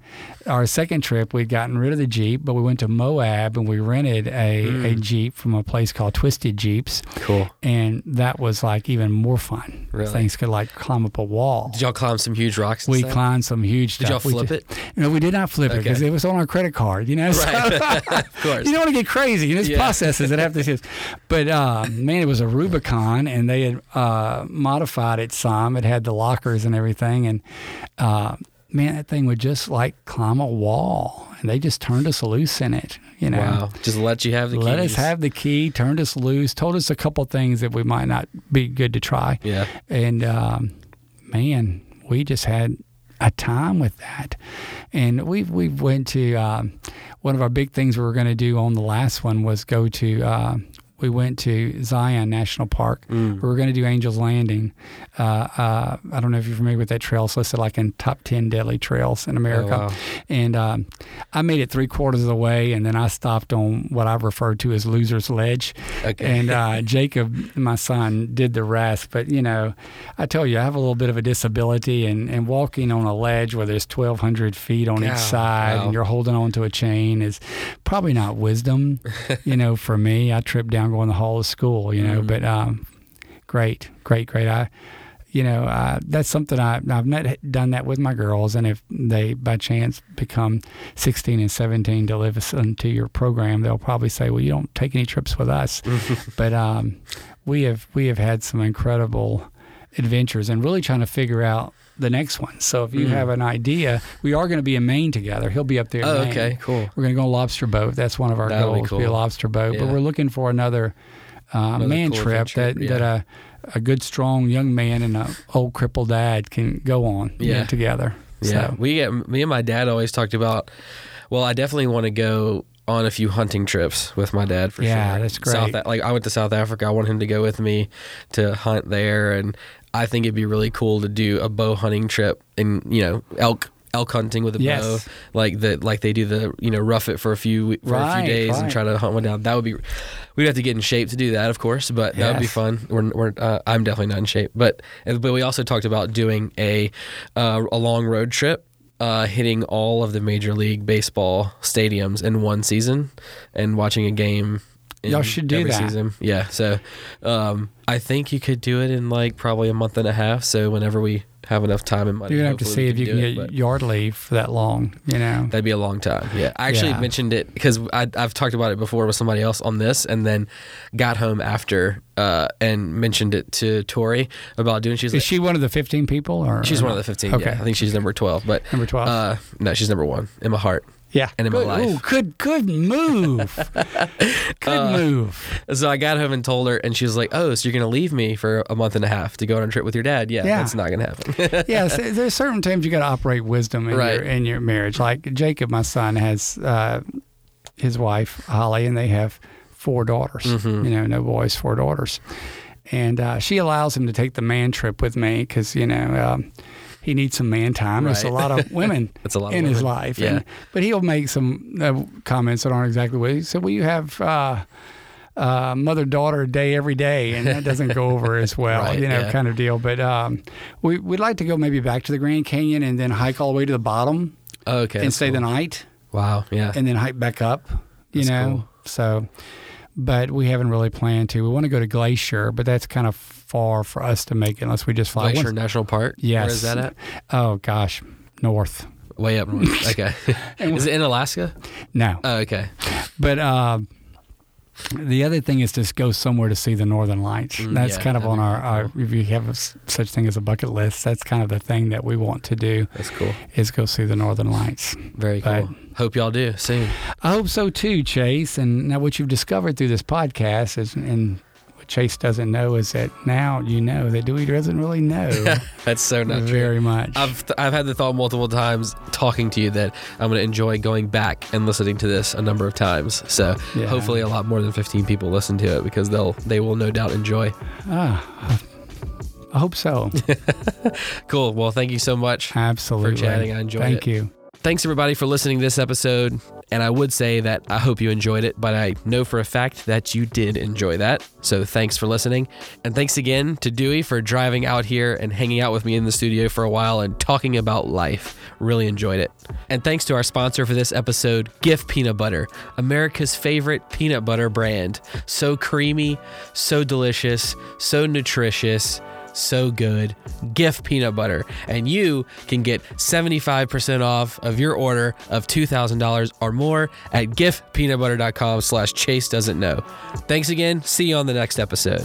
our second trip, we'd gotten rid of the Jeep, but we went to Moab and we rented a, a Mm. Jeep from a place called Twisted Jeeps, Cool. and that was like even more fun. Really? Things could like climb up a wall. Did y'all climb some huge rocks? And We stuff? climbed some huge Did y'all stuff. We flip it? no, we did not flip it because it was on our credit card. You know, (laughs) So- of course. (laughs) you don't want to get crazy. You know, there's Yeah. processes that have to. (laughs) But uh, man, it was a Rubicon, and they had uh, modified it some. It had the lockers and everything, and uh, man, that thing would just like climb a wall, and they just turned us loose in it. You know, Wow. Just let you have the key. let us have the key, turned us loose, told us a couple things that we might not be good to try. Yeah. And um, man, we just had a time with that. And we we went to um, one of our big things we were going to do on the last one was go to. Uh, we went to Zion National Park. Mm. We were going to do Angels Landing. Uh, uh, I don't know if you're familiar with that trail. It's listed like in top 10 deadly trails in America. Oh, wow. And um, I made it three quarters of the way, and then I stopped on what I've referred to as Loser's Ledge. Okay. And uh, (laughs) Jacob, my son, did the rest. But, you know, I tell you, I have a little bit of a disability, and, and walking on a ledge where there's 1,200 feet on each side Wow. and you're holding on to a chain is probably not wisdom, (laughs) you know, for me. I tripped down going to the hall of school, you know, Mhm. but um, great, great, great. I, you know, uh, that's something I, I've not done that with my girls. And if they, by chance, become 16 and 17 to listen to your program, they'll probably say, well, you don't take any trips with us. (laughs) but um, we have we have had some incredible adventures and really trying to figure out the next one. So if you Mm. have an idea, we are going to be in Maine together. He'll be up there. Oh, okay. Cool. We're going to go on lobster boat. That's one of our That'll be goals. Be a lobster boat. But we're looking for another, uh, Another man cool trip that yeah. that a a good strong young man and a old crippled dad can go on. know, Yeah. together. Yeah, So, we get me and my dad always talked about. Well, I definitely want to go on a few hunting trips with my dad for Yeah, sure. that's great. South, like I went to South Africa. I want him to go with me to hunt there, and I think it'd be really cool to do a bow hunting trip and you know elk elk hunting with a Yes. bow, like the like they do the you know rough it for a few for a few days and try to hunt one down. That would be. We'd have to get in shape to do that, of course, but that would be fun. We're, we're uh, I'm definitely not in shape, but but we also talked about doing a uh, a long road trip, uh, hitting all of the major league baseball stadiums in one season, and watching a game. Y'all should do every that. Season. Yeah, so um, I think you could do it in like probably a month and a half. So whenever we have enough time and money. You're gonna have to Hopefully see we if you do can it, get but yard leave for that long. You know. That'd be a long time. Yeah, I actually Yeah. mentioned it because I've talked about it before with somebody else on this, and then got home after uh, and mentioned it to Tori about doing. She's Is like, she one of the 15 people, or she's one of the fifteen. Okay. Yeah, I think she's number twelve. But Number 12? Uh, no, she's number one in my heart. Yeah. and in my good, life. Ooh, good, good move. (laughs) good Uh, move. So I got home and told her, and she was like, "Oh, so you're gonna leave me for a month and a half to go on a trip with your dad? Yeah, Yeah. that's not gonna happen." (laughs) yeah, so there's certain times you got to operate wisdom in Right. your in your marriage. Like Jacob, my son, has uh, his wife Holly, and they have four daughters. Mhm. You know, no boys, four daughters, and uh, she allows him to take the man trip with me because you know. Um, he needs some man time. There's a lot of (laughs) women That's a lot of in his life. Yeah. And, but he'll make some uh, comments that aren't exactly what he said. Well, you have uh, uh, mother daughter day every day, and that doesn't go over as (laughs) well, Right, you know, yeah. kind of deal. But um, we, we'd like to go maybe back to the Grand Canyon and then hike all the way to the bottom okay, and stay cool. the night Wow, yeah, and then hike back up, you That's know. cool. So, but we haven't really planned to. We want to go to Glacier, but that's kind of far for us to make unless we just fly. Glacier Once- National Park. Yes. where is that at? Oh gosh, north. Way up north. (laughs) Okay, is it in Alaska? No, Oh, okay. but uh, the other thing is just go somewhere to see the northern lights. Mm, that's yeah, kind of on our, our if you have a such thing as a bucket list. That's kind of the thing that we want to do That's cool. is go see the northern lights. Very cool. Hope y'all do soon. I hope so too, Chase. And now what you've discovered through this podcast is, and Chase doesn't know is that now you know that Dewey doesn't really know (laughs) That's so not true. very much. I've I've had the thought multiple times talking to you that I'm going to enjoy going back and listening to this a number of times. So Yeah. hopefully a lot more than 15 people listen to it because they'll they will no doubt enjoy. ah, I hope so. (laughs) Cool. Well, thank you so much. Absolutely. For chatting. I enjoyed Thank it. Thank you. Thanks everybody for listening to this episode. And I would say that I hope you enjoyed it, but I know for a fact that you did enjoy that. So thanks for listening. And thanks again to Dewey for driving out here and hanging out with me in the studio for a while and talking about life. Really enjoyed it. And thanks to our sponsor for this episode, Jif Peanut Butter, America's favorite peanut butter brand. So creamy, so delicious, so nutritious so good. Jif peanut butter. And you can get 75% off of your order of $2,000 or more at jifpeanutbutter.com slash chase doesn't know. Thanks again. See you on the next episode.